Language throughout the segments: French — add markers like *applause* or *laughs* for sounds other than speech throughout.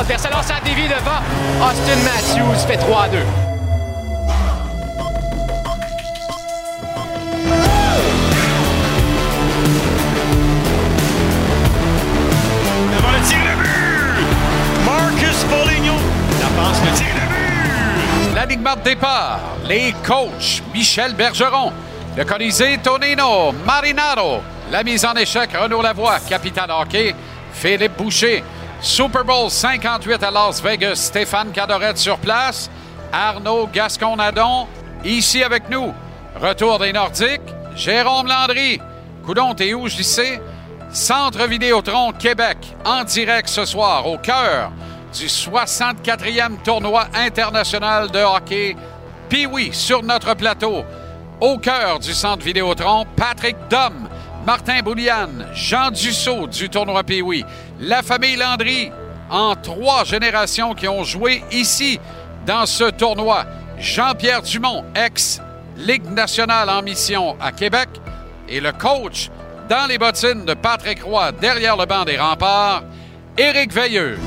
Transversale, alors ça dévie devant. Austin Matthews fait 3 à 2. Devant le tir de but! Marcus. La passe, le tir de but! L'alignement de départ, les coachs Michel Bergeron, le Colisée Tonino Marinaro, la mise en échec Renaud Lavoie, capitaine hockey Philippe Boucher, Super Bowl 58 à Las Vegas, Stéphane Cadorette sur place, Arnaud Gascon-Nadon ici avec nous. Retour des Nordiques, Jérôme Landry. Coudon, t'es où? Centre Vidéotron Québec, en direct ce soir, au cœur du 64e tournoi international de hockey. Puis sur notre plateau, au cœur du centre Vidéotron, Patrick Dom, Martin Boulian, Jean Dussault du tournoi Pee-Wee, la famille Landry, en trois générations qui ont joué ici dans ce tournoi. Jean-Pierre Dumont, ex-Ligue nationale en mission à Québec, et le coach dans les bottines de Patrick Roy derrière le banc des remparts, Éric Veilleux.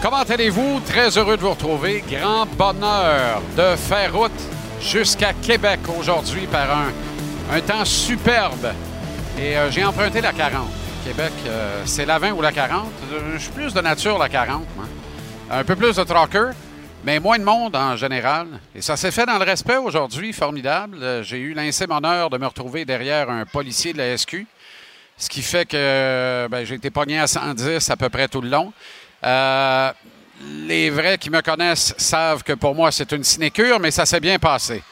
Comment allez-vous? Très heureux de vous retrouver. Grand bonheur de faire route jusqu'à Québec aujourd'hui par un, un temps superbe. Et euh, j'ai emprunté la 40. Québec, euh, c'est la 20 ou la 40. Euh, Je suis plus de nature la 40. moi. Un peu plus de trucker, mais moins de monde en général. Et ça s'est fait dans le respect aujourd'hui, formidable. J'ai eu l'insime honneur de me retrouver derrière un policier de la SQ. Ce qui fait que ben, j'ai été pogné à 110 à peu près tout le long. Les vrais qui me connaissent savent que pour moi, c'est une sinécure, mais ça s'est bien passé.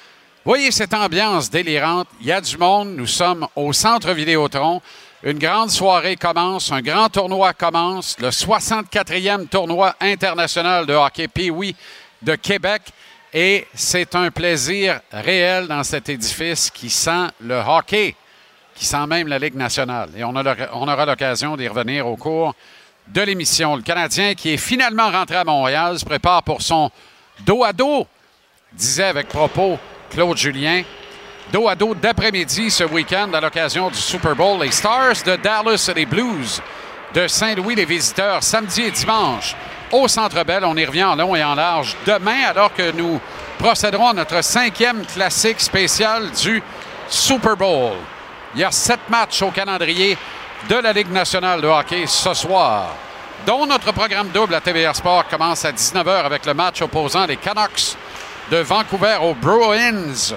Voyez cette ambiance délirante. Il y a du monde. Nous sommes au Centre Vidéotron. Une grande soirée commence. Un grand tournoi commence. Le 64e tournoi international de hockey Pee-Wee de Québec. Et c'est un plaisir réel dans cet édifice qui sent le hockey qui sent même la Ligue nationale. Et on, on aura l'occasion d'y revenir au cours de l'émission. Le Canadien qui est finalement rentré à Montréal se prépare pour son dos à dos, disait avec propos Claude Julien. Dos à dos d'après-midi ce week-end à l'occasion du Super Bowl. Les Stars de Dallas et les Blues de Saint-Louis, les visiteurs, samedi et dimanche au Centre Bell. On y revient en long et en large demain alors que nous procéderons à notre cinquième classique spécial du Super Bowl. Il y a sept matchs au calendrier de la Ligue nationale de hockey ce soir, dont notre programme double à TVR Sport commence à 19h avec le match opposant les Canucks de Vancouver aux Bruins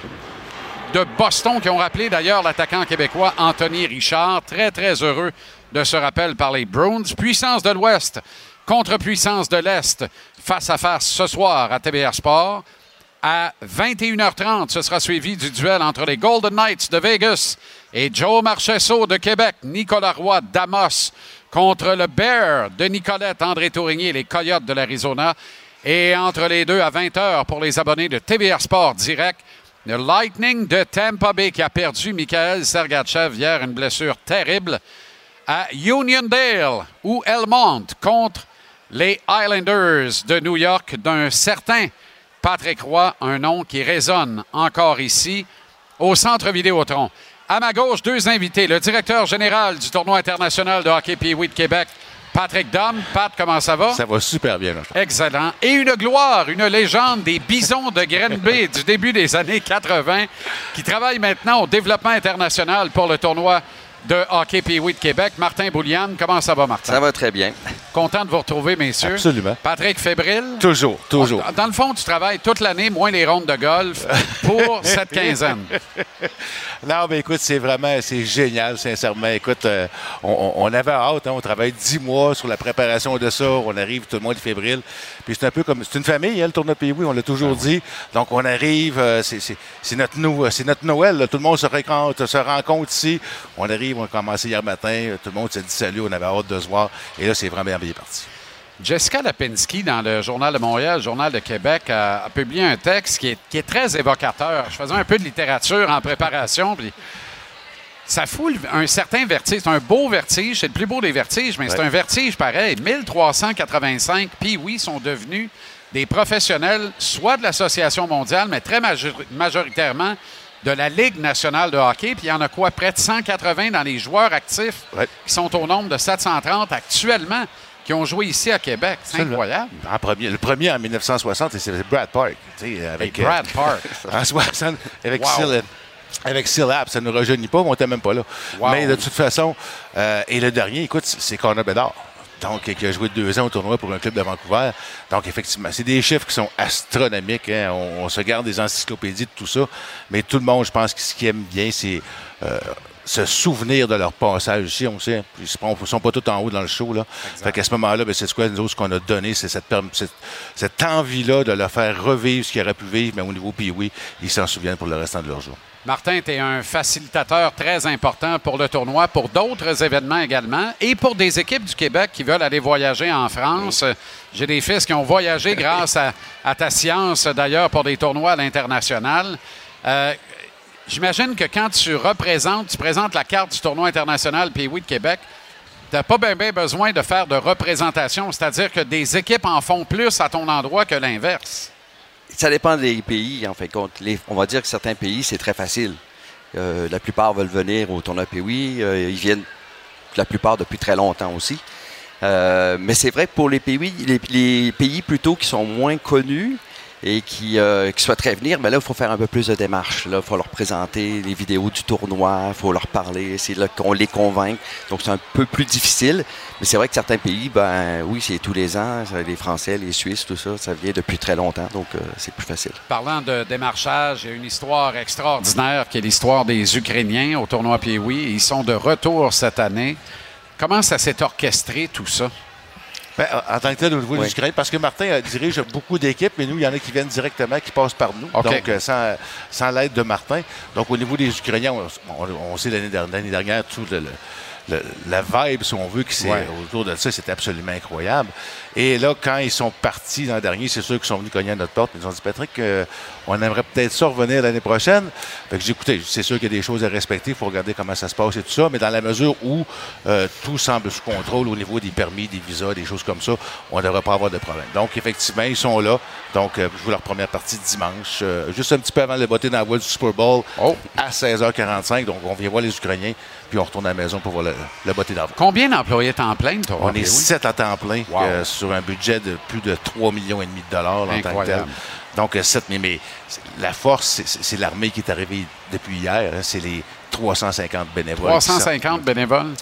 de Boston qui ont rappelé d'ailleurs l'attaquant québécois Anthony Richard. Très, très heureux de ce rappel par les Bruins. Puissance de l'Ouest contre puissance de l'Est face à face ce soir à TBR Sport. À 21h30, ce sera suivi du duel entre les Golden Knights de Vegas et Joe Marchesso de Québec, Nicolas Roy d'Amos contre le Bear de Nicolette, André Tourigny les Coyotes de l'Arizona. Et entre les deux, à 20h pour les abonnés de TBR Sport Direct, le Lightning de Tampa Bay qui a perdu Michael Sergachev hier, une blessure terrible, à Uniondale ou Elmont contre les Islanders de New York d'un certain Patrick Roy, un nom qui résonne encore ici au Centre Vidéotron. À ma gauche, deux invités. Le directeur général du tournoi international de hockey Pee-Wee de Québec, Patrick Dom. Pat, comment ça va? Ça va super bien. Excellent. Et une gloire, une légende des bisons de Grenby *laughs* du début des années 80 qui travaille maintenant au développement international pour le tournoi de hockey Pee-Wee de Québec. Martin Boulian, comment ça va, Martin? Ça va très bien. Content de vous retrouver, messieurs. Absolument. Patrick Fébrile. Toujours, toujours. Dans le fond, tu travailles toute l'année, moins les rondes de golf, pour *laughs* cette quinzaine. Non, mais écoute, c'est vraiment, c'est génial, sincèrement. Écoute, euh, on, avait hâte, hein, on travaille dix mois sur la préparation de ça. On arrive tout le monde est fébrile. Puis c'est un peu comme, c'est une famille, hein, le tournoi Pays, on l'a toujours dit. Donc on arrive, euh, c'est, notre, notre Noël. là. Tout le monde se rencontre, se rencontre ici. On arrive, on a commencé hier matin. euh, Tout le monde s'est dit salut, on avait hâte de se voir. Et là, c'est vraiment bien parti. Jessica Lapinski, dans le Journal de Montréal, le Journal de Québec, a, a publié un texte qui est, qui est très évocateur. Je faisais un peu de littérature en préparation, puis ça fout un certain vertige. C'est un beau vertige, c'est le plus beau des vertiges, mais c'est un vertige pareil. 1385, puis oui, sont devenus des professionnels, soit de l'Association mondiale, mais très major- majoritairement de la Ligue nationale de hockey. Puis il y en a quoi? Près de 180 dans les joueurs actifs Ouais. qui sont au nombre de 730 actuellement qui ont joué ici à Québec. C'est incroyable. En premier, le premier en 1960, et c'est Brad Park. Avec, Et Brad euh, Park. *laughs* en 60, avec Wow. Avec Syllab, ça ne nous rajeunit pas, mais on n'était même pas là. Wow. Mais de toute façon, euh, et le dernier, écoute, c'est Connor Bedard. Donc, qui a joué deux ans au tournoi pour un club de Vancouver. Donc, effectivement, c'est des chiffres qui sont astronomiques. hein. On, on se garde des encyclopédies de tout ça. Mais tout le monde, je pense que ce qui aime bien, c'est euh, se souvenir de leur passage ici. On sait, ils ne sont pas tous en haut dans le show. Là. Fait qu'à ce moment-là, ben, c'est ce quoi, nous autres, ce qu'on a donné, c'est cette, perm- cette, cette envie-là de leur faire revivre ce qu'ils auraient pu vivre, mais au niveau puis oui, ils s'en souviennent pour le restant de leur jour. Martin, tu es un facilitateur très important pour le tournoi, pour d'autres événements également, et pour des équipes du Québec qui veulent aller voyager en France. J'ai des fils qui ont voyagé *laughs* grâce à, à ta science, d'ailleurs, pour des tournois à l'international. Euh, J'imagine que quand tu représentes, tu présentes la carte du tournoi international puis oui de Québec, tu n'as pas bien besoin de faire de représentation, c'est-à-dire que des équipes en font plus à ton endroit que l'inverse. Ça dépend des pays, en fin de compte. On va dire que certains pays, c'est très facile. Euh, la plupart veulent venir au tournoi Pee-Wee. Euh, ils viennent, la plupart, depuis très longtemps aussi. Euh, mais c'est vrai que pour les pays, les pays plutôt qui sont moins connus et qui, euh, qui souhaiteraient venir, mais là, il faut faire un peu plus de démarches. Il faut leur présenter les vidéos du tournoi, il faut leur parler, c'est là qu'on les convainc. Donc, c'est un peu plus difficile. Mais c'est vrai que certains pays, ben oui, c'est tous les ans. Les Français, les Suisses, tout ça, ça vient depuis très longtemps. Donc, euh, c'est plus facile. Parlant de démarchage, il y a une histoire extraordinaire qui est l'histoire des Ukrainiens au tournoi Pee-Wee. Ils sont de retour cette année. Comment ça s'est orchestré tout ça? Ben, en tant que tel, au niveau Oui. du Ukraine, parce que Martin euh, dirige beaucoup d'équipes, mais nous, il y en a qui viennent directement, qui passent par nous, donc euh, sans, sans l'aide de Martin. Donc, au niveau des Ukrainiens, on, sait l'année dernière, l'année dernière, tout le, le- le- la vibe, si on veut, qui s'est Ouais. autour de ça, c'était absolument incroyable. Et là, quand ils sont partis l'an dernier, c'est sûr qu'ils sont venus cogner à notre porte, mais ils nous ont dit, Patrick, euh, on aimerait peut-être ça revenir l'année prochaine. Fait que j'ai écouté, c'est sûr qu'il y a des choses à respecter, il faut regarder comment ça se passe et tout ça, mais dans la mesure où euh, tout semble sous contrôle au niveau des permis, des visas, des choses comme ça, on ne devrait pas avoir de problème. Donc, effectivement, ils sont là. Donc, euh, je joue leur première partie dimanche, juste un petit peu avant le voter dans la voie du Super Bowl Oh. à 16h45. Donc, on vient voir les Ukrainiens, puis on retourne à la maison pour voir le, le la voie. Combien d'employés temps plein, toi? On est sept à temps plein Wow. euh, sur un budget de plus de 3 millions et demi de dollars en tant que tel. Donc, euh, 7, mais, mais la force, c'est- l'armée qui est arrivée depuis hier. hein. c'est les 350 bénévoles. qui sont- 350 bénévoles.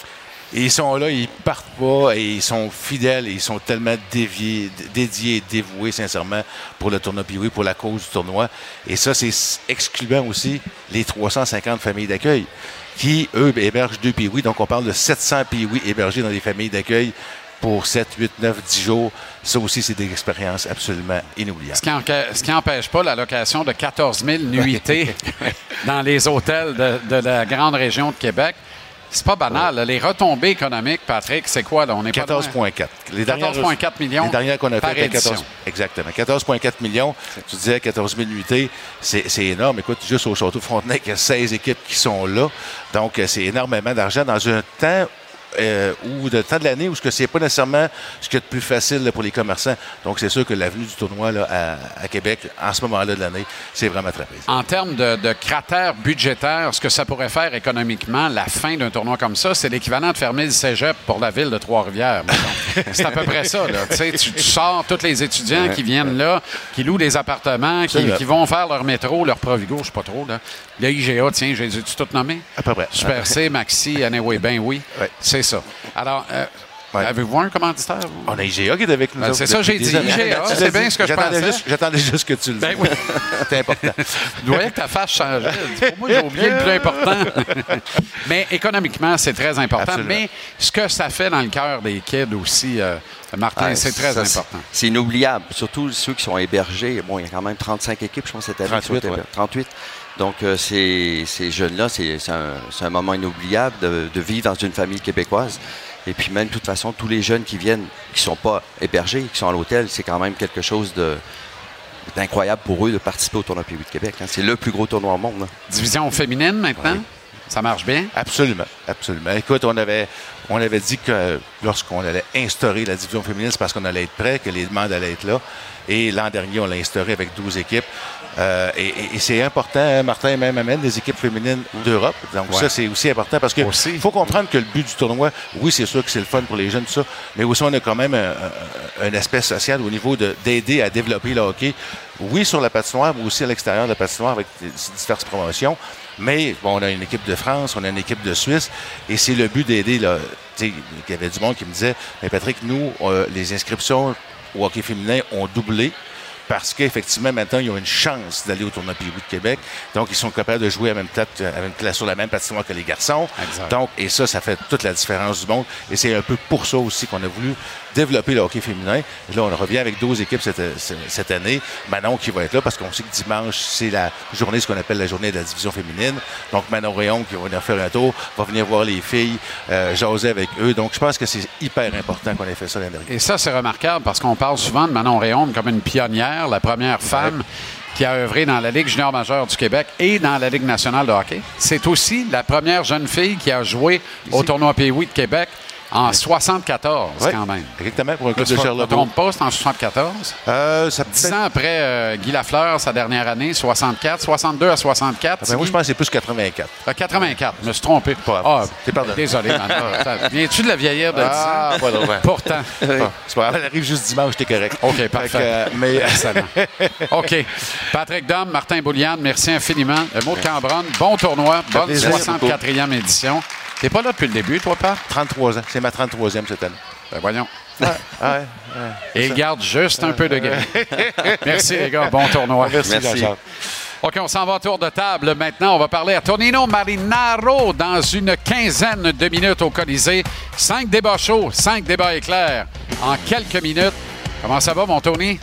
et ils sont là, ils partent pas et ils sont fidèles et ils sont tellement déviés, dédiés et dévoués, sincèrement, pour le tournoi Piwi, pour la cause du tournoi. Et ça, c'est excluant aussi les 350 familles d'accueil qui, eux, hébergent deux Piwi. Donc, on parle de 700 Piwi hébergés dans des familles d'accueil pour 7, 8, 9, 10 jours. Ça aussi, c'est des expériences absolument inoubliables. Ce qui n'empêche pas la location de 14 000 nuitées *laughs* dans les hôtels de, de la grande région de Québec. C'est pas banal. Les retombées économiques, Patrick, c'est quoi? Là? On est pas loin. 14,4. Les dernières- 14,4 millions Les dernières qu'on a faites, c'était édition. 14, exactement. 14,4 millions. Tu disais 14 000 nuitées. C'est c'est énorme. Écoute, juste au Château Frontenac, il y a 16 équipes qui sont là. Donc, euh, c'est énormément d'argent dans un temps euh, ou de temps de l'année où ce que c'est pas nécessairement ce qui est de plus facile là, pour les commerçants. Donc, c'est sûr que l'avenue du tournoi là, à, à Québec, en ce moment-là de l'année, c'est vraiment très plaisant. En termes de, de cratère budgétaire, ce que ça pourrait faire économiquement, la fin d'un tournoi comme ça, c'est l'équivalent de fermer le cégep pour la ville de Trois-Rivières. *laughs* c'est à peu près ça. Là. Tu, sors tous les étudiants qui viennent là, qui louent des appartements, qui, qui vont faire leur métro, leur Provigo, je sais pas trop. Là. Le IGA, tiens, j'ai tu tout nommé? À peu près. Super C, *laughs* Maxi, Anyway, ben oui. Ouais. C'est ça. Alors, euh, Ouais. avez-vous un commanditaire? vous? On a IGA qui est avec nous. Ben, c'est ça, j'ai dit années. IGA, *laughs* c'est bien ce que je pensais. J'attendais juste que tu le Ben dises. oui. *laughs* C'est important. Je voyais que ta face changeait. Pour moi, j'ai oublié le plus important. Mais économiquement, c'est très important. Absolument. Mais ce que ça fait dans le cœur des kids aussi, euh, Martin, Ouais, c'est très ça, important. c'est- inoubliable. Surtout ceux qui sont hébergés. Bon, il y a quand même 35 équipes, je pense, cette année. qui sont 38, ouais. hébergées. 38. Donc, euh, ces, ces jeunes-là, c'est un, moment inoubliable de, de vivre dans une famille québécoise. Et puis même, de toute façon, tous les jeunes qui viennent, qui ne sont pas hébergés, qui sont à l'hôtel, c'est quand même quelque chose de d'incroyable pour eux de participer au tournoi Pee-Wee de Québec. hein. C'est le plus gros tournoi au monde. là. Division féminine maintenant, Oui. ça marche bien? Absolument, absolument. Écoute, on avait, on avait dit que lorsqu'on allait instaurer la division féminine, c'est parce qu'on allait être prêt, que les demandes allaient être là. Et l'an dernier, on l'a instauré avec 12 équipes. Euh, et, et- c'est important, hein, Martin même amène des équipes féminines d'Europe. Donc Ouais. ça, c'est aussi important parce que Aussi. il faut comprendre que le but du tournoi, oui, c'est sûr que c'est le fun pour les jeunes, tout ça, mais aussi on a quand même un, un- un aspect social au niveau de- d'aider à développer le hockey. Oui, sur la patinoire, mais aussi à l'extérieur de la patinoire avec diverses promotions. Mais bon, on a une équipe de France, on a une équipe de Suisse, et c'est le but d'aider. là. Tu sais, Il y avait du monde qui me disait, mais Patrick, nous, euh, les inscriptions au hockey féminin ont doublé parce qu'effectivement, maintenant, ils ont une chance d'aller au tournoi Pee-Wee de Québec. Donc, ils sont capables de jouer à même tête, à même place, sur la même patinoire que les garçons. Exact. Donc, et ça, ça fait toute la différence du monde. Et c'est un peu pour ça aussi qu'on a voulu développer le hockey féminin. Et là, on revient avec 12 équipes cette, cette année. Manon qui va être là parce qu'on sait que dimanche, c'est la journée, ce qu'on appelle la journée de la division féminine. Donc, Manon Rayon qui va venir faire un tour, va venir voir les filles, euh, jaser avec eux. Donc, je pense que c'est hyper important qu'on ait fait ça l'année dernière. Et ça, c'est remarquable parce qu'on parle souvent de Manon Réaume comme une pionnière, la première femme qui a œuvré dans la Ligue junior majeure du Québec et dans la Ligue nationale de hockey. C'est aussi la première jeune fille qui a joué au tournoi Pee-Wee de Québec en 74, Ouais, quand même. Exactement, pour un Je club de ne me Charlebourg. trompe pas, c'est en 74. Euh, ça Dix ans après euh, Guy Lafleur, sa dernière année, 64, 62 à 64. Ah ben, moi, je pense que c'est plus 84. Euh, 84, je me suis trompé. Pas. Ah, T'es pardonné. désolé, *laughs* Viens-tu de la vieillir de 10 ans? Ah, voilà, ouais. Pourtant. *laughs* Ah, grave, elle arrive juste dimanche, t'es correct. OK, Fait parfait. euh, mais. *laughs* OK. Patrick Dom, Martin Bouliane, merci infiniment. Le mot de Cambronne, bon tournoi, bonne plaisir. 64e édition. T'es pas là depuis le début, toi, Pat? 33 ans, c'est ma 33e cette année. Ben voyons. Ah ouais, Et il garde juste un peu de gris. *laughs* Merci, les gars. Bon tournoi. Merci, Merci. OK, on s'en va à tour de table. Maintenant, on va parler à Tonino Marinaro dans une quinzaine de minutes au Colisée. Cinq débats chauds, cinq débats éclairs en quelques minutes. Comment ça va, mon Tony?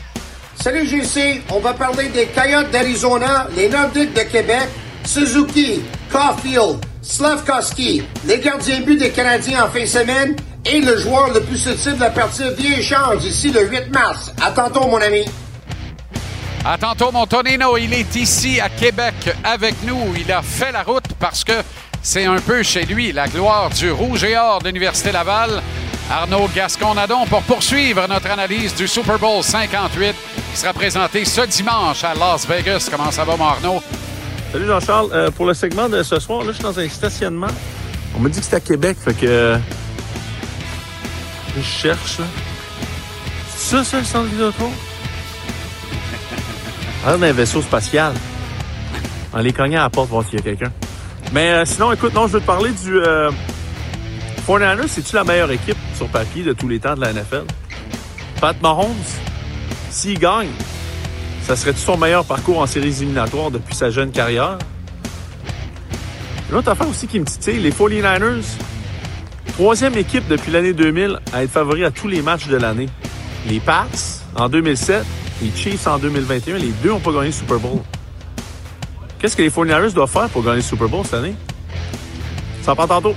Salut JC, on va parler des Coyotes d'Arizona, les Nordiques de Québec, Suzuki, Caulfield, Slavkowski, les gardiens buts des Canadiens en fin de semaine et le joueur le plus susceptible de partir via échange d'ici le 8 mars. À tantôt, mon ami. À tantôt, mon Tonino. Il est ici à Québec avec nous. Il a fait la route parce que c'est un peu chez lui la gloire du Rouge et Or de l'Université Laval. Arnaud Gascon-Nadon pour poursuivre notre analyse du Super Bowl 58 qui sera présenté ce dimanche à Las Vegas. Comment ça va, mon Arnaud? Salut Jean-Charles. Euh, pour le segment de ce soir, là, je suis dans un stationnement. On m'a dit que c'était à Québec, fait que. Je cherche, là. C'est ça, ça, le centre Vidéotron? *laughs* Ah, d'un vaisseau spatial. En les cognant à la porte, voir s'il y a quelqu'un. Mais euh, sinon, écoute, non, je veux te parler du. Euh... 49ers, c'est-tu la meilleure équipe sur papier de tous les temps de la NFL? Pat Mahomes, s'il gagne, ça serait-tu son meilleur parcours en séries éliminatoires depuis sa jeune carrière? Une autre affaire aussi qui me titille, les 49ers, troisième équipe depuis l'année 2000 à être favori à tous les matchs de l'année. Les Pats en 2007, les Chiefs en 2021, les deux n'ont pas gagné le Super Bowl. Qu'est-ce que les 49ers doivent faire pour gagner le Super Bowl cette année? Ça part tantôt.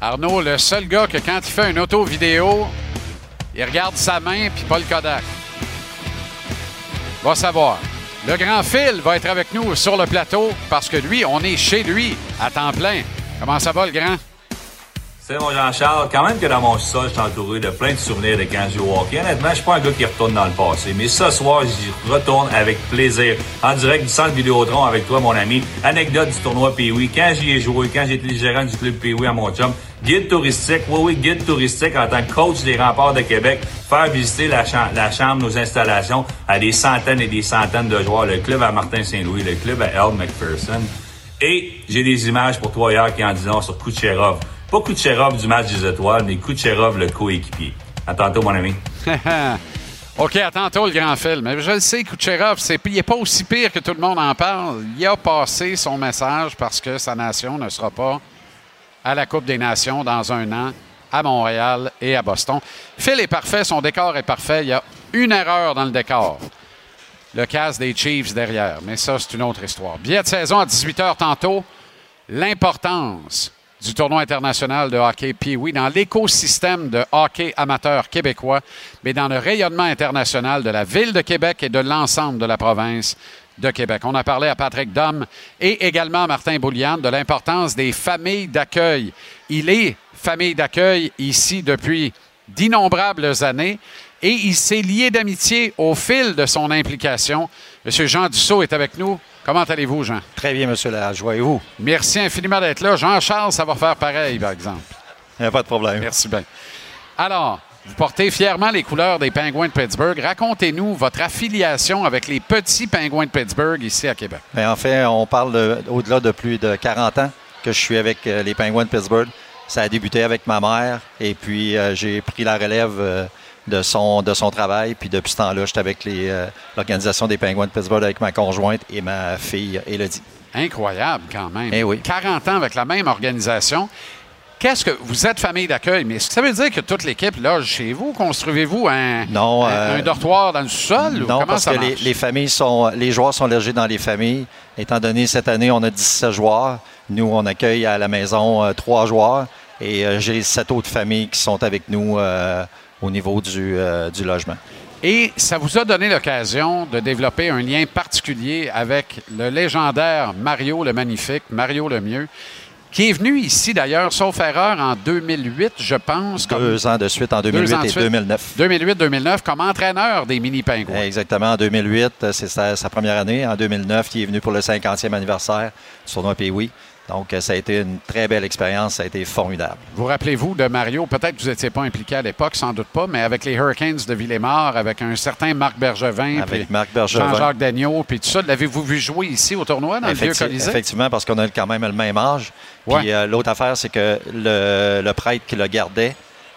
Arnaud, le seul gars que quand il fait une auto vidéo, il regarde sa main puis pas le Kodak. Va savoir. Le grand Phil va être avec nous sur le plateau parce que lui, on est chez lui à temps plein. Comment ça va, le grand? C'est mon Jean-Charles. Quand même que dans mon sol, je suis entouré de plein de souvenirs de quand je joue au hockey. Honnêtement, je suis pas un gars qui retourne dans le passé. Mais ce soir, j'y retourne avec plaisir. En direct du centre Vidéotron avec toi, mon ami. Anecdote du tournoi Pee-Wee. Quand j'y ai joué, quand j'étais le gérant du club Pee-Wee à mon. Guide touristique. Oui, oui, guide touristique en tant que coach des remparts de Québec. Faire visiter la, cha- la chambre, nos installations à des centaines et des centaines de joueurs. Le club à Martin-Saint-Louis, le club à L. McPherson. Et j'ai des images pour toi hier qui en disent sur Kucherov. Pas Kucherov du match des étoiles, mais Kucherov le coéquipier. À tantôt, mon ami. *laughs* OK, à tantôt, le grand. Mais je le sais, Kucherov, c'est, il n'est pas aussi pire que tout le monde en parle. Il a passé son message parce que sa nation ne sera pas à la Coupe des Nations dans un an à Montréal et à Boston. Phil est parfait, son décor est parfait. Il y a une erreur dans le décor. Le casse des Chiefs derrière. Mais ça, c'est une autre histoire. Billet de saison à 18h tantôt. L'importance du tournoi international de hockey Pee-Wee dans l'écosystème de hockey amateur québécois, mais dans le rayonnement international de la ville de Québec et de l'ensemble de la province de Québec. On a parlé à Patrick Dom et également à Martin Bouliane de l'importance des familles d'accueil. Il est famille d'accueil ici depuis d'innombrables années Et il s'est lié d'amitié au fil de son implication. Monsieur Jean Dussault est avec nous. Comment allez-vous, Jean? Très bien, monsieur la joyez-vous. Merci infiniment d'être là. Jean-Charles, ça va faire pareil, par exemple. Il n'y a pas de problème. Merci bien. Alors, vous portez fièrement les couleurs des Pingouins de Pittsburgh. Racontez-nous votre affiliation avec les petits Pingouins de Pittsburgh ici à Québec. Bien, en fait, on parle de- au-delà de plus de 40 ans que je suis avec euh, les Penguins de Pittsburgh. Ça a débuté avec ma mère et puis euh, j'ai pris la relève euh, de, son, de son travail. Puis depuis ce temps-là, j'étais avec euh, l'organisation des Penguins de Pittsburgh avec ma conjointe et ma fille Elodie. Incroyable quand même. Eh oui. 40 ans avec la même organisation. Qu'est-ce que vous êtes famille d'accueil, mais est-ce que ça veut dire que toute l'équipe loge chez vous? Construisez-vous un, Non, euh, un dortoir dans le sous-sol? ou Non, parce ça que les, familles sont, les joueurs sont logés dans les familles. Étant donné cette année, on a 17 joueurs. Nous, on accueille à la maison euh, trois joueurs et euh, j'ai sept autres familles qui sont avec nous au niveau du, euh, du logement. Et ça vous a donné l'occasion de développer un lien particulier avec le légendaire Mario le Magnifique, Mario le Mieux, qui est venu ici d'ailleurs, sauf erreur, en 2008, je pense. comme- Deux ans de suite en Deux 2008 ans de et suite. 2009. 2008-2009, comme entraîneur des mini-pingouins. Exactement, en 2008, euh, c'est sa, sa première année. En 2009, il est venu pour le 50e anniversaire du tournoi Pee-Wee. Donc, euh, ça a été une très belle expérience. Ça a été formidable. Vous rappelez-vous de Mario? Peut-être que vous n'étiez pas impliqué à l'époque, sans doute pas, mais avec les Hurricanes de Villemort, avec un certain Marc Bergevin, Avec puis Marc Bergevin. Jean-Jacques Dagneau, puis tout ça. L'avez-vous vu jouer ici au tournoi, dans le vieux Colisée? Effectivement, parce qu'on a quand même le même âge. Ouais. Puis euh, l'autre affaire, c'est que le, le prêtre qui le gardait,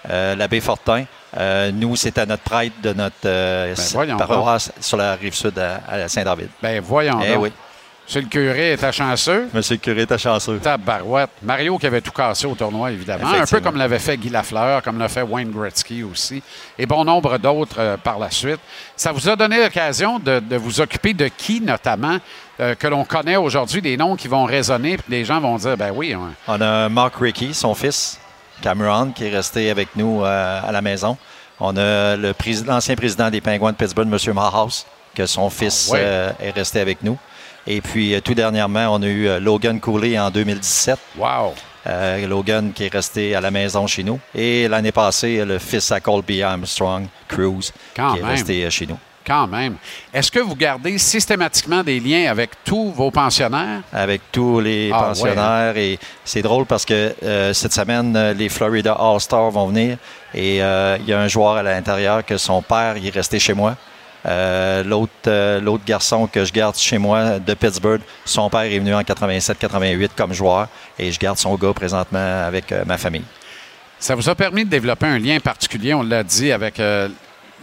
euh, l'abbé Fortin, euh, nous, c'était notre prêtre de notre euh, Ben, paroisse sur la rive sud à, à Saint-David. Ben voyons Eh donc. oui. Monsieur le curé était chanceux. Monsieur le curé était chanceux. Tabarouette. Mario qui avait tout cassé au tournoi, évidemment. Un peu comme l'avait fait Guy Lafleur, comme l'a fait Wayne Gretzky aussi, et bon nombre d'autres euh, par la suite. Ça vous a donné l'occasion de, de vous occuper de qui, notamment, euh, que l'on connaît aujourd'hui, des noms qui vont résonner, puis les gens vont dire, ben oui, on- On a Mark Rickey, son fils, Cameron, qui est resté avec nous euh, à la maison. On a l'ancien président des Pingouins de Pittsburgh, M. Mahouse, que son fils Ah ouais. est resté avec nous. Et puis, euh, tout dernièrement, on a eu euh, Logan Cooley en 2017. wow. Euh, Logan qui est resté à la maison chez nous. Et l'année passée, le fils à Colby Armstrong, Cruz, Quand qui est resté chez nous. Quand même. Est-ce que vous gardez systématiquement des liens avec tous vos pensionnaires? avec tous les Ah, pensionnaires. Et c'est drôle parce que euh, cette semaine, les Florida All-Stars vont venir et euh, il y a un joueur à l'intérieur que son père il est resté chez moi. Euh, l'autre, euh, l'autre garçon que je garde chez moi de Pittsburgh, son père est venu en 87-88 comme joueur et je garde son gars présentement avec euh, ma famille. Ça vous a permis de développer un lien particulier, on l'a dit, avec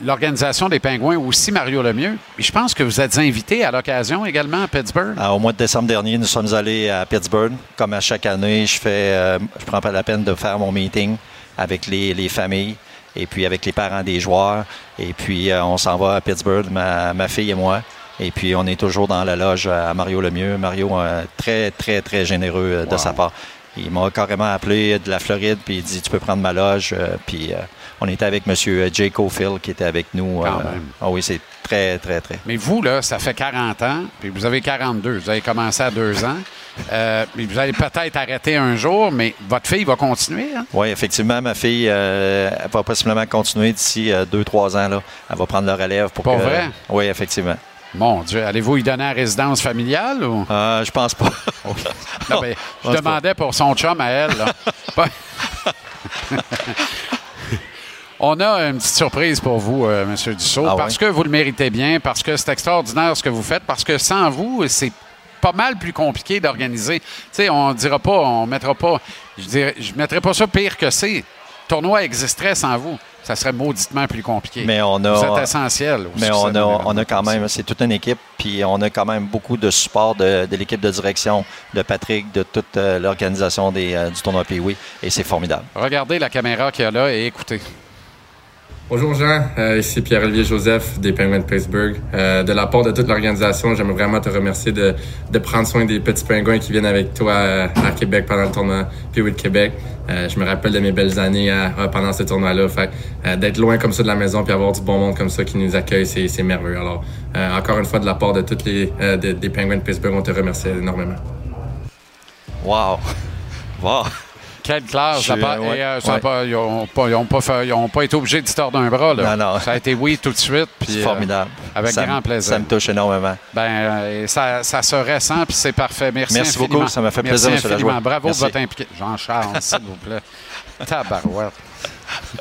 l'organisation des Pingouins, aussi Mario Lemieux. Et je pense que vous êtes invité à l'occasion également à Pittsburgh. Ah, au mois de décembre dernier, nous sommes allés à Pittsburgh. Comme à chaque année, je fais, je prends pas la peine de faire mon meeting avec les, les familles et puis avec les parents des joueurs. Et puis, euh, on s'en va à Pittsburgh, ma, ma fille et moi. Et puis, on est toujours dans la loge à Mario Lemieux. Mario, euh, très, très, très généreux euh, de Wow. sa part. Il m'a carrément appelé de la Floride, puis il dit Tu peux prendre ma loge. Puis, euh, on était avec M. Jay Cofield qui était avec nous. Quand euh, même. Ah oui, c'est très, très, très. Mais vous, là, ça fait 40 ans, puis vous avez 42. Vous avez commencé à deux ans. Euh, vous allez peut-être arrêter un jour, mais votre fille va continuer. hein? Oui, effectivement, ma fille euh, elle va possiblement continuer d'ici euh, deux, trois ans. Là. Elle va prendre le relève pour Pas que- vrai? Oui, effectivement. Mon Dieu, allez-vous y donner la résidence familiale ou? Euh, je pense pas. *laughs* *laughs* Non, ben, je pense demandais pour son chum à elle. là. *laughs* On a une petite surprise pour vous, euh, M. Dussault, Ah parce que vous le méritez bien, parce que c'est extraordinaire ce que vous faites, parce que sans vous, c'est pas mal plus compliqué d'organiser. Tu sais, on dira pas, on mettra pas, je dirais, je mettrai pas ça pire que c'est. Le tournoi existerait sans vous. Ça serait mauditement plus compliqué. Mais on a- Vous êtes essentiel. Mais on a, on a quand même, c'est toute une équipe, puis on a quand même beaucoup de support de, de l'équipe de direction, de Patrick, de toute euh, l'organisation des, euh, du tournoi Pee-Wee, et c'est formidable. Regardez la caméra qu'il y a là et écoutez. Bonjour Jean, Euh, ici Pierre-Olivier Joseph des Penguins de Pittsburgh. Euh, de la part de toute l'organisation, j'aimerais vraiment te remercier de, de prendre soin des petits pingouins qui viennent avec toi euh, à Québec pendant le tournoi Pee-Wee de Québec. Euh, je me rappelle de mes belles années pendant ce tournoi-là. Fait euh, d'être loin comme ça de la maison puis avoir du bon monde comme ça qui nous accueille, c'est, merveilleux. Alors, euh, encore une fois, de la part de toutes les de- des Penguins de Pittsburgh, on te remercie énormément. Wow! Wow! Quelle classe. Je- ça part- ouais, et, euh, ouais. pas- ils n'ont pas, été obligés de se tordre un bras. Là. Non, non. Ça a été oui tout de suite. C'est euh, formidable. avec Ça grand plaisir. Ça me touche énormément. Ben, euh, et ça, ça se ressent, puis c'est parfait. Merci, Merci infiniment. beaucoup, ça m'a fait Merci plaisir, M. infiniment. Lajoie. Bravo Merci. de votre implication. Jean-Charles, *laughs* s'il vous plaît. Tabarouette.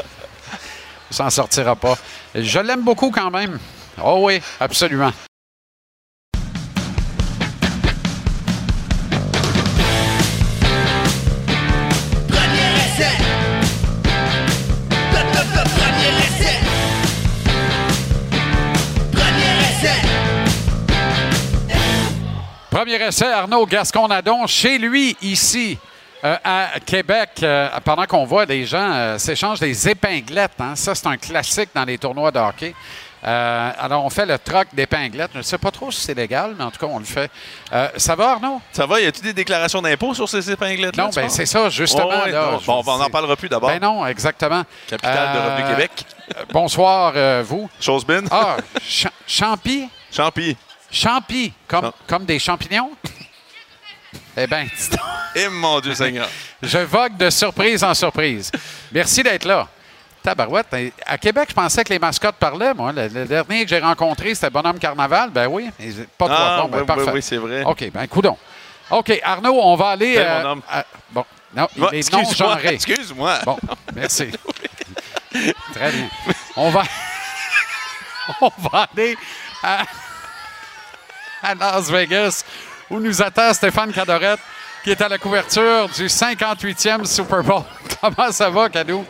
*laughs* S'en sortira pas. Je l'aime beaucoup quand même. Oh oui, absolument. Premier essai, Arnaud Gasconadon, chez lui, ici, euh, à Québec, euh, pendant qu'on voit des gens euh, s'échangent des épinglettes. hein. Ça, c'est un classique dans les tournois de hockey. Euh, alors, on fait le troc d'épinglettes. Je ne sais pas trop si c'est légal, mais en tout cas, on le fait. Ça va, Arnaud? Ça va? Y a-tu des déclarations d'impôts sur ces épinglettes Non, ben c'est ça, justement. Ouais, là, je Bon, on n'en parlera plus d'abord. Ben non, exactement. Capitale de Revenu Québec. bonsoir, vous. Chosebin. Ah, Cha- Champy? Champy. Champy, comme, Champ- comme des champignons? *laughs* eh bien, Eh mon Dieu Seigneur. *laughs* je vogue de surprise en surprise. Merci d'être là. Tabarouette, hein, à Québec, je pensais que les mascottes parlaient, moi. Le, le dernier que j'ai rencontré, c'était Bonhomme Carnaval. Ben oui, pas toi. Ah, Bon, ben, oui, parfait. oui, oui, c'est vrai. OK, ben coudon. OK, Arnaud, on va aller... Ben, euh, mon homme. à- bon, non, il est excuse-moi, non-genré. excuse-moi. Bon, merci. *laughs* Très bien. On va, on va aller à, à Las Vegas où nous attend Stéphane Cadorette qui est à la couverture du 58e Super Bowl. *laughs* Comment ça va, Cadou?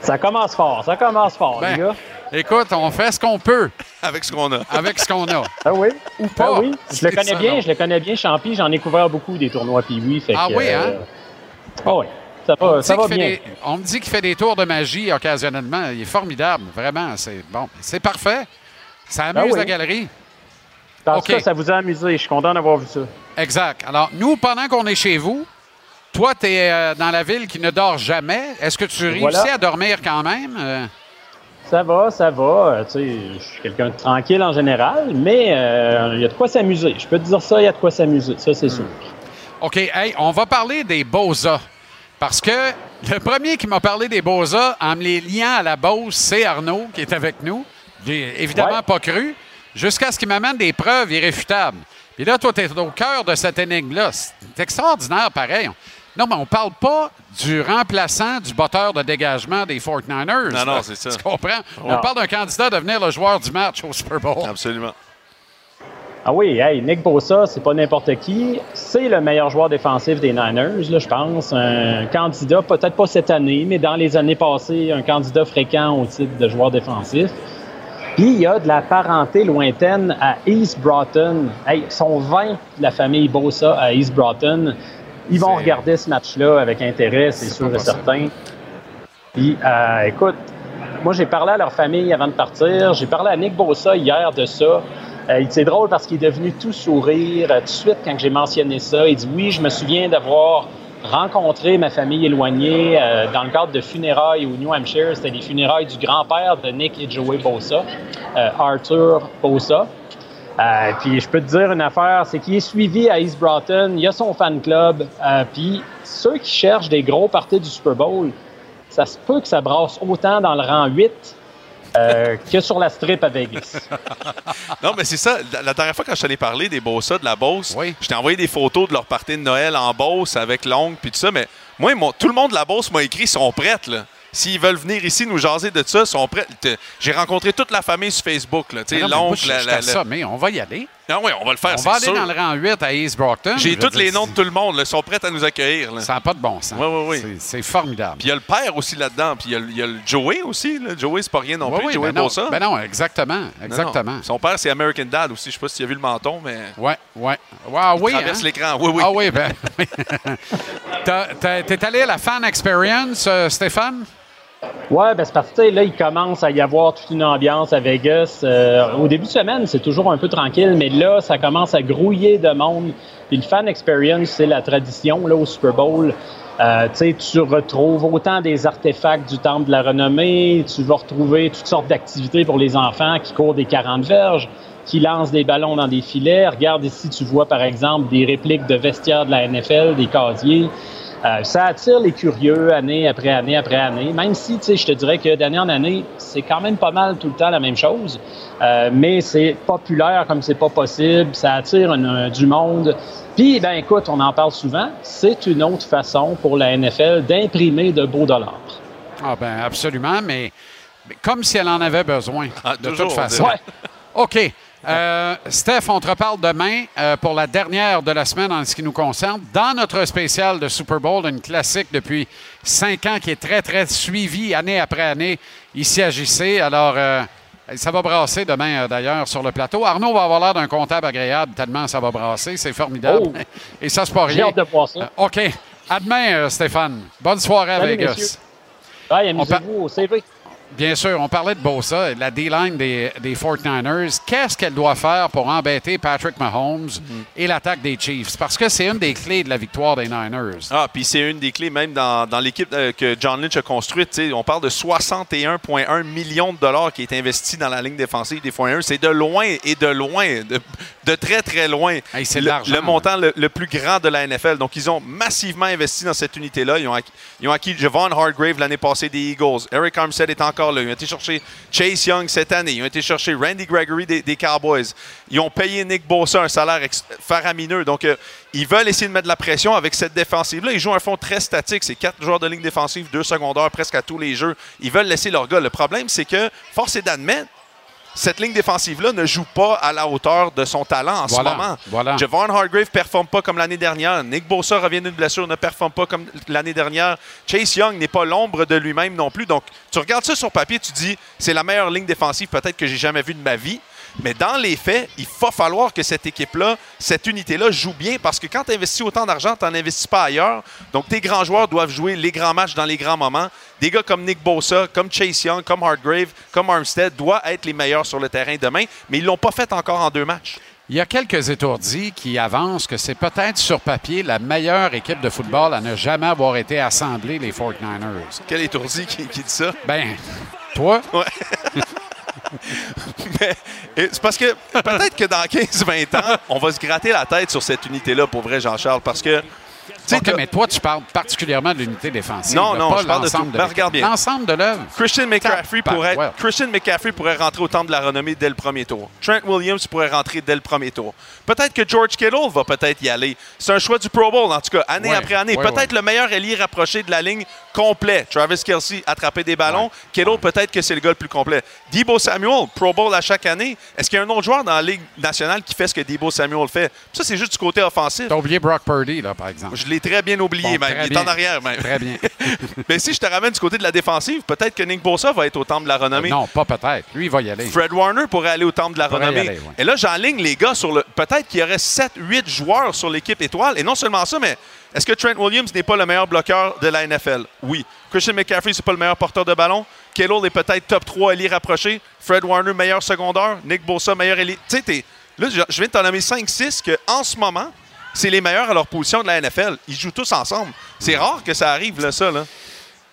Ça commence fort, ça commence fort, Ben, les gars. Écoute, on fait ce qu'on peut Avec ce qu'on a. avec ce qu'on a. *laughs* Ah oui? Ou pas. Ah oui, je le connais ça, bien, non? je le connais bien, Champi. J'en ai couvert beaucoup des tournois puis fait Ah que, oui, hein? euh, Ah oui, ça On va, me, ça dit va qu'il fait bien. des- on me dit qu'il fait des tours de magie occasionnellement. Il est formidable, vraiment. C'est bon, c'est parfait. Ça amuse Ben oui. la galerie. Cas, ça vous a amusé. Je suis content d'avoir vu ça. Exact. Alors, nous, pendant qu'on est chez vous, toi, tu es dans la ville qui ne dort jamais. Est-ce que tu réussis à dormir quand même? Euh, Ça va, ça va. Euh, tu sais, je suis quelqu'un de tranquille en général, mais euh, il y a de quoi s'amuser. Je peux te dire ça, il y a de quoi s'amuser. Ça, c'est sûr. OK, hey, on va parler des Bosa. Parce que *laughs* le premier qui m'a parlé des Bosa en me les liant à la Beauce, c'est Arnaud, qui est avec nous. J'ai évidemment Ouais. pas cru, jusqu'à ce qu'il m'amène des preuves irréfutables. Puis là, toi, tu es au cœur de cette énigme-là. C'est extraordinaire, pareil. Non, mais on parle pas du remplaçant du botteur de dégagement des 49ers. Non, non, c'est ça. Tu comprends? On parle d'un candidat à devenir le joueur du match au Super Bowl. Absolument. Ah oui, hey, Nick Bosa, c'est pas n'importe qui. C'est le meilleur joueur défensif des Niners, là, je pense. Un candidat, peut-être pas cette année, mais dans les années passées, un candidat fréquent au titre de joueur défensif. Puis il y a de la parenté lointaine à East Broughton. Hey, ils sont 20 de la famille Bosa à East Broughton. Ils vont regarder ce match-là avec intérêt, c'est sûr et certain. Puis, euh, écoute, moi, j'ai parlé à leur famille avant de partir. J'ai parlé à Nick Bossa hier de ça. Euh, c'est drôle parce qu'il est devenu tout sourire euh, tout de suite quand j'ai mentionné ça. Il dit oui, je me souviens d'avoir rencontré ma famille éloignée euh, dans le cadre de funérailles au New Hampshire. C'était les funérailles du grand-père de Nick et Joey Bossa, euh, Arthur Bossa. Euh, puis je peux te dire une affaire, c'est qu'il est suivi à East Broughton, il y a son fan club, puis ceux qui cherchent des gros parties du Super Bowl, ça se peut que ça brasse autant dans le rang 8 euh, que sur la strip à Vegas. *laughs* Non, mais c'est ça. La, la dernière fois, quand je t'allais parler des Bossa, de la Beauce, Oui. je t'ai envoyé des photos de leur partie de Noël en Beauce avec l'ongle puis tout ça. Mais moi, mon- tout le monde de la Beauce m'a écrit, ils sont prêts, là. S'ils veulent venir ici nous jaser de ça, ils sont prêts. J'ai rencontré toute la famille sur Facebook, là. Tu sais, Non, mais moi, l'oncle, je la- la- la- ça, mais on va y aller. Ah oui, on va le faire, On va aller sûr. dans le rang 8 à East Brockton. J'ai tous les noms de tout le monde. Ils sont prêts à nous accueillir, là. Ça n'a pas de bon sens. Oui, oui, oui. C'est- formidable. Puis il y a le père aussi là-dedans. Puis il y a le- il y, a le Joey aussi, là. Joey, c'est pas rien non Oui, plus. oui, Joey ben non, ben non, exactement. Non, non. Exactement. Son père, c'est American Dad aussi. Je sais pas si tu as vu le menton, mais. Ouais, ouais. Wow, oui. traverse hein? l'écran. Oui, oui. Ah oui, ben. *laughs* T'es allé à la fan experience, euh, Stéphane? Ouais, ben c'est parce que là, il commence à y avoir toute une ambiance à Vegas. Euh, au début de semaine, c'est toujours un peu tranquille, mais là, ça commence à grouiller de monde. Puis le fan experience, c'est la tradition là au Super Bowl. Euh, tu retrouves autant des artefacts du Temple de la Renommée, tu vas retrouver toutes sortes d'activités pour les enfants qui courent des 40 verges, qui lancent des ballons dans des filets. Regarde ici, tu vois par exemple des répliques de vestiaires de la NFL, des casiers. Euh, ça attire les curieux année après année après année, même si, tu sais, je te dirais que d'année en année, c'est quand même pas mal tout le temps la même chose. Euh, mais c'est populaire comme c'est pas possible, ça attire une- un- du monde. Puis, ben écoute, on en parle souvent, c'est une autre façon pour la NFL d'imprimer de beaux dollars. Ah ben absolument, mais, mais comme si elle en avait besoin, de toujours, toute façon. ouais. OK. Euh, Steph, on te reparle demain euh, pour la dernière de la semaine en ce qui nous concerne. Dans notre spécial de Super Bowl, une classique depuis cinq ans qui est très, très suivie année après année ici à JC. Alors, euh, ça va brasser demain euh, d'ailleurs sur le plateau. Arnaud va avoir l'air d'un comptable agréable tellement ça va brasser. C'est formidable. Oh. *laughs* Et ça, c'est pas rien. hâte de voir ça. OK. À demain, Stéphane. Bonne soirée à Salut, Vegas. Bye, amusez-vous au CV. Bien sûr, on parlait de Bosa, la D-line des, des 49ers. Qu'est-ce qu'elle doit faire pour embêter Patrick Mahomes et l'attaque des Chiefs? Parce que c'est une des clés de la victoire des Niners. Ah, puis c'est une des clés même dans, dans l'équipe euh, que John Lynch a construite. On parle de 61,1 millions de dollars qui est investi dans la ligne défensive des 49ers. C'est de loin et de loin, de, de très très loin, c'est de le, le montant le, le plus grand de la NFL. Donc ils ont massivement investi dans cette unité-là. Ils ont, acquis- ils ont acquis Javon Hargrave l'année passée des Eagles. Eric Armstead est encore là. Ils ont été chercher Chase Young cette année. Ils ont été chercher Randy Gregory des, Cowboys. Ils ont payé Nick Bosa un salaire faramineux. Donc, euh, ils veulent essayer de mettre de la pression avec cette défensive-là. Ils jouent un fond très statique. C'est quatre joueurs de ligne défensive, deux secondaires presque à tous les jeux. Ils veulent laisser leur gars. Le problème, c'est que, force est d'admettre, cette ligne défensive-là ne joue pas à la hauteur de son talent en Voilà, ce moment. voilà. Javon Hargrave ne performe pas comme l'année dernière. Nick Bosa revient d'une blessure, ne performe pas comme l'année dernière. Chase Young n'est pas l'ombre de lui-même non plus. Donc, tu regardes ça sur papier, tu dis, c'est la meilleure ligne défensive peut-être que j'ai jamais vue de ma vie. Mais dans les faits, il va falloir que cette équipe-là, cette unité-là joue bien parce que quand tu investis autant d'argent, tu n'en investis pas ailleurs. Donc, tes grands joueurs doivent jouer les grands matchs dans les grands moments. Des gars comme Nick Bosa, comme Chase Young, comme Hargrave, comme Armstead doivent être les meilleurs sur le terrain demain, mais ils ne l'ont pas fait encore en deux matchs. Il y a quelques étourdis qui avancent que c'est peut-être sur papier la meilleure équipe de football à ne jamais avoir été assemblée, les 49ers. Quel étourdi qui, qui dit ça? Ben, toi? *laughs* *laughs* Mais c'est parce que peut-être que dans 15-20 ans, on va se gratter la tête sur cette unité-là, pour vrai, Jean-Charles, parce que. Tu sais, OK, t'as- mais toi, tu parles particulièrement de l'unité défensive. Non, non, pas je parle de l'ensemble tout. de Ben, regarde bien. L'ensemble de l'œuvre. Christian McCaffrey, pourrait, ouais. Christian McCaffrey pourrait rentrer au temple de la renommée dès le premier tour. Trent Williams pourrait rentrer dès le premier tour. Peut-être que George Kittle va peut-être y aller. C'est un choix du Pro Bowl, en tout cas, année Ouais, après année. ouais, peut-être le meilleur ailier rapproché de la ligne complet. Travis Kelsey attraper des ballons. Kittle, peut-être que c'est le gars le plus complet. Debo Samuel, Pro Bowl à chaque année. Est-ce qu'il y a un autre joueur dans la Ligue nationale qui fait ce que Debo Samuel fait? Ça, c'est juste du côté offensif. T'as oublié Brock Purdy, là, par exemple. Je l'ai très bien oublié, Bon, même. Il est bien. en arrière, même. Très bien. *laughs* Mais si je te ramène du côté de la défensive, peut-être que Nick Bosa va être au temple de la renommée. non, pas peut-être. Lui, il va y aller. Fred Warner pourrait aller au temple de la renommée. aller, ouais. Et là, j'enligne les gars sur le. Peut-être qu'il y aurait 7-8 joueurs sur l'équipe étoile. Et non seulement ça, mais est-ce que Trent Williams n'est pas le meilleur bloqueur de la NFL? Oui. Christian McCaffrey, c'est pas le meilleur porteur de ballon. Kittle est peut-être top 3 ailier rapproché. Fred Warner, meilleur secondaire. Nick Bosa, meilleur ailier. Tu sais, là, je je viens de t'en nommer 5-6 que en ce moment, c'est les meilleurs à leur position de la NFL. Ils jouent tous ensemble. C'est rare que ça arrive, là, ça. Là.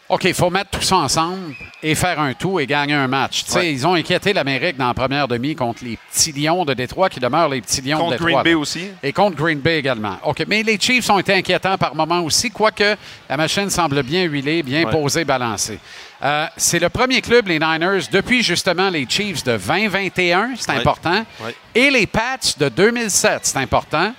OK, il faut mettre tout ça ensemble et faire un tout et gagner un match. Ouais. Ils ont inquiété l'Amérique dans la première demi contre les petits lions de Détroit qui demeurent les petits lions Contre de Détroit. Green Bay là. aussi. Et contre Green Bay également. OK, mais les Chiefs ont été inquiétants par moments aussi, quoique la machine semble bien huilée, bien Ouais. posée, balancée. Euh, c'est le premier club, les Niners, depuis justement les Chiefs de 2021, c'est Ouais. important, et les Pats de 2007, c'est important,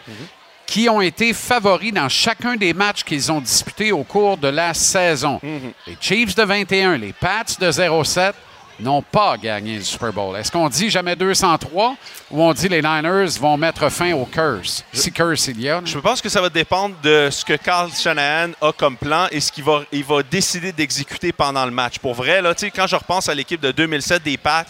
qui ont été favoris dans chacun des matchs qu'ils ont disputés au cours de la saison. Les Chiefs de 21, les Pats de 07 n'ont pas gagné le Super Bowl. Est-ce qu'on dit jamais 203 ou on dit les Niners vont mettre fin au curse? Si curse il y a. Je pense que ça va dépendre de ce que Carl Shanahan a comme plan et ce qu'il va, il va décider d'exécuter pendant le match. Pour vrai, là, quand je repense à l'équipe de 2007 des Pats,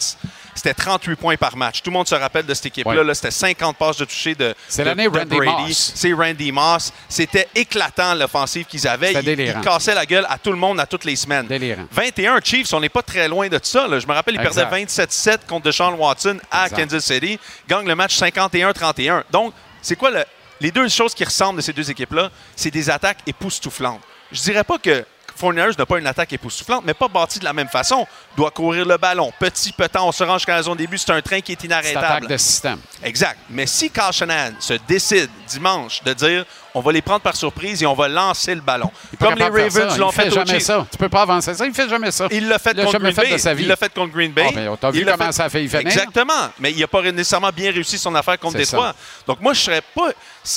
c'était 38 points par match. Tout le monde se rappelle de cette équipe-là. Ouais. c'était 50 passes de toucher de, C'est l'année de Randy Brady. Moss. C'est Randy Moss. C'était éclatant l'offensive qu'ils avaient. C'était Ils, ils cassaient la gueule à tout le monde à toutes les semaines. Délirant. 21 Chiefs, on n'est pas très loin de ça. là. Je me rappelle, ils Exact. perdaient 27-7 contre Deshaun Watson à Exact. Kansas City. Gagnent le match 51-31. Donc, c'est quoi le- les deux choses qui ressemblent de ces deux équipes-là? C'est des attaques époustouflantes. Je dirais pas que 49ers n'a pas une attaque époustouflante, mais pas bâtie de la même façon. Doit courir le ballon. Petit, petit, on se range jusqu'à la zone début. C'est un train qui est C'est inarrêtable. attaque de système. Exact. Mais si Carl Shanahan se décide dimanche de dire on va les prendre par surprise et on va lancer le ballon. Comme les Ravens l'ont Il fait fait jamais ça. Tu peux pas avancer ça. Il fait jamais ça. Il l'a fait fait de Bay. sa vie. Il l'a fait contre Green Bay. Ben, t'as vu Il comment fait- ça a finir? Exactement. Mais il n'a pas nécessairement bien réussi son affaire contre Détroit. ça. Donc moi, je serais pas.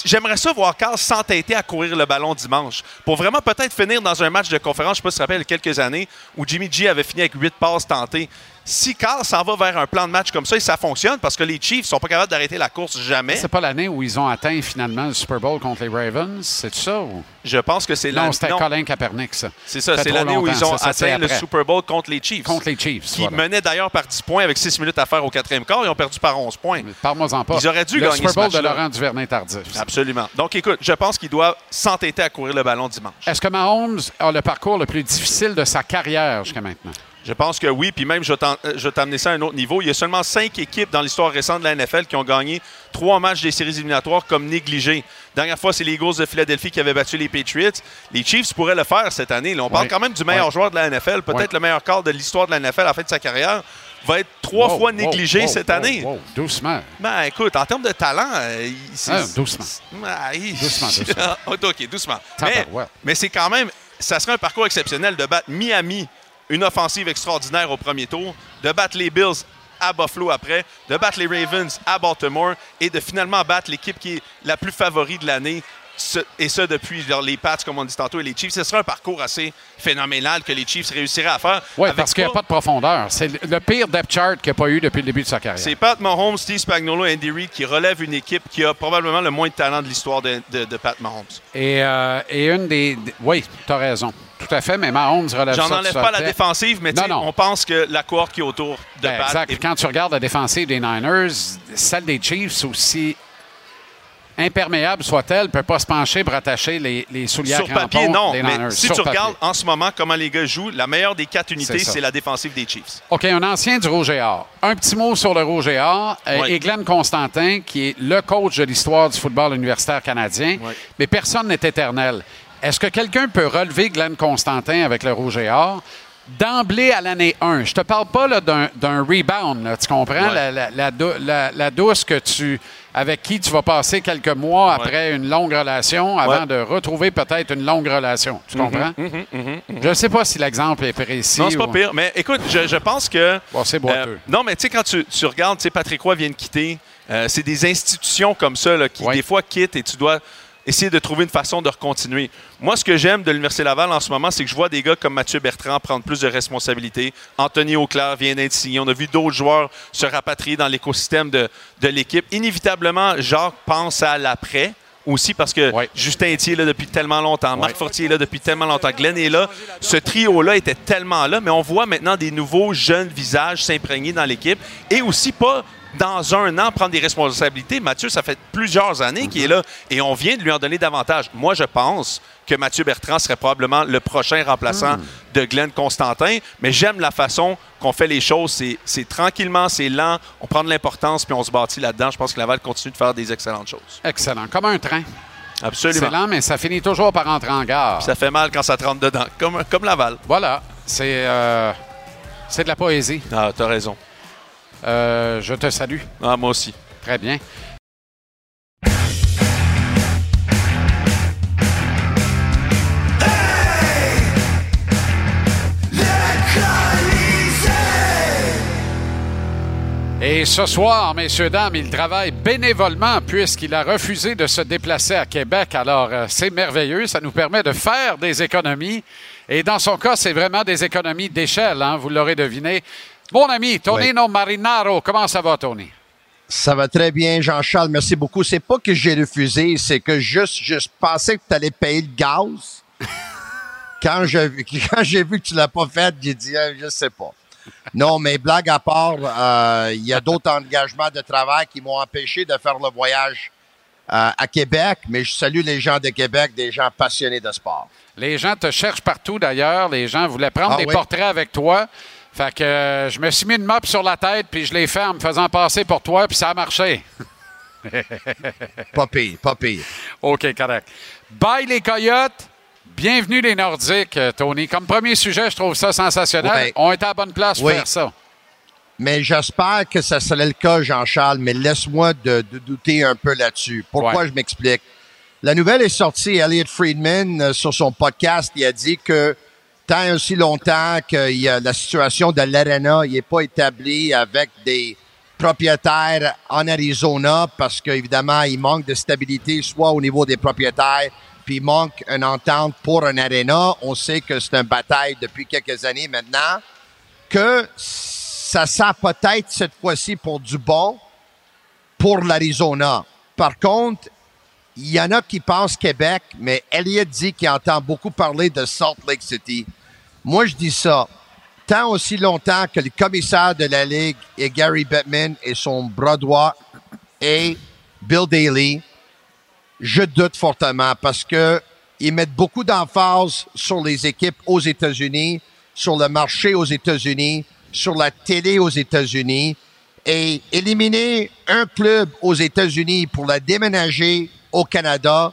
J'aimerais ça voir Carl s'entêter à courir le ballon dimanche. Pour vraiment peut-être finir dans un match de conférence, je ne sais pas si tu te rappelles, quelques années, où Jimmy G avait fini avec huit passes tentées. Si Carl s'en va vers un plan de match comme ça, et ça fonctionne parce que les Chiefs sont pas capables d'arrêter la course jamais. C'est pas l'année où ils ont atteint finalement le Super Bowl contre les Ravens, c'est ça ou? Je pense que c'est Non, l'année. c'était non. Colin Kaepernick ça. C'est ça, c'est l'année où ils ont ça, atteint le. Super Bowl contre les Chiefs. Contre les Chiefs. Qui voilà. menaient d'ailleurs par 10 points avec 6 minutes à faire au quatrième quart. Ils ont perdu par 11 points. Parle-moi-en pas. Ils auraient dû le gagner Super ce Bowl de. Laurent Duvernay-Tardif. Absolument. Donc écoute, je pense qu'il doit s'entêter à courir le ballon dimanche. Est-ce que Mahomes a le parcours le plus difficile de sa carrière jusqu'à maintenant? Je pense que oui, puis même je vais t'en- euh, je vais t'amener ça à un autre niveau. Il y a seulement cinq équipes dans l'histoire récente de la NFL qui ont gagné trois matchs des séries éliminatoires comme négligés. Dernière fois, c'est les Eagles de Philadelphie qui avaient battu les Patriots. Les Chiefs pourraient le faire cette année. Là, on parle quand même du meilleur joueur de la NFL, peut-être le meilleur quart de l'histoire de la NFL à la fin de sa carrière. Va être trois Wow, fois négligé wow, cette année. Doucement. Ben écoute, en termes de talent, euh, Ah, doucement. Ah, il- Doucement, doucement. *laughs* OK, doucement. Mais, mais c'est quand même, ça serait un parcours exceptionnel de battre Miami, une offensive extraordinaire au premier tour, de battre les Bills à Buffalo après, de battre les Ravens à Baltimore et de finalement battre l'équipe qui est la plus favori de l'année. et ça depuis genre, les Pats, comme on dit tantôt, et les Chiefs. Ce serait un parcours assez phénoménal que les Chiefs réussiraient à faire. Oui, parce qu'il n'y a pas de profondeur. C'est le pire depth chart qu'il n'y a pas eu depuis le début de sa carrière. c'est Pat Mahomes, Steve Spagnuolo et Andy Reid qui relèvent une équipe qui a probablement le moins de talent de l'histoire de, de- de Pat Mahomes. Et, euh, et une des- Oui, tu as raison. Tout à fait, mais Mahomes relève ça. J'en enlève pas la défensive, mais Non, non. on pense que la cohorte qui est autour de Ben, Pat exact. Quand tu regardes la défensive des Niners, celle des Chiefs, aussi imperméable soit-elle, ne peut pas se pencher pour attacher les, les souliers sur à papier, non. des Mais Niners. si Sur tu papier. regardes en ce moment comment les gars jouent, la meilleure des quatre unités, C'est la défensive des Chiefs. OK, un ancien du Rouge et Or. Un petit mot sur le Rouge et Or. Euh, Oui. Et Glenn Constantin, qui est le coach de l'histoire du football universitaire canadien. Oui. Mais personne n'est éternel. Est-ce que quelqu'un peut relever Glenn Constantin avec le Rouge et Or? D'emblée à l'année 1, je te parle pas là, d'un, d'un rebound, là, tu comprends? Ouais. La, la- la dou- la- la douce que tu, avec qui tu vas passer quelques mois après une longue relation avant Ouais. de retrouver peut-être une longue relation. Tu comprends? Je ne sais pas si l'exemple est précis. Non, c'est pas ou- pire. Mais écoute, je, je pense que. Bon, c'est boiteux. Euh, non, mais tu sais, quand tu, tu regardes, tu sais, Patrick Roy vient de quitter. euh, c'est des institutions comme ça là, qui, des fois, quittent et tu dois essayer de trouver une façon de recontinuer. Moi, ce que j'aime de l'Université Laval en ce moment, c'est que je vois des gars comme Mathieu Bertrand prendre plus de responsabilités. Anthony Auclair vient d'être signé. On a vu d'autres joueurs se rapatrier dans l'écosystème de, de l'équipe. Inévitablement, Jacques pense à l'après aussi parce que Ouais. Justin est là depuis tellement longtemps, Marc Fortier est là depuis tellement longtemps, Glenn est là. Ce trio-là était tellement là, mais on voit maintenant des nouveaux jeunes visages s'imprégner dans l'équipe et aussi pas dans un an prendre des responsabilités. Mathieu, ça fait plusieurs années qu'il est là et on vient de lui en donner davantage. Moi, je pense que Mathieu Bertrand serait probablement le prochain remplaçant de Glenn Constantin, mais j'aime la façon qu'on fait les choses. C'est- tranquillement, c'est lent, on prend de l'importance puis on se bâtit là-dedans. Je pense que Laval continue de faire des excellentes choses. Excellent. Comme un train. Absolument. C'est lent, mais ça finit toujours par rentrer en gare. Ça fait mal quand ça te rentre dedans, comme, comme Laval. Voilà. C'est euh, c'est de la poésie. Ah, t'as raison. Euh, je te salue. Ah, moi aussi. Très bien. Et ce soir, messieurs, dames, il travaille bénévolement puisqu'il a refusé de se déplacer à Québec. Alors, euh, c'est merveilleux. Ça nous permet de faire des économies. Et dans son cas, c'est vraiment des économies d'échelle, hein, vous l'aurez deviné. Mon ami, Tonino Marinaro, comment ça va, Tony? Ça va très bien, Jean-Charles. Merci beaucoup. C'est pas que j'ai refusé, c'est que juste, je pensais que tu allais payer le gaz. *laughs* quand j'ai vu que tu l'as pas fait, j'ai dit, Ah, je sais pas. Non, mais blague à part, euh, il y a d'autres engagements de travail qui m'ont empêché de faire le voyage euh, à Québec, mais je salue les gens de Québec, des gens passionnés de sport. Les gens te cherchent partout d'ailleurs. Les gens voulaient prendre Ah des oui? portraits avec toi. Fait que euh, je me suis mis une mop sur la tête, puis je l'ai fait en me faisant passer pour toi, puis ça a marché. Pas pire, pas pire. OK, correct. Bye les Coyotes. Bienvenue les Nordiques, euh, Tony. Comme premier sujet, je trouve ça sensationnel. Ouais. On est à la bonne place pour Oui. faire ça. Mais j'espère que ça serait le cas, Jean-Charles, mais laisse-moi de, de douter un peu là-dessus. Pourquoi Ouais. je m'explique? La nouvelle est sortie. Elliot Friedman, euh, sur son podcast, il a dit que tant aussi longtemps que y a la situation de l'Arena n'est pas établie avec des propriétaires en Arizona parce qu'évidemment, il manque de stabilité, soit au niveau des propriétaires, puis il manque une entente pour un Arena. On sait que c'est une bataille depuis quelques années maintenant, que ça sent peut-être cette fois-ci pour du bon pour l'Arizona. Par contre, il y en a qui pensent Québec, mais Elliott dit qu'il entend beaucoup parler de Salt Lake City. Moi, je dis ça. Tant aussi longtemps que le commissaire de la Ligue est Gary Bettman et son bras droit est Bill Daly, je doute fortement parce que ils mettent beaucoup d'emphase sur les équipes aux États-Unis, sur le marché aux États-Unis, sur la télé aux États-Unis et éliminer un club aux États-Unis pour la déménager au Canada,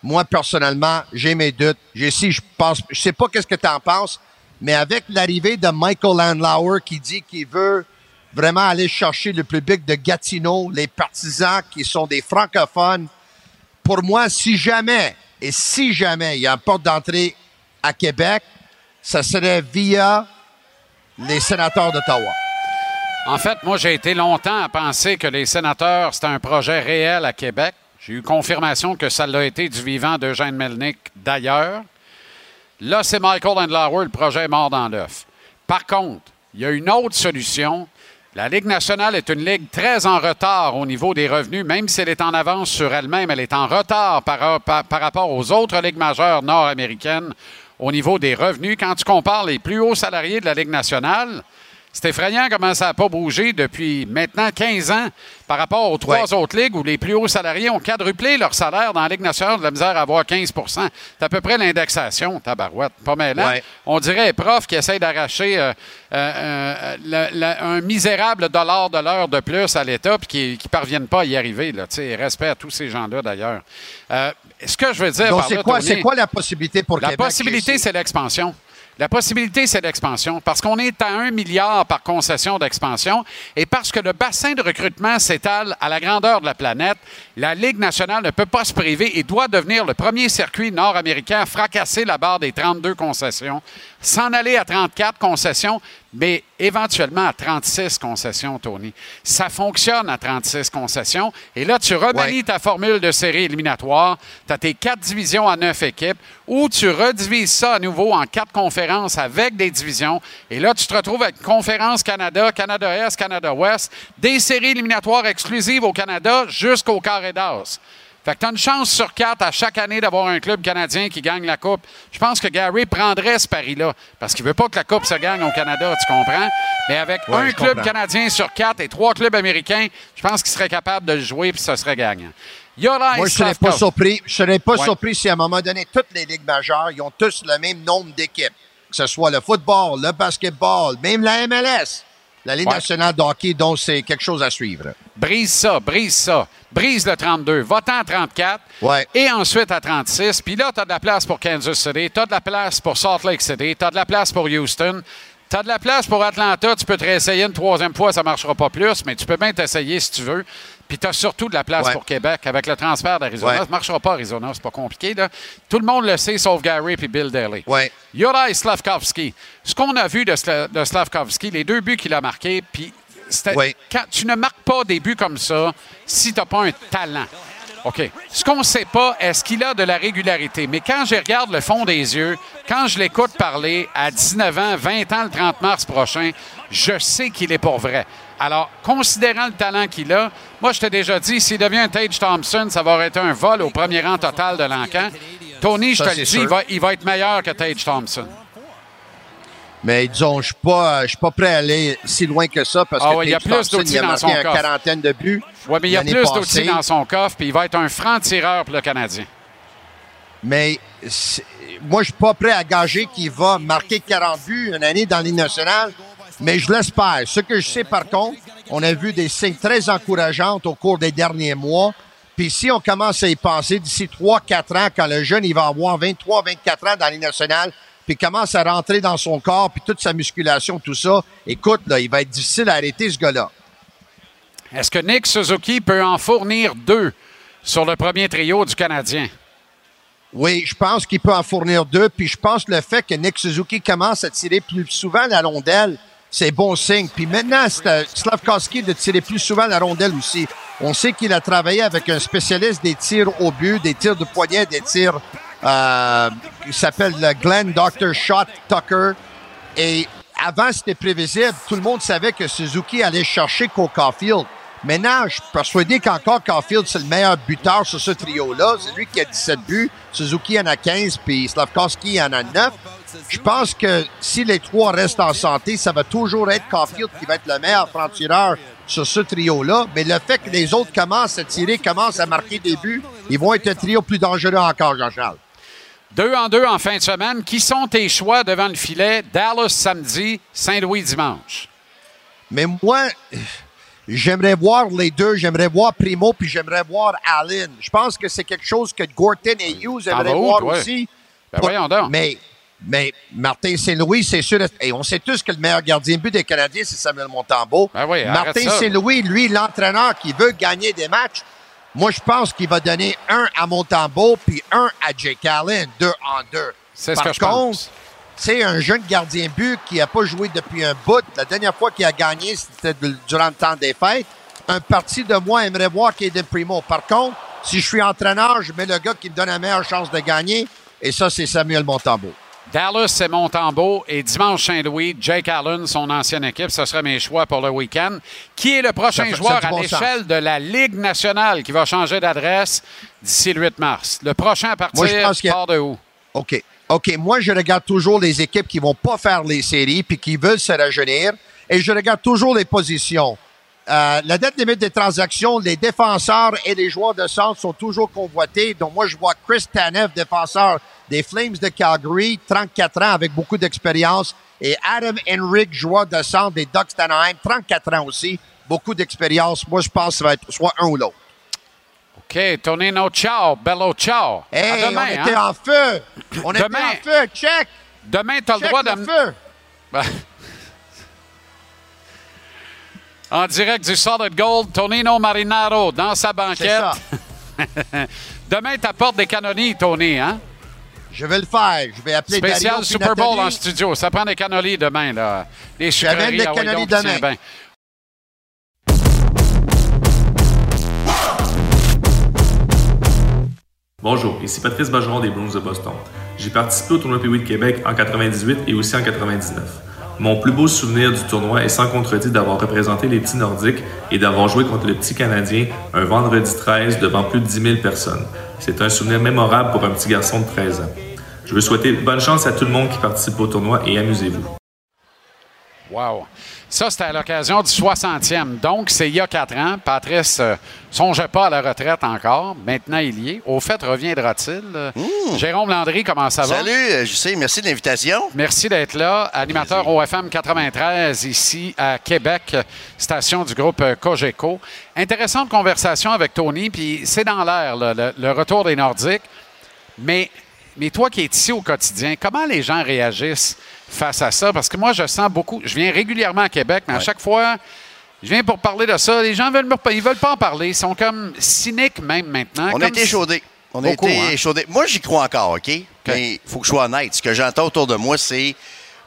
moi personnellement, j'ai mes doutes. J'ai si je pense, je sais pas qu'est-ce que tu en penses, mais avec l'arrivée de Michael Landlauer qui dit qu'il veut vraiment aller chercher le public de Gatineau, les partisans qui sont des francophones, pour moi, si jamais et si jamais il y a une porte d'entrée à Québec, ça serait via les sénateurs d'Ottawa. En fait, moi, j'ai été longtemps à penser que les sénateurs, c'était un projet réel à Québec. J'ai eu confirmation que ça l'a été du vivant d'Eugène Melnick d'ailleurs. Là, c'est Michael Andlauer, le projet est mort dans l'œuf. Par contre, il y a une autre solution. La Ligue nationale est une ligue très en retard au niveau des revenus, même si elle est en avance sur elle-même, elle est en retard par, par- par rapport aux autres ligues majeures nord-américaines au niveau des revenus. Quand tu compares les plus hauts salariés de la Ligue nationale, c'est effrayant comment ça n'a pas bougé depuis maintenant 15 ans par rapport aux trois autres ligues où les plus hauts salariés ont quadruplé leur salaire dans la Ligue nationale de la misère à avoir 15% C'est à peu près l'indexation, tabarouette. Pas mal. Ouais. On dirait prof qui essaie d'arracher euh, euh, euh, un misérable dollar de l'heure de plus à l'État puis qui ne parviennent pas à y arriver. Là. Respect à tous ces gens-là, d'ailleurs. Ce que je veux dire c'est quoi, la possibilité pour la Québec? possibilité, c'est l'expansion. La possibilité, c'est l'expansion. Parce qu'on est à un milliard par concession d'expansion et parce que le bassin de recrutement s'étale à la grandeur de la planète, la Ligue nationale ne peut pas se priver et doit devenir le premier circuit nord-américain à fracasser la barre des 32 concessions, s'en aller à 34 concessions, mais éventuellement à 36 concessions, Tony. Ça fonctionne à 36 concessions. Et là, tu remanies ta formule de série éliminatoire. Tu as tes quatre divisions à neuf équipes ou tu redivises ça à nouveau en quatre conférences avec des divisions. Et là, tu te retrouves avec conférence Canada, Canada-Est, Canada-Ouest, des séries éliminatoires exclusives au Canada jusqu'au carré d'as. Fait que tu as une chance sur quatre à chaque année d'avoir un club canadien qui gagne la Coupe. Je pense que Gary prendrait ce pari-là parce qu'il veut pas que la Coupe se gagne au Canada, tu comprends? Mais avec Ouais, un club comprends. canadien sur quatre et trois clubs américains, je pense qu'il serait capable de le jouer puis ce serait gagnant. Moi, je serais pas surpris. Je serais pas Ouais. surpris si à un moment donné, toutes les ligues majeures, ils ont tous le même nombre d'équipes. Que ce soit le football, le basketball, même la MLS. La Ligue Ouais. nationale de hockey, donc c'est quelque chose à suivre. Brise ça, brise ça. Brise le 32. Va-t'en à 34. Ouais. Et ensuite à 36. Puis là, tu as de la place pour Kansas City. Tu as de la place pour Salt Lake City. Tu as de la place pour Houston. Tu as de la place pour Atlanta. Tu peux te réessayer une troisième fois. Ça ne marchera pas plus, mais tu peux bien t'essayer si tu veux. Puis tu as surtout de la place Ouais. pour Québec avec le transfert d'Arizona. Ouais. Ça ne marchera pas, Arizona. C'est pas compliqué. Là. Tout le monde le sait, sauf Gary et Bill Daly. Ouais. Juraj Slavkovski. Ce qu'on a vu de, Sla- de Slavkovski, les deux buts qu'il a marqués, puis Oui. quand tu ne marques pas des buts comme ça si tu n'as pas un talent. OK. Ce qu'on ne sait pas, est-ce qu'il a de la régularité? Mais quand je regarde le fond des yeux, quand je l'écoute parler à 19 ans, 20 ans, le 30 mars prochain, je sais qu'il est pour vrai. Alors, considérant le talent qu'il a, moi, je t'ai déjà dit, s'il devient un Tage Thompson, ça va être un vol au premier rang total de l'encan. Tony, je Ça, te le dis, il va, il va être meilleur que Tage Thompson. Mais disons, je suis pas, je suis pas prêt à aller si loin que ça parce Ah que ouais, il y a Tage plus d'outils dans marqué son coffre. quarantaine de buts. Oui, mais il y a plus d'outils dans son coffre, puis il va être un franc-tireur pour le Canadien. Mais moi, je suis pas prêt à gager qu'il va marquer 40 buts une année dans Ligue nationale, mais je l'espère. Ce que je sais, par contre, on a vu des signes très encourageants au cours des derniers mois. Puis si on commence à y penser d'ici 3-4 ans, quand le jeune il va avoir 23-24 ans dans la Ligue nationale, puis commence à rentrer dans son corps, puis toute sa musculation, tout ça, écoute, là, il va être difficile à arrêter ce gars-là. Est-ce que Nick Suzuki peut en fournir deux sur le premier trio du Canadien? Oui, je pense qu'il peut en fournir deux. Puis je pense que le fait que Nick Suzuki commence à tirer plus souvent la rondelle, c'est bon signe. Puis maintenant, à Slavkowski de tirer plus souvent la rondelle aussi. On sait qu'il a travaillé avec un spécialiste des tirs au but, des tirs de poignet, des tirs euh, qui s'appelle le Glenn Dr. Shot Tucker. Et avant, c'était prévisible. Tout le monde savait que Suzuki allait chercher Cole Caulfield. Maintenant, je suis persuadé qu'encore Caulfield, c'est le meilleur buteur sur ce trio-là. C'est lui qui a 17 buts. Suzuki en a 15, puis Slavkowski en a 9. Je pense que si les trois restent en santé, ça va toujours être Caulfield qui va être le meilleur franc-tireur sur ce trio-là. Mais le fait que les autres commencent à tirer, commencent à marquer des buts, ils vont être un trio plus dangereux encore, Jean-Charles. Deux en deux en fin de semaine. Qui sont tes choix devant le filet? Dallas samedi, Saint-Louis dimanche? Mais moi, j'aimerais voir les deux. J'aimerais voir Primo, puis j'aimerais voir Allen. Je pense que c'est quelque chose que Gorton et Hughes aimeraient voir aussi. Ben voyons donc. Mais, mais Martin Saint-Louis, c'est sûr. Et on sait tous que le meilleur gardien de but des Canadiens, c'est Samuel Montembeau. Ben oui, Martin. Saint-Louis, lui, l'entraîneur qui veut gagner des matchs, moi, je pense qu'il va donner un à Montembeau puis un à Jake Allen, deux en deux. C'est ce Par que je contre, pense. C'est un jeune gardien de but qui n'a pas joué depuis un bout. La dernière fois qu'il a gagné, c'était de- durant le temps des fêtes. Un parti de moi aimerait voir Caden Primo. Par contre, si je suis entraîneur, je mets le gars qui me donne la meilleure chance de gagner. Et ça, c'est Samuel Montembeau. Dallas, c'est Montembeau. Et dimanche, Saint-Louis, Jake Allen, son ancienne équipe. Ce sera mes choix pour le week-end. Qui est le prochain fait- joueur à l'échelle de la Ligue nationale qui va changer d'adresse d'ici le 8 mars? Le prochain à partir Moi, je pense qu'il y a- part de où? OK. OK. Moi, je regarde toujours les équipes qui vont pas faire les séries puis qui veulent se rajeunir. Et je regarde toujours les positions. Euh, la date limite des transactions, les défenseurs et les joueurs de centre sont toujours convoités. Donc, moi, je vois Chris Tanev, défenseur des Flames de Calgary, 34 ans avec beaucoup d'expérience. Et Adam Henrik, joueur de centre des Ducks d'Anaheim, 34 ans aussi, beaucoup d'expérience. Moi, je pense que ça va être soit un ou l'autre. OK, Tonino, ciao. Bello, ciao. Hey, à demain, on était hein? en feu! On était Demain. en feu! Check! Demain, tu as le droit le de... feu! *laughs* En direct du Solid Gold, Tonino Marinaro dans sa banquette. *laughs* Demain, t'apportes des canonies, Tony, hein? Je vais le faire. Je vais appeler Spécial Dario Super Bowl en studio. Ça prend des cannolis demain, là. Des J'amène sucreries. des ah cannolis demain. Bonjour, ici Patrice Bergeron des Bruins de Boston. J'ai participé au tournoi Pee-Wee de Québec en 98 et aussi en 99. Mon plus beau souvenir du tournoi est sans contredit d'avoir représenté les petits Nordiques et d'avoir joué contre le petit Canadien un vendredi 13 devant plus de 10 000 personnes. C'est un souvenir mémorable pour un petit garçon de 13 ans. Je veux souhaiter bonne chance à tout le monde qui participe au tournoi et amusez-vous. Wow. Ça, c'était à l'occasion du 60e. Donc, c'est il y a quatre ans. Patrice ne songeait pas à la retraite encore. Maintenant, il y est. Au fait, reviendra-t-il? Euh, Jérôme Landry, comment ça va? Salut, euh, je sais, merci de l'invitation. Merci d'être là. Animateur OFM 93 ici à Québec, station du groupe euh, Cogeco. Intéressante conversation avec Tony, puis c'est dans l'air, le retour des Nordiques. Mais, mais toi qui es ici au quotidien, comment les gens réagissent face à ça? Parce que moi, je sens beaucoup. Je viens régulièrement à Québec, mais à chaque fois, je viens pour parler de ça. Les gens veulent me- ils veulent pas en parler. Ils sont comme cyniques même maintenant. On Comme a été échaudés. On a été hein? échaudés. Moi, j'y crois encore, OK? Mais il faut que je sois honnête. Ce que j'entends autour de moi, c'est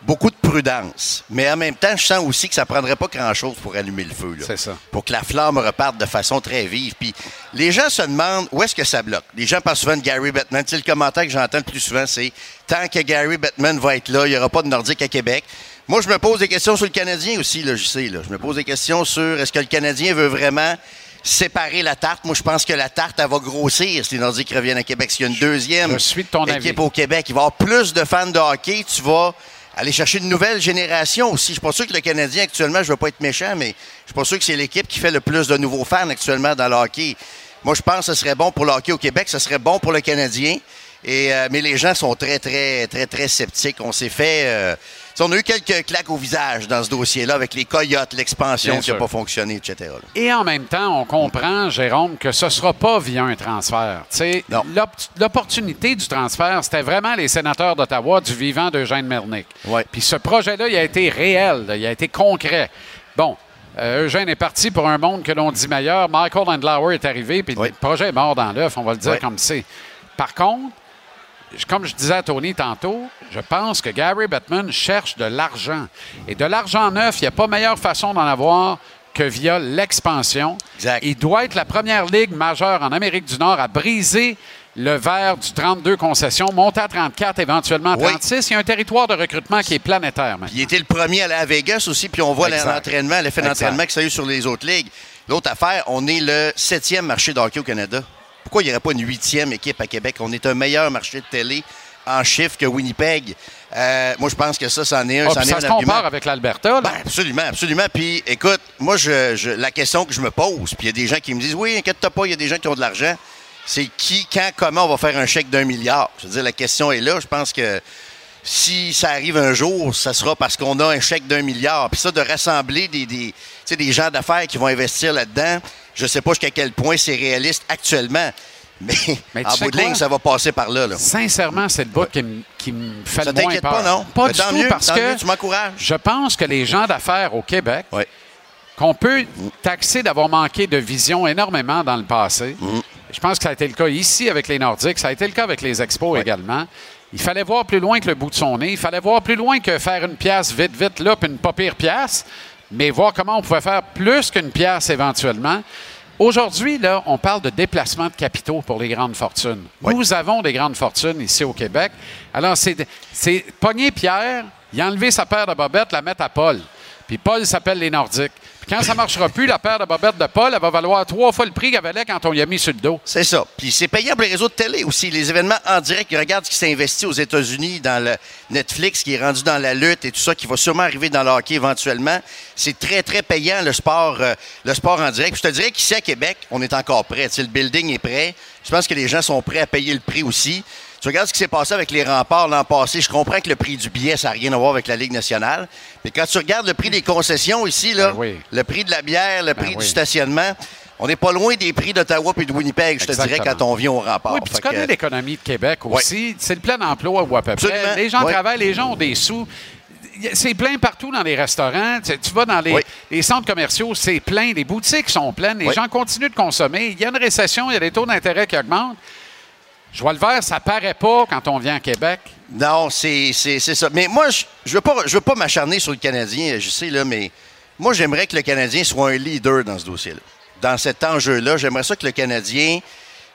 beaucoup de prudence. Mais en même temps, je sens aussi que ça prendrait pas grand-chose pour allumer le feu. C'est ça. Pour que la flamme reparte de façon très vive. Puis les gens se demandent où est-ce que ça bloque. Les gens parlent souvent de Gary Bettman. Tu sais, le commentaire que j'entends le plus souvent, c'est tant que Gary Bettman va être là, il n'y aura pas de Nordique à Québec. Moi, je me pose des questions sur le Canadien aussi, là, je sais. Là. Je me pose des questions sur est-ce que le Canadien veut vraiment séparer la tarte. Moi, je pense que la tarte, elle va grossir si les Nordiques reviennent à Québec. S'il y a une deuxième Je suis de ton équipe avis. au Québec, il va y avoir plus de fans de hockey. Tu vas aller chercher une nouvelle génération aussi. Je suis pas sûr que le Canadien, actuellement, je veux pas être méchant, mais je suis pas sûr que c'est l'équipe qui fait le plus de nouveaux fans actuellement dans le hockey. Moi, je pense que ce serait bon pour le hockey au Québec, ce serait bon pour le Canadien. Et, euh, mais les gens sont très, très, très, très sceptiques. On s'est fait... euh, on a eu quelques claques au visage dans ce dossier-là avec les Coyotes, l'expansion qui n'a pas fonctionné, etc. Et en même temps, on comprend, Jérôme, que ce ne sera pas via un transfert. L'opportunité du transfert, c'était vraiment les sénateurs d'Ottawa du vivant d'Eugène Mernick. Puis ce projet-là, il a été réel, il a été concret. Bon, euh, Eugène est parti pour un monde que l'on dit meilleur. Michael Andlauer est arrivé, puis le projet est mort dans l'œuf, on va le dire Ouais. comme c'est. Par contre, comme je disais à Tony tantôt, je pense que Gary Bettman cherche de l'argent. Et de l'argent neuf, il n'y a pas meilleure façon d'en avoir que via l'expansion. Il doit être la première ligue majeure en Amérique du Nord à briser le verre du 32 concessions, monter à 34, éventuellement à 36. Il y a un territoire de recrutement qui est planétaire. maintenant. Il était le premier à aller à Vegas aussi, puis on voit l'entraînement, l'effet d'entraînement que ça a eu sur les autres ligues. L'autre affaire, on est le septième marché de hockey au Canada. Pourquoi il n'y aurait pas une huitième équipe à Québec? On est un meilleur marché de télé en chiffres que Winnipeg. Euh, moi, je pense que ça, c'en est un, Ah, est ça un se argument. compare avec l'Alberta. Ben, absolument, absolument. Puis, écoute, moi, je, je- la question que je me pose, puis il y a des gens qui me disent, oui, inquiète-toi pas, il y a des gens qui ont de l'argent. C'est qui, quand, comment on va faire un chèque d'un milliard? Je veux dire, la question est là. Je pense que si ça arrive un jour, ça sera parce qu'on a un chèque d'un milliard. Puis ça, de rassembler des, des, des gens d'affaires qui vont investir là-dedans, je sais pas jusqu'à quel point c'est réaliste actuellement. Mais, *laughs* en bout de ligne, ça va passer par là. là. Sincèrement, c'est le bout qui, me- qui me fait Ça le moins t'inquiète peur. pas, non? Pas Mais du tout, mieux, parce que mieux, tu m'encourages. je pense que les gens d'affaires au Québec, qu'on peut taxer d'avoir manqué de vision énormément dans le passé, Mm. je pense que ça a été le cas ici avec les Nordiques, ça a été le cas avec les Expos également. Il fallait voir plus loin que le bout de son nez. Il fallait voir plus loin que faire une pièce vite, vite, là, puis une pas pire pièce, mais voir comment on pouvait faire plus qu'une pièce éventuellement. Aujourd'hui, là, on parle de déplacement de capitaux pour les grandes fortunes. Nous avons des grandes fortunes ici au Québec. Alors, c'est, pogner Pierre, il a enlevé sa paire de bobettes, la mettre à Paul. Puis Paul s'appelle les Nordiques. Quand ça ne marchera plus, la paire de bobettes de Paul, elle va valoir trois fois le prix qu'elle valait quand on y a mis sur le dos. C'est ça. Puis c'est pour les réseaux de télé aussi. Les événements en direct, regarde ce qui s'est investi aux États-Unis dans le Netflix, qui est rendu dans la lutte et tout ça, qui va sûrement arriver dans le hockey éventuellement. C'est très, très payant, le sport, euh, le sport en direct. Puis je te dirais qu'ici à Québec, on est encore prêt. Tu sais, le building est prêt. Je pense que les gens sont prêts à payer le prix aussi. Tu regardes ce qui s'est passé avec les remparts l'an passé. Je comprends que le prix du billet, ça n'a rien à voir avec la Ligue nationale. Mais quand tu regardes le prix des concessions ici, là, le prix de la bière, le prix Ben oui. du stationnement, on n'est pas loin des prix d'Ottawa et de Winnipeg, je te dirais, quand on vient au rempart. Oui, puis tu que- connais l'économie de Québec aussi. C'est le plein emploi ou à peu Absolument. près. Les gens Oui. travaillent, les gens ont des sous. C'est plein partout dans les restaurants. Tu, vas dans les, Oui. les centres commerciaux, c'est plein. Les boutiques sont pleines. Les gens continuent de consommer. Il y a une récession, il y a des taux d'intérêt qui augmentent. Je vois le vert, ça paraît pas quand on vient à Québec. Non, c'est ça. Mais moi, je ne veux pas, je veux pas m'acharner sur le Canadien, je sais, là, mais moi, j'aimerais que le Canadien soit un leader dans ce dossier-là. Dans cet enjeu-là, j'aimerais ça que le Canadien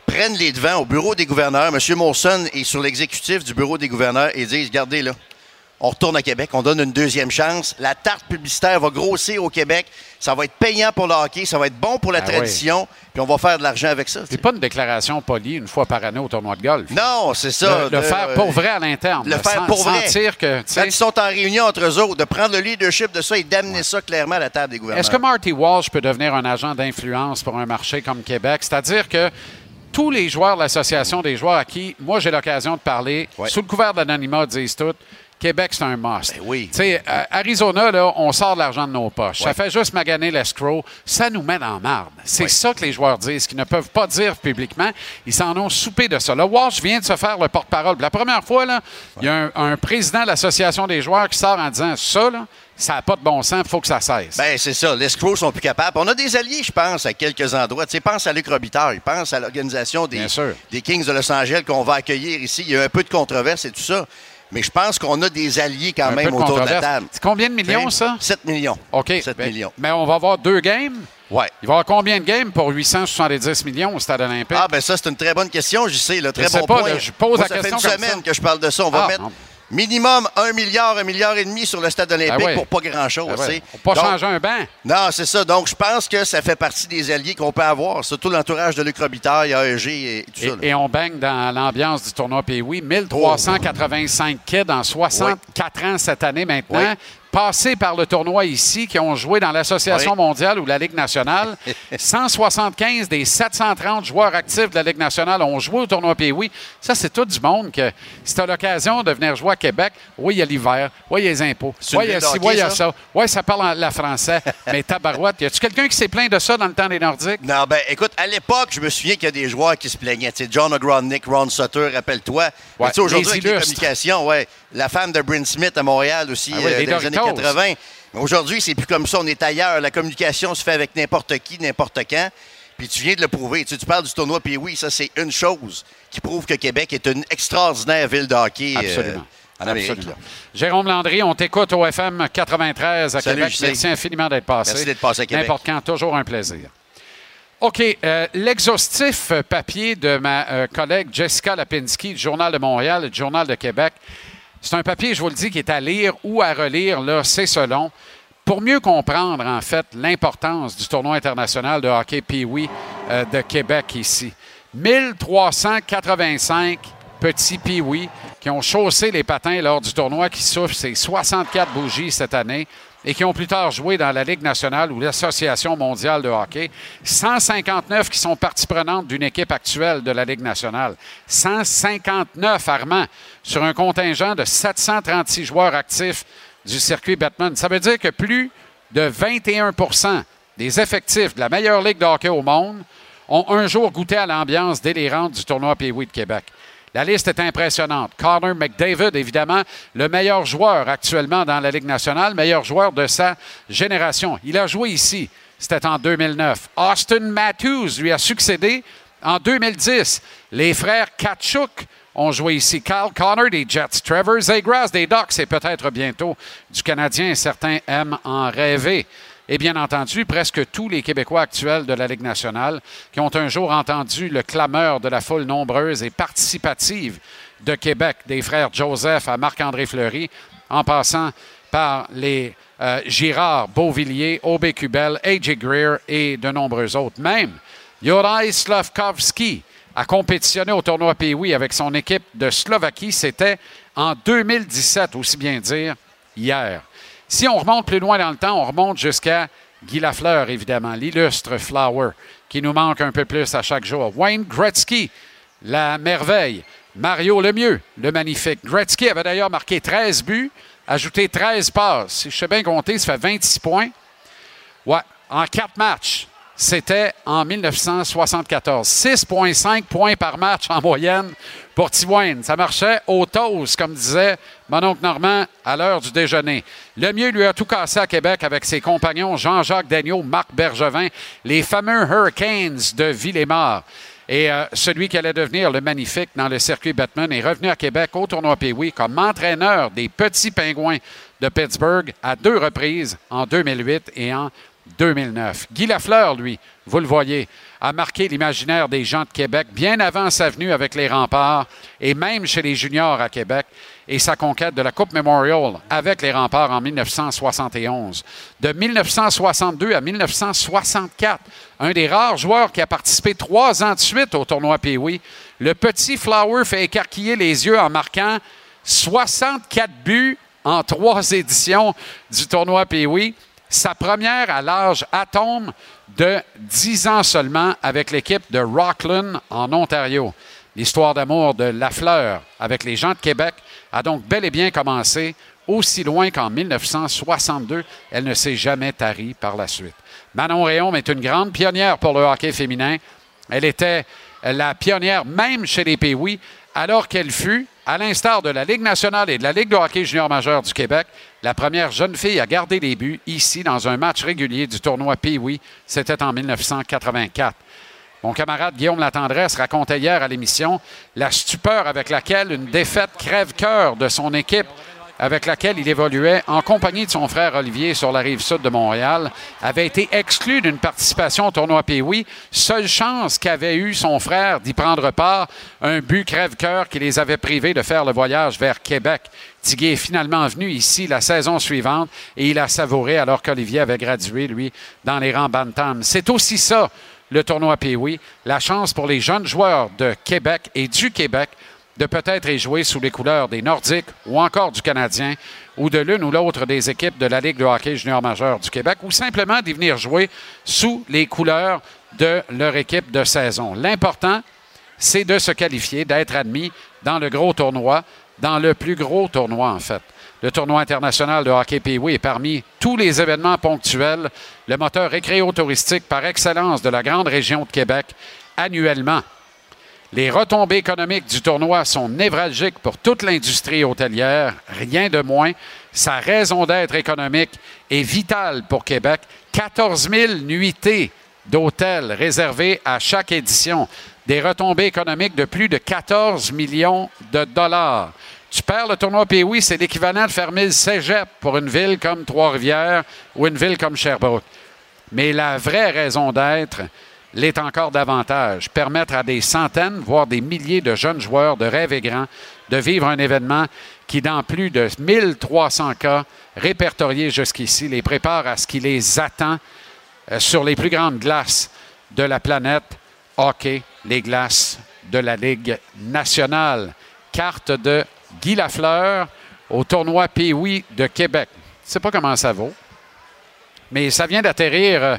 prenne les devants au bureau des gouverneurs. M. Molson est sur l'exécutif du bureau des gouverneurs et dise, regardez là, on retourne à Québec, on donne une deuxième chance. La tarte publicitaire va grossir au Québec. Ça va être payant pour le hockey, ça va être bon pour la oui. tradition, puis on va faire de l'argent avec ça. C'est pas une déclaration polie une fois par année au tournoi de golf. Non, c'est ça. Le, faire pour vrai à l'interne. Le faire pour vrai. Sentir que, Quand ils sont en réunion entre eux autres, de prendre le leadership de ça et d'amener ça clairement à la table des gouverneurs. Est-ce que Marty Walsh peut devenir un agent d'influence pour un marché comme Québec? C'est-à-dire que tous les joueurs de l'Association des joueurs à qui, moi, j'ai l'occasion de parler, sous le couvert d'anonymat, disent tout, Québec, c'est un must. oui. Tu sais, euh, Arizona, là, on sort de l'argent de nos poches. Ça fait juste maganer l'escroc. Ça nous met dans la marde. C'est Ouais. ça que les joueurs disent, qu'ils ne peuvent pas dire publiquement. Ils s'en ont soupé de ça. Là, Walsh vient de se faire le porte-parole. La première fois, là, il y a un, un président de l'Association des joueurs qui sort en disant ça, là, ça n'a pas de bon sens, il faut que ça cesse. Ben, c'est ça. Les escrocs sont plus capables. On a des alliés, je pense, à quelques endroits. Tu sais, pense à Luc Robitaille, pense à l'organisation des Kings de Los Angeles qu'on va accueillir ici. Il y a un peu de controverse et tout ça. Mais je pense qu'on a des alliés quand Un même autour de la table. C'est combien de millions, ça? 7 millions. OK. 7 Ben, millions. Mais on va avoir deux games? Ouais. Il va y avoir combien de games pour 870 millions au Stade olympique? Ah, ben ça, c'est une très bonne question, je sais. Là, très Je sais bon pas, point. là, je pose Moi, la ça question fait une semaine ça. que je parle de ça. On va Ah, mettre. Minimum un milliard, un milliard et demi sur le stade olympique ouais. pour pas grand-chose. Ben ouais. pas Donc, changer un banc. Non, c'est ça. Donc, je pense que ça fait partie des alliés qu'on peut avoir, surtout l'entourage de Luc Robitaille, AEG et tout ça. là. Et, et on baigne dans l'ambiance du tournoi PWI. 1385 kids en 64 ans cette année maintenant. Oui. Passés par le tournoi ici, qui ont joué dans l'Association Oui. mondiale ou la Ligue nationale. *laughs* 175 des 730 joueurs actifs de la Ligue nationale ont joué au tournoi PWI. Ça, c'est tout du monde que si tu as l'occasion de venir jouer à Québec, oui, il y a l'hiver, oui, il y a les impôts, oui, il y a ci, oui, il y a ça? oui, ça parle en la français, *laughs* mais tabarouette. Y a-tu quelqu'un qui s'est plaint de ça dans le temps des Nordiques? Non, ben écoute, à l'époque, je me souviens qu'il y a des joueurs qui se plaignaient. Tu sais, John O'Gronick, Ron Sutter, rappelle-toi. Ouais, tu sais, aujourd'hui, les avec les illustres. communications, ouais. La femme de Bryn Smith à Montréal aussi, Ah oui, euh, années Doritos. 80. Mais aujourd'hui, c'est plus comme ça. On est ailleurs. La communication se fait avec n'importe qui, n'importe quand. Puis tu viens de le prouver. Tu, sais, tu parles du tournoi, puis oui, ça, c'est une chose qui prouve que Québec est une extraordinaire ville de hockey euh, Absolument. en Amérique. Absolument. là. Jérôme Landry, on t'écoute au FM 93 à Salut, Québec. Merci infiniment d'être passé. Merci d'être passé à Québec. N'importe quand, toujours un plaisir. OK, euh, l'exhaustif papier de ma euh, collègue Jessica Lapinski du Journal de Montréal et du Journal de Québec, c'est un papier, je vous le dis, qui est à lire ou à relire, là, c'est selon, pour mieux comprendre, en fait, l'importance du tournoi international de hockey Pee-Wee euh, de Québec ici. 1385 petits Pee-Wee qui ont chaussé les patins lors du tournoi qui souffle ses 64 bougies cette année et qui ont plus tard joué dans la Ligue nationale ou l'Association mondiale de hockey. 159 qui sont partie prenante d'une équipe actuelle de la Ligue nationale. 159, Armand, sur un contingent de 736 joueurs actifs du circuit Batman. Ça veut dire que plus de 21% des effectifs de la meilleure ligue de hockey au monde ont un jour goûté à l'ambiance délirante du tournoi Pee-Wee de Québec. La liste est impressionnante. Connor McDavid, évidemment, le meilleur joueur actuellement dans la Ligue nationale, meilleur joueur de sa génération. Il a joué ici. C'était en 2009. Austin Matthews lui a succédé en 2010. Les frères Kachuk ont joué ici. Kyle Connor des Jets, Trevor Zegras des Ducks et peut-être bientôt du Canadien. Certains aiment en rêver. Et bien entendu, presque tous les Québécois actuels de la Ligue nationale qui ont un jour entendu le clameur de la foule nombreuse et participative de Québec, des frères Joseph à Marc-André Fleury, en passant par les euh, Girard, Beauvillier, Aubé-Cubel, A.J. Greer et de nombreux autres. Même Juraj Slavkovski a compétitionné au tournoi Pee-Wee avec son équipe de Slovaquie. C'était en 2017, aussi bien dire, hier. Si on remonte plus loin dans le temps, on remonte jusqu'à Guy Lafleur, évidemment, l'illustre Flower, qui nous manque un peu plus à chaque jour. Wayne Gretzky, la merveille. Mario Lemieux, le magnifique. Gretzky avait d'ailleurs marqué 13 buts, ajouté 13 passes. Si je sais bien compter, ça fait 26 points. Ouais, en quatre matchs. C'était en 1974. 6,5 points par match en moyenne pour Wayne. Ça marchait au toast, comme disait mon oncle Normand à l'heure du déjeuner. Le mieux lui a tout cassé à Québec avec ses compagnons Jean-Jacques Dagneau, Marc Bergevin, les fameux Hurricanes de Villemort. Et euh, celui qui allait devenir le magnifique dans le circuit Batman est revenu à Québec au tournoi Pee-Wee comme entraîneur des petits pingouins de Pittsburgh à deux reprises en 2008 et en 2009. Guy Lafleur, lui, vous le voyez, a marqué l'imaginaire des gens de Québec bien avant sa venue avec les remparts et même chez les juniors à Québec et sa conquête de la Coupe Memorial avec les remparts en 1971. De 1962 à 1964, un des rares joueurs qui a participé trois ans de suite au tournoi Pee-Wee, le petit Flower fait écarquiller les yeux en marquant 64 buts en trois éditions du tournoi Pee-Wee. Sa première à l'âge atome de 10 ans seulement avec l'équipe de Rockland en Ontario. L'histoire d'amour de Lafleur avec les gens de Québec a donc bel et bien commencé aussi loin qu'en 1962. Elle ne s'est jamais tarie par la suite. Manon Réaume est une grande pionnière pour le hockey féminin. Elle était la pionnière même chez les Pee-Wee, alors qu'elle fut, à l'instar de la Ligue nationale et de la Ligue de hockey junior majeur du Québec, la première jeune fille à garder les buts ici dans un match régulier du tournoi Pee-Wee. C'était en 1984. Mon camarade Guillaume Latendresse racontait hier à l'émission la stupeur avec laquelle une défaite crève-cœur de son équipe avec laquelle il évoluait en compagnie de son frère Olivier sur la rive sud de Montréal, avait été exclu d'une participation au tournoi Pee-Wee. Seule chance qu'avait eu son frère d'y prendre part, un but crève-cœur qui les avait privés de faire le voyage vers Québec. Est finalement venu ici la saison suivante et il a savouré alors qu'Olivier avait gradué, lui, dans les rangs Bantam. C'est aussi ça, le tournoi Pee-Wee, la chance pour les jeunes joueurs de Québec et du Québec de peut-être y jouer sous les couleurs des Nordiques ou encore du Canadien ou de l'une ou l'autre des équipes de la Ligue de hockey junior majeur du Québec ou simplement d'y venir jouer sous les couleurs de leur équipe de saison. L'important, c'est de se qualifier, d'être admis dans le gros tournoi, dans le plus gros tournoi en fait. Le tournoi international de hockey Pee-Wee est parmi tous les événements ponctuels, le moteur récréo-touristique par excellence de la grande région de Québec annuellement. Les retombées économiques du tournoi sont névralgiques pour toute l'industrie hôtelière, rien de moins. Sa raison d'être économique est vitale pour Québec. 14 000 nuitées d'hôtels réservés à chaque édition. Des retombées économiques de plus de 14 millions de dollars. Tu perds le tournoi Pee-Wee, c'est l'équivalent de fermer le cégep pour une ville comme Trois-Rivières ou une ville comme Sherbrooke. Mais la vraie raison d'être l'est encore davantage. Permettre à des centaines, voire des milliers de jeunes joueurs de rêver grand de vivre un événement qui, dans plus de 1300 cas répertoriés jusqu'ici, les prépare à ce qui les attend euh, sur les plus grandes glaces de la planète, hockey, les glaces de la Ligue nationale. Carte de Guy Lafleur au tournoi Pee-Wee de Québec. Je ne sais pas comment ça vaut, mais ça vient d'atterrir euh,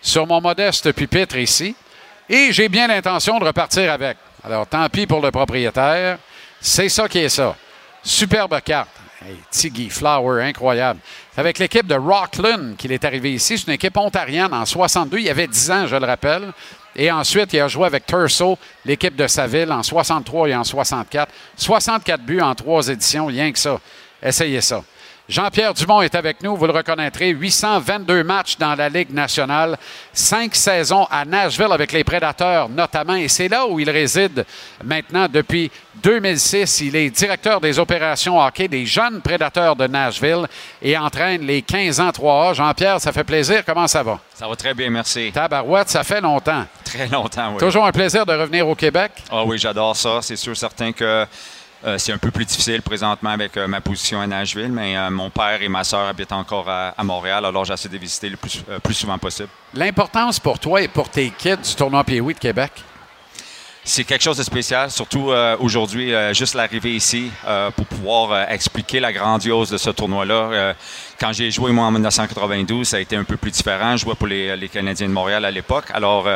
sur mon modeste pupitre ici et j'ai bien l'intention de repartir avec. Alors, tant pis pour le propriétaire. C'est ça qui est ça. Superbe carte. Hey, Tiggy, Flower, incroyable. C'est avec l'équipe de Rockland qu'il est arrivé ici. C'est une équipe ontarienne en 62. Il y avait 10 ans, je le rappelle. Et ensuite, il a joué avec Turso, l'équipe de sa ville, en 63 et en 64. 64 buts en trois éditions, rien que ça. Essayez ça. Jean-Pierre Dumont est avec nous, vous le reconnaîtrez. 822 matchs dans la Ligue nationale, cinq saisons à Nashville avec les Prédateurs notamment, et c'est là où il réside maintenant depuis 2006. Il est directeur des opérations hockey des jeunes Prédateurs de Nashville et entraîne les 15 ans 3A. Jean-Pierre, ça fait plaisir. Comment ça va? Ça va très bien, merci. Tabarouette, ça fait longtemps. Très longtemps, oui. Toujours un plaisir de revenir au Québec. Ah oui, j'adore ça. C'est sûr, certain que euh, c'est un peu plus difficile présentement avec euh, ma position à Nashville, mais euh, mon père et ma soeur habitent encore à, à Montréal, alors j'essaie de visiter le plus, plus souvent possible. L'importance pour toi et pour tes kids du tournoi Pee-Wee de Québec? C'est quelque chose de spécial, surtout aujourd'hui, juste l'arrivée ici pour pouvoir expliquer la grandiose de ce tournoi-là. Quand j'ai joué, moi, en 1992, ça a été un peu plus différent. Je jouais pour les, les Canadiens de Montréal à l'époque. Alors,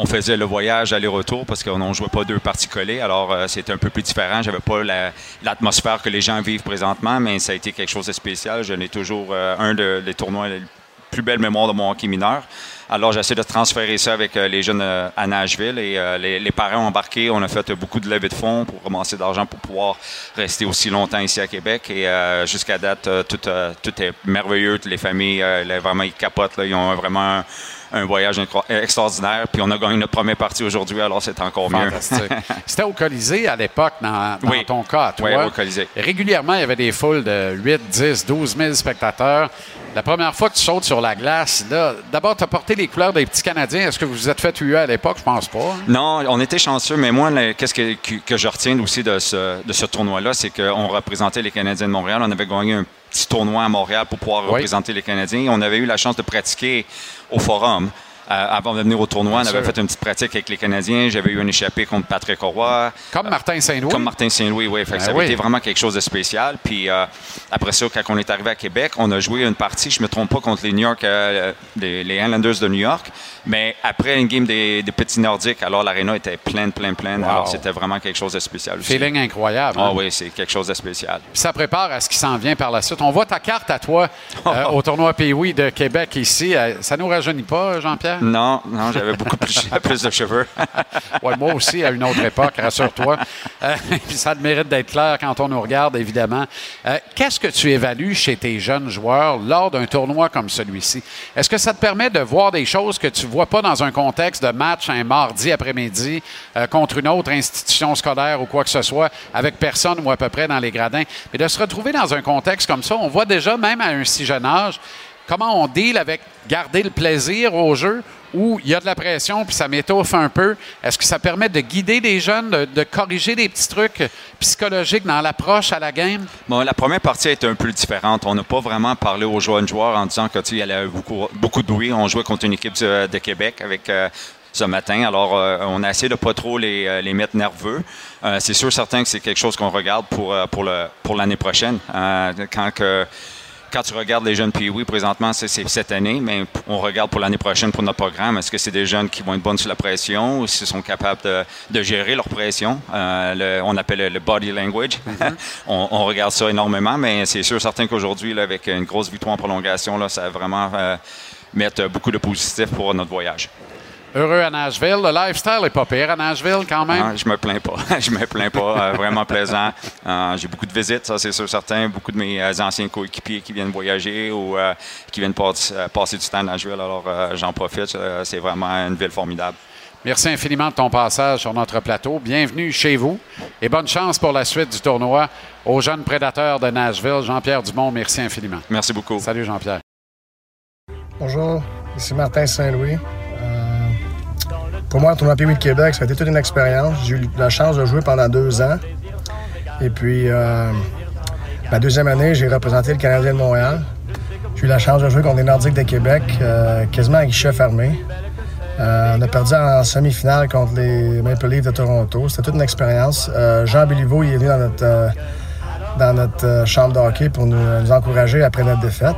on faisait le voyage aller-retour parce qu'on ne jouait pas deux parties collées. Alors, euh, c'était un peu plus différent. J'avais pas la- l'atmosphère que les gens vivent présentement, mais ça a été quelque chose de spécial. Je n'ai toujours euh, un de- des tournois les plus belles mémoires de mon hockey mineur. Alors, j'essaie de transférer ça avec euh, les jeunes à Nashville et les, parents ont embarqué. On a fait beaucoup de levées de fonds pour ramasser de l'argent pour pouvoir rester aussi longtemps ici à Québec. Et jusqu'à date, tout, est merveilleux. Toutes les familles, vraiment, ils capotent. Ils ont vraiment un, un voyage extraordinaire. Puis on a gagné notre première partie aujourd'hui, alors c'est encore mieux. *laughs* C'était au Colisée à l'époque, dans, dans Oui. ton cas, à toi. Oui, au Colisée. Régulièrement, il y avait des foules de 8, 10, 12 000 spectateurs. La première fois que tu sautes sur la glace, là, d'abord, tu as porté les couleurs des petits Canadiens. Est-ce que vous vous êtes fait tuer à l'époque? Je pense pas. hein? Non, on était chanceux, mais moi, qu'est-ce que, que, que je retiens aussi de ce, de ce tournoi-là, c'est qu'on représentait les Canadiens de Montréal. On avait gagné un petit tournoi à Montréal pour pouvoir Oui. représenter les Canadiens. On avait eu la chance de pratiquer au Forum. Euh, avant de venir au tournoi, on avait sûr. fait une petite pratique avec les Canadiens. J'avais eu un échappé contre Patrick Roy. Comme Martin Saint-Louis. Comme Martin Saint-Louis, oui. Fait que Ben ça avait oui. été vraiment quelque chose de spécial. Puis euh, après ça, quand on est arrivé à Québec, on a joué une partie, je ne me trompe pas, contre les New York, euh, les, les Islanders de New York. Mais après une game des, des petits Nordiques, alors l'aréna était pleine, pleine, pleine. Wow. Alors c'était vraiment quelque chose de spécial aussi. Feeling incroyable. Ah hein? oui, c'est quelque chose de spécial. Puis ça prépare à ce qui s'en vient par la suite. On voit ta carte à toi euh, *laughs* au tournoi Pee-Wee de Québec ici. Euh, Ça nous rajeunit pas, Jean-Pierre? Non, non, j'avais beaucoup plus, *laughs* de cheveux. *laughs* Moi aussi, à une autre époque, rassure-toi. Euh, *laughs* ça mérite d'être clair quand on nous regarde, évidemment. Euh, Qu'est-ce que tu évalues chez tes jeunes joueurs lors d'un tournoi comme celui-ci? Est-ce que ça te permet de voir des choses que tu ne vois pas dans un contexte de match un mardi après-midi euh, contre une autre institution scolaire ou quoi que ce soit, avec personne ou à peu près dans les gradins? Mais de se retrouver dans un contexte comme ça, on voit déjà, même à un si jeune âge, comment on deal avec garder le plaisir au jeu où il y a de la pression puis ça m'étouffe un peu. Est-ce que ça permet de guider des jeunes, de, corriger des petits trucs psychologiques dans l'approche à la game? Bon, la première partie a été un peu différente. On n'a pas vraiment parlé aux jeunes joueurs en disant que tu sais, il y avait beaucoup, beaucoup de bruit. On jouait contre une équipe de, Québec avec euh, ce matin. Alors, euh, on a essayé de pas trop les, euh, mettre nerveux. C'est sûr, certain que c'est quelque chose qu'on regarde pour, pour, le, pour l'année prochaine. Quand que quand tu regardes les jeunes Pee-Wee, présentement, c'est, cette année, mais on regarde pour l'année prochaine pour notre programme. Est-ce que c'est des jeunes qui vont être bonnes sur la pression ou s'ils sont capables de, de gérer leur pression? Euh, le- on appelle le, body language. *laughs* on, on regarde ça énormément, mais c'est sûr, certain qu'aujourd'hui, avec une grosse victoire en prolongation, là, ça va vraiment euh, mettre beaucoup de positif pour notre voyage. Heureux à Nashville. Le lifestyle est pas pire à Nashville quand même. Ah, je me plains pas. *laughs* je me plains pas. Euh, vraiment plaisant. Euh, j'ai beaucoup de visites, ça c'est sûr certain. Beaucoup de mes euh, anciens coéquipiers qui viennent voyager ou euh, qui viennent pas- passer du temps à Nashville. Alors euh, j'en profite. Euh, c'est vraiment une ville formidable. Merci infiniment de ton passage sur notre plateau. Bienvenue chez vous et bonne chance pour la suite du tournoi aux jeunes prédateurs de Nashville. Jean-Pierre Dumont, merci infiniment. Merci beaucoup. Salut Jean-Pierre. Bonjour, ici Martin Saint-Louis. Pour moi, le tournoi Pee-Wee de Québec, ça a été toute une expérience. J'ai eu la chance de jouer pendant deux ans. Et puis, euh, ma deuxième année, j'ai représenté le Canadien de Montréal. J'ai eu la chance de jouer contre les Nordiques de Québec, euh, quasiment à guichet fermé. Euh, on a perdu en semi-finale contre les Maple Leafs de Toronto. C'était toute une expérience. Jean Béliveau, il est venu dans notre, dans notre chambre de hockey pour nous, encourager après notre défaite.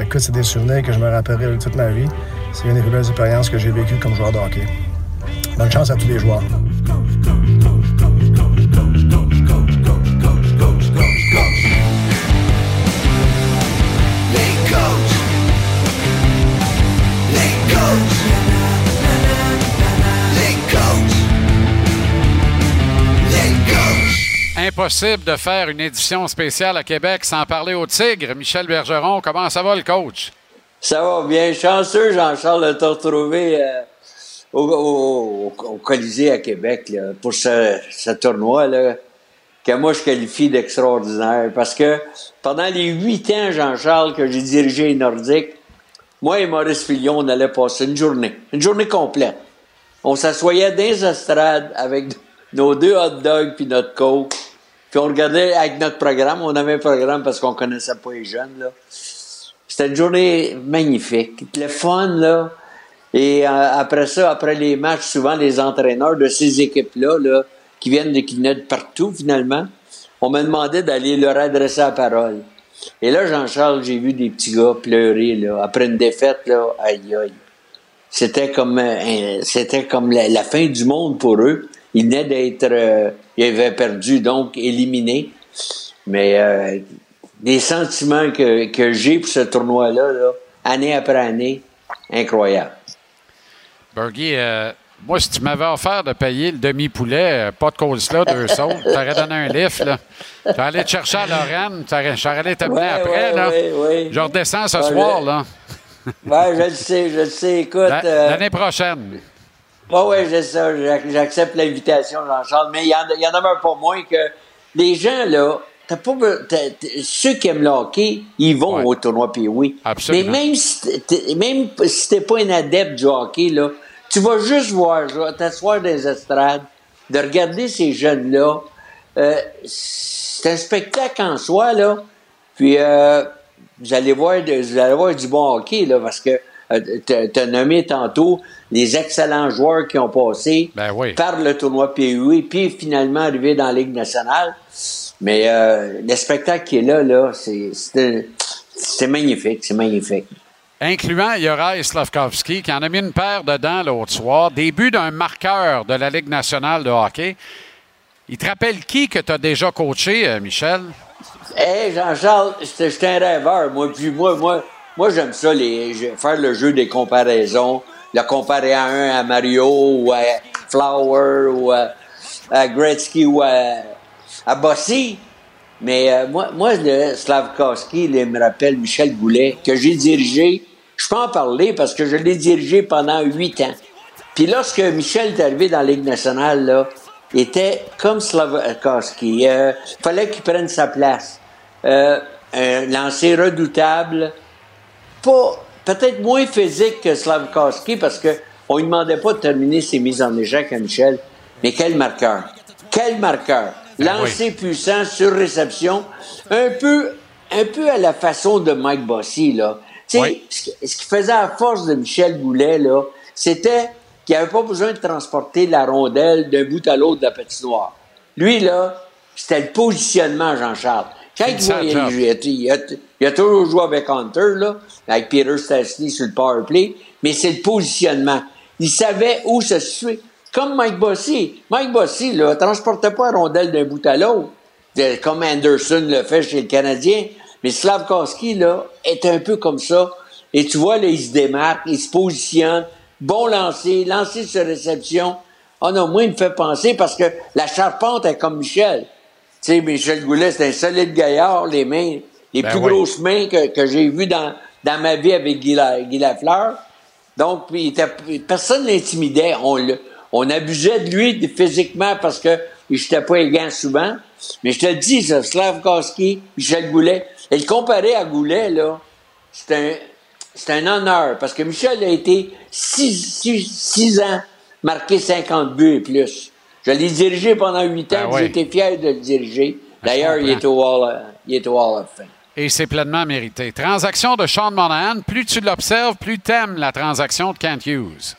Écoute, c'est des souvenirs que je me rappellerai toute ma vie. C'est une des plus belles expériences que j'ai vécues comme joueur de hockey. Bonne chance à tous les joueurs. Les coachs. Les coachs. Les coachs. Les coachs. Impossible de faire une édition spéciale à Québec sans parler au Tigre. Michel Bergeron, comment ça va le coach? Ça va bien. Chanceux, Jean-Charles, de te retrouver euh, au, au- au Colisée à Québec là, pour ce, ce tournoi là, que moi je qualifie d'extraordinaire. Parce que pendant les huit ans, Jean-Charles, que j'ai dirigé les Nordiques, moi et Maurice Fillon, on allait passer une journée, une journée complète. On s'assoyait dans les estrades avec nos deux hot dogs puis notre coke. Puis on regardait avec notre programme. On avait un programme parce qu'on connaissait pas les jeunes. Là. C'était une journée magnifique. Le fun, là. Et euh, après ça, après les matchs, souvent les entraîneurs de ces équipes-là, là, qui viennent de, qui partout, finalement, on me demandait d'aller leur adresser la parole. Et là, Jean-Charles, j'ai vu des petits gars pleurer, là, après une défaite, là, aïe, aïe. C'était comme, euh, c'était comme la, fin du monde pour eux. Ils venaient d'être, euh, ils avaient perdu, donc éliminés. Mais des sentiments que, que j'ai pour ce tournoi-là, là, année après année, incroyable. Bergie, euh, moi, si tu m'avais offert de payer le demi-poulet, euh, pas de coleslaw, deux sauces, *laughs* t'aurais donné un lift. J'aurais allé te chercher à Lorraine, j'aurais allé t'amener Ouais, après, ouais, là. ouais. Je redescends ce soir, je- là. Ouais, je le sais, je le sais. Écoute. Euh, L'année prochaine. Oui, oui, c'est ça. J'ac- J'accepte l'invitation, Jean-Charles. Mais il y, en a- il y en demeure pas moins que les gens, là, t'as pas, t'as- t'as- ceux qui aiment le hockey, ils vont au tournoi puis oui. Absolument. Mais même si t'es- même si t'es pas un adepte du hockey, là, tu vas juste voir, là, t'asseoir dans les estrades, de regarder ces jeunes-là. Euh, c'est un spectacle en soi, là. Puis, euh, vous allez voir, vous allez voir du bon hockey, là, parce que tu as nommé tantôt les excellents joueurs qui ont passé Ben par le tournoi PUI, puis finalement arrivé dans la Ligue nationale. Mais euh, le spectacle qui est là, là, c'est- magnifique, c'est magnifique. Incluant Yoraï Slavkovski, qui en a mis une paire dedans l'autre soir. Début d'un marqueur de la Ligue nationale de hockey. Il te rappelle qui que tu as déjà coaché, euh, Michel? Hé, Jean-Charles, j'étais un rêveur, moi. Puis moi, moi, moi j'aime ça, les, faire le jeu des comparaisons. Le comparer à un à Mario ou à Flower ou à, à Gretzky ou à, à Bossy. Mais euh, moi, moi, le il me rappelle Michel Goulet, que j'ai dirigé. Je peux en parler parce que je l'ai dirigé pendant huit ans. Puis lorsque Michel est arrivé dans la Ligue nationale, là, il était comme Slavkovski. Il fallait qu'il prenne sa place. Euh, un lancer redoutable, pas peut-être moins physique que Slavkovski parce que on lui demandait pas de terminer ses mises en échec à Michel, mais quel marqueur, quel marqueur, lancer puissant sur réception, un peu, un peu à la façon de Mike Bossy là. Tu sais, ce qui- ce qui faisait à force de Michel Goulet là, c'était qu'il avait pas besoin de transporter la rondelle d'un bout à l'autre de la patinoire. Lui là, c'était le positionnement Jean-Charles. Quand il, voyait- a, il a- il a toujours joué avec Hunter, là, avec Peter Stastny sur le power play, mais c'est le positionnement. Il savait où se situer. Comme Mike Bossy. Mike Bossy, là, transportait pas la rondelle d'un bout à l'autre, comme Anderson le fait chez le Canadien. Mais Slavkovski, là, est un peu comme ça. Et tu vois, là, il se démarque, il se positionne bon lancer, lancer sur réception. Ah non, moi, il me fait penser parce que la charpente est comme Michel. Tu sais, Michel Goulet, c'est un solide gaillard, les mains, les Ben plus oui. grosses mains que, que j'ai vues dans, dans ma vie avec Guy, La- Guy Lafleur. Donc, il était- personne l'intimidait. On, le- on abusait de lui physiquement parce que il jetait pas les gants souvent. Mais je te le dis, ça, Slavkowski, Michel Goulet, et le comparer à Goulet, là, c'est un, c'est un honneur parce que Michel a été six, six, six ans marqué 50 buts et plus. Je l'ai dirigé pendant huit ans, Ben oui. j'ai été fier de le diriger. D'ailleurs, il, est au euh, il est au Hall of Fame. Et c'est pleinement mérité. Transaction de Sean Monahan, plus tu l'observes, plus t'aimes la transaction de Kent Hughes.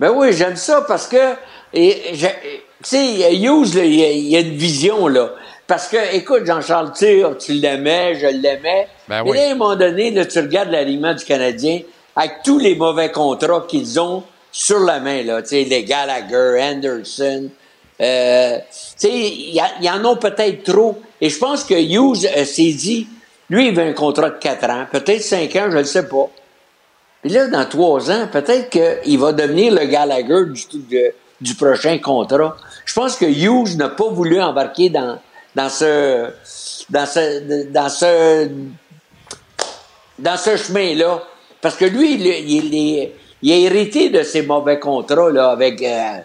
Ben oui, j'aime ça parce que, et, tu sais, Hughes, il y a- il y, a une vision, là. Parce que, écoute, Jean-Charles, tu sais, tu l'aimais, je l'aimais. Ben Mais oui. là, à un moment donné, là, tu regardes l'alignement du Canadien avec tous les mauvais contrats qu'ils ont sur la main, là. Tu sais, les Gallagher, Anderson. Euh, tu sais, il y, en a peut-être trop. Et je pense que Hughes euh, s'est dit, lui, il veut un contrat de 4 ans, peut-être 5 ans, je ne sais pas. Puis là, dans trois ans, peut-être qu'il va devenir le Gallagher du, de- du prochain contrat. Je pense que Hughes n'a pas voulu embarquer dans, dans ce dans ce dans ce dans ce chemin-là. Parce que lui, il, il, il- il a hérité de ces mauvais contrats là, avec, euh,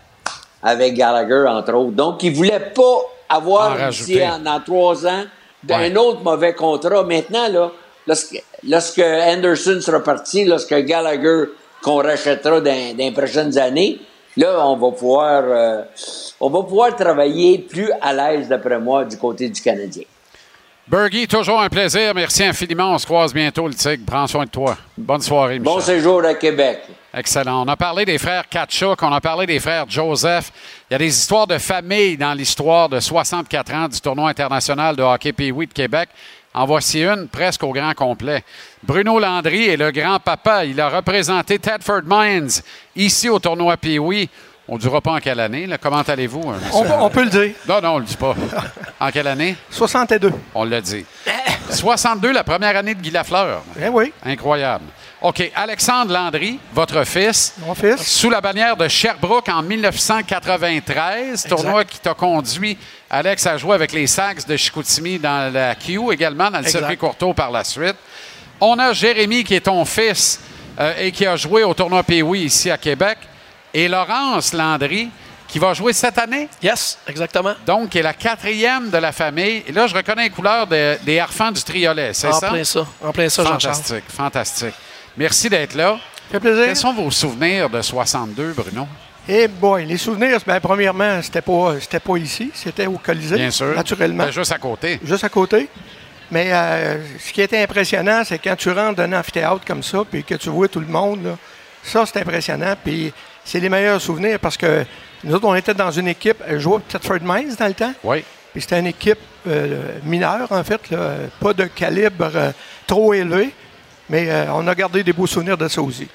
avec Gallagher, entre autres. Donc, il voulait pas avoir ici, en, dans trois ans d'un Ouais. autre mauvais contrat. Maintenant, là, lorsque, lorsque Anderson sera parti, lorsque Gallagher, qu'on rachètera dans, dans les prochaines années, là, on va pouvoir, euh, on va pouvoir travailler plus à l'aise, d'après moi, du côté du Canadien. Bergie, toujours un plaisir. Merci infiniment. On se croise bientôt, le Tigre. Prends soin de toi. Bonne soirée, Michel. Bon séjour à Québec. Excellent. On a parlé des frères Katchuk, on a parlé des frères Joseph. Il y a des histoires de famille dans l'histoire de 64 ans du tournoi international de hockey Pee-Wee de Québec. En voici une presque au grand complet. Bruno Landry est le grand-papa. Il a représenté Tedford Mines ici au tournoi Pee-Wee. On ne dira pas en quelle année. là. Comment allez-vous? hein, on peut le dire. Non, non, on ne le dit pas. En quelle année? 62. On l'a dit. 62, la première année de Guy Lafleur. Eh oui. Incroyable. OK. Alexandre Landry, votre fils. Mon fils. Sous la bannière de Sherbrooke en 1993. Tournoi qui t'a conduit, Alex, à jouer avec les Sags de Chicoutimi dans la Q, également dans le Exact. circuit courtois par la suite. On a Jérémy qui est ton fils euh, et qui a joué au tournoi Pee-Wee ici à Québec. Et Laurence Landry qui va jouer cette année. Yes, exactement. Donc, qui est la quatrième de la famille. Et là, je reconnais les couleurs de- des harfans du triolet, c'est En ça? plein ça. En plein ça. Fantastique, fantastique. Merci d'être là. fait plaisir. Quels sont vos souvenirs de 62, Bruno? Eh boy, les souvenirs, ben, premièrement, c'était pas, c'était pas ici, c'était au Colisée. Bien sûr. Naturellement. Ben, juste à côté. Juste à côté. Mais euh, ce qui était impressionnant, c'est quand tu rentres dans un amphithéâtre comme ça, puis que tu vois tout le monde, là, ça, c'est impressionnant. Puis c'est les meilleurs souvenirs parce que nous autres, on était dans une équipe, euh, je jouais à Thetford Mines dans le temps. Oui. Puis c'était une équipe euh, mineure, en fait, là, pas de calibre euh, trop élevé, mais euh, on a gardé des beaux souvenirs de ça aussi.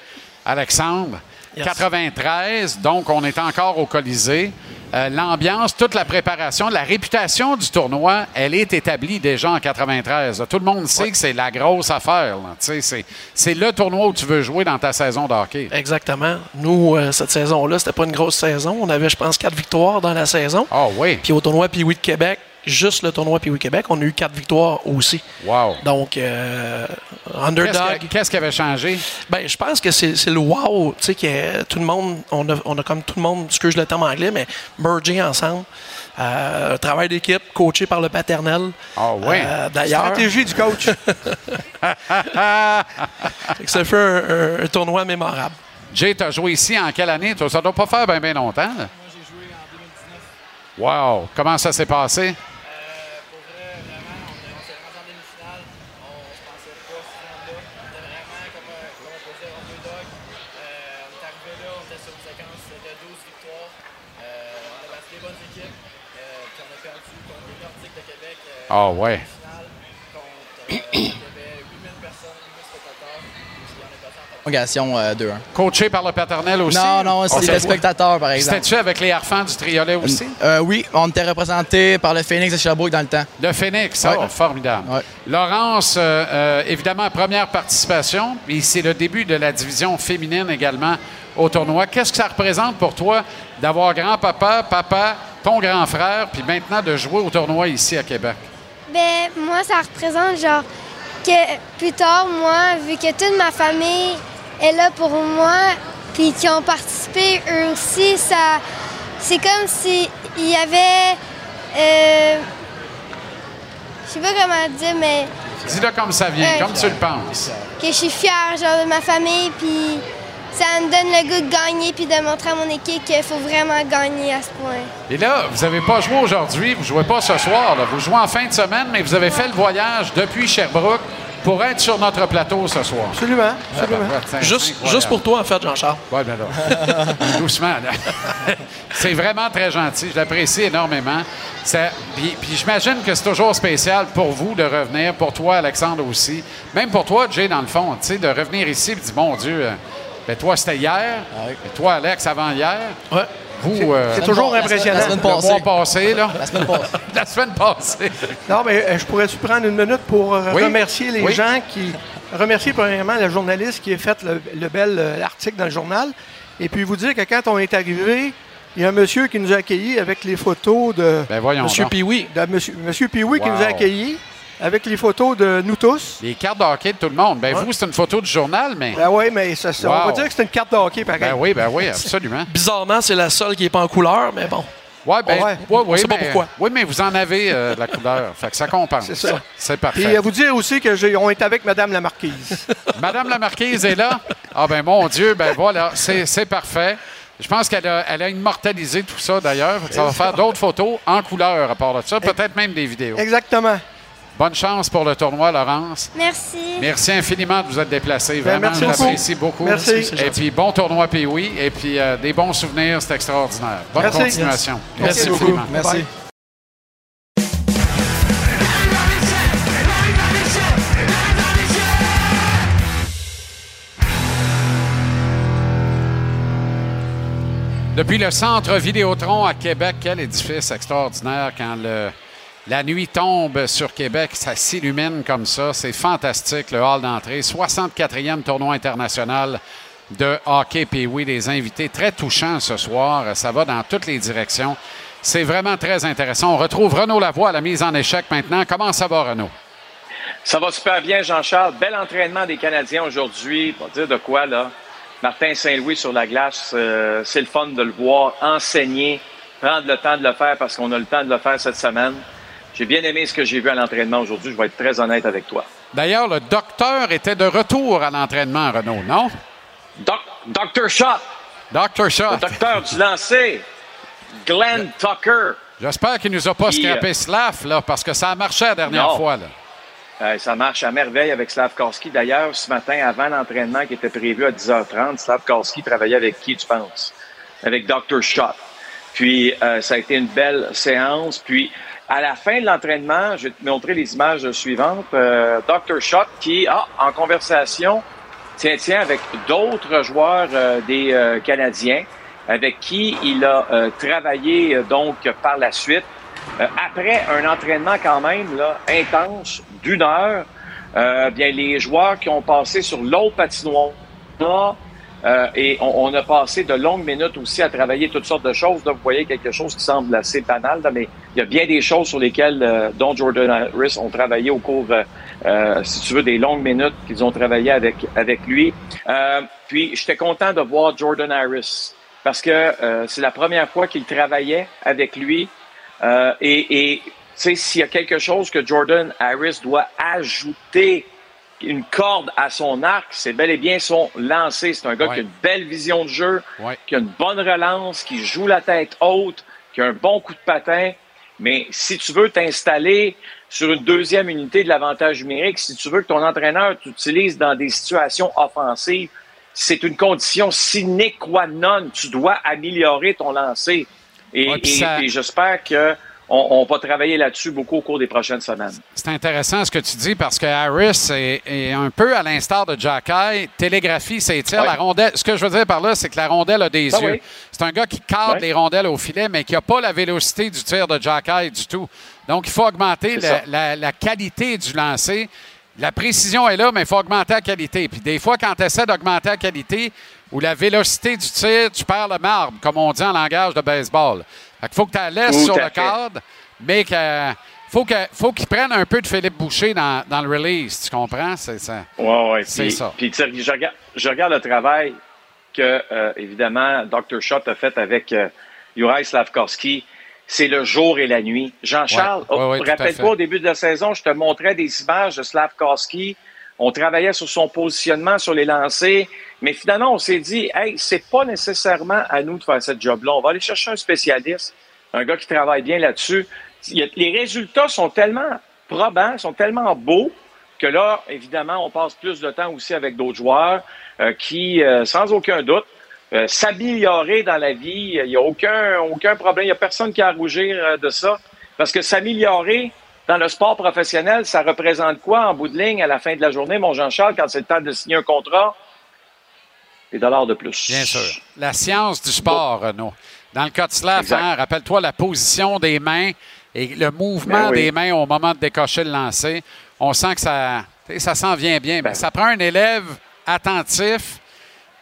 Alexandre, Yes. 93, donc on est encore au Colisée. Euh, L'ambiance, toute la préparation, la réputation du tournoi, elle est établie déjà en 93. là. Tout le monde sait que c'est la grosse affaire. là. Tu sais, C'est c'est le tournoi où tu veux jouer dans ta saison de hockey. Exactement. Nous, euh, cette saison-là, c'était pas une grosse saison. On avait, je pense, quatre victoires dans la saison. Ah oui. Puis au tournoi Pee-Wee de Québec, juste le tournoi Pee-Wee Québec, on a eu quatre victoires aussi. Wow. Donc, euh, Qu'est-ce underdog. qui- Qu'est-ce qui avait changé? Ben, je pense que c'est le wow, tu sais, que tout le monde, on a, on a comme tout le monde, excuse le terme anglais, mais mergé ensemble. Euh, travail d'équipe, coaché par le paternel. Ah ouais. Euh, D'ailleurs. Stratégie du coach. *laughs* *laughs* Ça fait un, un- un tournoi mémorable. Jay, tu as joué ici en quelle année? Ça doit pas faire bien longtemps. là. Wow! Comment ça s'est passé? Ah ouais. Prolongation euh, 2-1. Coaché par le paternel aussi? Non, non, des pas. spectateurs, par exemple. C'était-tu avec les Harfans du Triolet aussi? Euh, oui, on était représenté par le Phoenix de Sherbrooke dans le temps. Le Phoenix, oh, formidable. Laurence, euh, euh, évidemment, première participation, et c'est le début de la division féminine également au tournoi. Qu'est-ce que ça représente pour toi d'avoir grand-papa, papa, ton grand frère, puis maintenant de jouer au tournoi ici à Québec? Ben, moi, ça représente genre que plus tard, moi, vu que toute ma famille est là pour moi, puis qui ont participé eux aussi, ça, c'est comme si il y avait, euh, je sais pas comment dire, mais Dis-le comme ça vient, Euh, comme tu le penses. que je suis fière genre de ma famille, puis ça me donne le goût de gagner, puis de montrer à mon équipe qu'il faut vraiment gagner à ce point. Et là, vous n'avez pas joué aujourd'hui, vous ne jouez pas ce soir. là. Vous jouez en fin de semaine, mais vous avez fait le voyage depuis Sherbrooke pour être sur notre plateau ce soir. Absolument, absolument. Ah, ben, Juste, pour toi, en fait, Jean-Charles. Ouais, ben là. *laughs* Doucement, là. *laughs* c'est vraiment très gentil. Je l'apprécie énormément. Ça- Puis, puis j'imagine que c'est toujours spécial pour vous de revenir, pour toi, Alexandre aussi. Même pour toi, Jay, dans le fond, tu sais, de revenir ici et de dire, mon Dieu, euh, ben toi, c'était hier. Ben toi, Alex, avant hier. Ouais. Vous, euh, c'est toujours la- impressionnant. La semaine passée. Le mois passé, là. La semaine passée. la semaine passée. Non, mais euh, je pourrais-tu prendre une minute pour euh, Oui. remercier les Oui. gens qui. Remercier premièrement la journaliste qui a fait le, le bel article dans le journal. Et puis vous dire que quand on est arrivé, il y a un monsieur qui nous a accueillis avec les photos de. Ben voyons Monsieur. Pioui. De monsieur, monsieur Pioui qui nous a accueillis avec les photos de nous tous. Les cartes de hockey de tout le monde. Ben Ouais. vous, c'est une photo du journal, mais... Ben oui, mais ça, ça- on Wow. va dire que c'est une carte de hockey pareil. Ben oui, ben oui, absolument. *laughs* Bizarrement, c'est la seule qui n'est pas en couleur, mais bon. Ouais, ben, Ouais. ouais, On pas pourquoi. Oui, mais vous en avez euh, de la couleur. *laughs* fait que ça compense. C'est ça. C'est parfait. Puis à vous dire aussi que j'ai- on est avec Madame la Marquise. *laughs* Madame la Marquise est là. Ah ben mon Dieu, ben voilà, c'est c'est parfait. Je pense qu'elle a, elle a immortalisé tout ça d'ailleurs. Ça va faire d'autres photos en couleur à part de ça, peut-être même des vidéos. Exactement. Bonne chance pour le tournoi, Laurence. Merci. Merci infiniment de vous être déplacé. Ben, Vraiment, merci je beaucoup. l'apprécie beaucoup. Merci. Et puis, bon tournoi Pee-Wee. Et puis, euh, des bons souvenirs, c'est extraordinaire. Bonne Merci. continuation. Merci beaucoup. infiniment. Merci. Bye. Depuis le centre Vidéotron à Québec, quel édifice extraordinaire quand le- la nuit tombe sur Québec, ça s'illumine comme ça. C'est fantastique, le hall d'entrée. 64e tournoi international de hockey puis oui, des invités très touchants ce soir. Ça va dans toutes les directions. C'est vraiment très intéressant. On retrouve Renaud Lavoie à la mise en échec maintenant. Comment ça va, Renaud? Ça va super bien, Jean-Charles. Bel entraînement des Canadiens aujourd'hui. Pour dire de quoi, là? Martin Saint-Louis sur la glace, euh, c'est le fun de le voir enseigner, prendre le temps de le faire parce qu'on a le temps de le faire cette semaine. J'ai bien aimé ce que j'ai vu à l'entraînement aujourd'hui. Je vais être très honnête avec toi. D'ailleurs, le docteur était de retour à l'entraînement, Renaud, non? Doc, Dr. Shot. Dr. Shot. Le docteur du lancer. Glenn Tucker. J'espère qu'il nous a pas scrappé euh, Slav, là, parce que ça a marché la dernière Non. fois. Là. Euh, ça marche à merveille avec Slavkowski. D'ailleurs, ce matin, avant l'entraînement qui était prévu à 10h30, Slavkowski travaillait avec qui, tu penses? Avec Dr. Schott. Puis, euh, ça a été une belle séance. Puis, à la fin de l'entraînement, je vais te montrer les images suivantes. Euh, Dr. Schott qui, ah, en conversation, tiens, tiens, avec d'autres joueurs euh, des euh, Canadiens, avec qui il a travaillé donc par la suite. Après un entraînement quand même là, intense d'une heure, bien les joueurs qui ont passé sur l'autre patinoire là, euh, et on, on a passé de longues minutes aussi à travailler toutes sortes de choses. Là, vous voyez quelque chose qui semble assez banal, là, mais il y a bien des choses sur lesquelles euh, dont Jordan Harris ont travaillé au cours, euh, euh, si tu veux, des longues minutes qu'ils ont travaillé avec avec lui. Euh, puis j'étais content de voir Jordan Harris parce que c'est la première fois qu'il travaillait avec lui. Et, et tu sais, s'il y a quelque chose que Jordan Harris doit ajouter une corde à son arc, c'est bel et bien son lancer. C'est un gars Ouais. qui a une belle vision de jeu, Ouais. qui a une bonne relance, qui joue la tête haute, qui a un bon coup de patin. Mais si tu veux t'installer sur une deuxième unité de l'avantage numérique, si tu veux que ton entraîneur t'utilise dans des situations offensives, c'est une condition sine qua non. Tu dois améliorer ton lancer. Et, Ouais, puis et- ça- et j'espère que on, va travailler là-dessus beaucoup au cours des prochaines semaines. C'est intéressant ce que tu dis parce que Harris est, un peu à l'instar de Jacky, télégraphie ses tirs. La rondelle, ce que je veux dire par là, c'est que la rondelle a des Ben yeux. oui. C'est un gars qui cadre les rondelles au filet, mais qui n'a pas la vélocité du tir de Jacky du tout. Donc, il faut augmenter la- la qualité du lancer. La précision est là, mais il faut augmenter la qualité. Puis des fois, quand tu essaies d'augmenter la qualité ou la vélocité du tir, tu perds le marbre, comme on dit en langage de baseball. Fait qu'il faut que tu la laisses sur le cadre, mais que faut que faut qu'il prenne un peu de Philippe Boucher dans, dans le release, tu comprends? C'est ça. Ouais, ouais. C'est ça. Puis, tu sais, je regarde, je regarde le travail que, euh, évidemment, Dr. Schott a fait avec euh, Juraj Slavkovski. C'est le jour et la nuit. Jean-Charles, Ouais, ouais, oh, rappelle-toi, au début de la saison, je te montrais des images de Slavkovski. On travaillait sur son positionnement, sur les lancers. Mais finalement, on s'est dit, hey, c'est pas nécessairement à nous de faire cette job-là. On va aller chercher un spécialiste, un gars qui travaille bien là-dessus. Les résultats sont tellement probants, sont tellement beaux que là, évidemment, on passe plus de temps aussi avec d'autres joueurs euh, qui, euh, sans aucun doute, euh, s'améliorer dans la vie. Il n'y a aucun, aucun problème. Il n'y a personne qui a à rougir euh, de ça. Parce que s'améliorer dans le sport professionnel, ça représente quoi en bout de ligne à la fin de la journée, mon Jean-Charles, quand c'est le temps de signer un contrat? Des dollars de plus. Bien sûr. La science du sport, Renaud. Dans le cas de Slav, hein, rappelle-toi la position des mains et le mouvement Ben oui. des mains au moment de décocher le lancer. On sent que ça, tu ça s'en vient bien. Ben Mais ça prend un élève attentif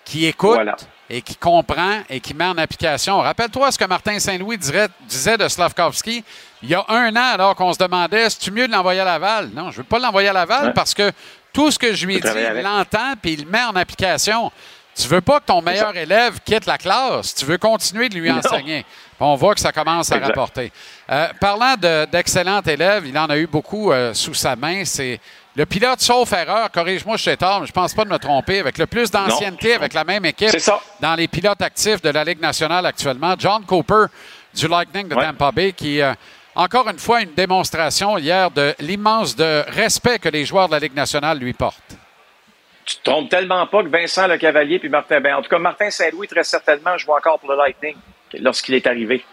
qui écoute Voilà. et qui comprend et qui met en application. Rappelle-toi ce que Martin Saint-Louis disait de Slavkovski il y a un an, alors qu'on se demandait est-ce mieux de l'envoyer à Laval? Non, je ne veux pas l'envoyer à Laval Ouais. parce que tout ce que je lui ai dit, il l'entend puis il le met en application. Tu veux pas que ton meilleur élève quitte la classe. Tu veux continuer de lui Non. enseigner. On voit que ça commence à Exact. rapporter. Euh, parlant de- d'excellents élèves, il en a eu beaucoup euh, sous sa main. C'est le pilote sauf erreur, corrige-moi, je suis tard, mais je pense pas de me tromper, avec le plus d'ancienneté avec la même équipe ça. dans les pilotes actifs de la Ligue nationale actuellement. John Cooper du Lightning de Ouais. Tampa Bay qui, euh, encore une fois, une démonstration hier de l'immense de respect que les joueurs de la Ligue nationale lui portent. Tu te trompes tellement pas que Vincent Le Cavalier puis Martin. Ben, en tout cas, Martin Saint-Louis, très certainement, joue encore pour le Lightning lorsqu'il est arrivé.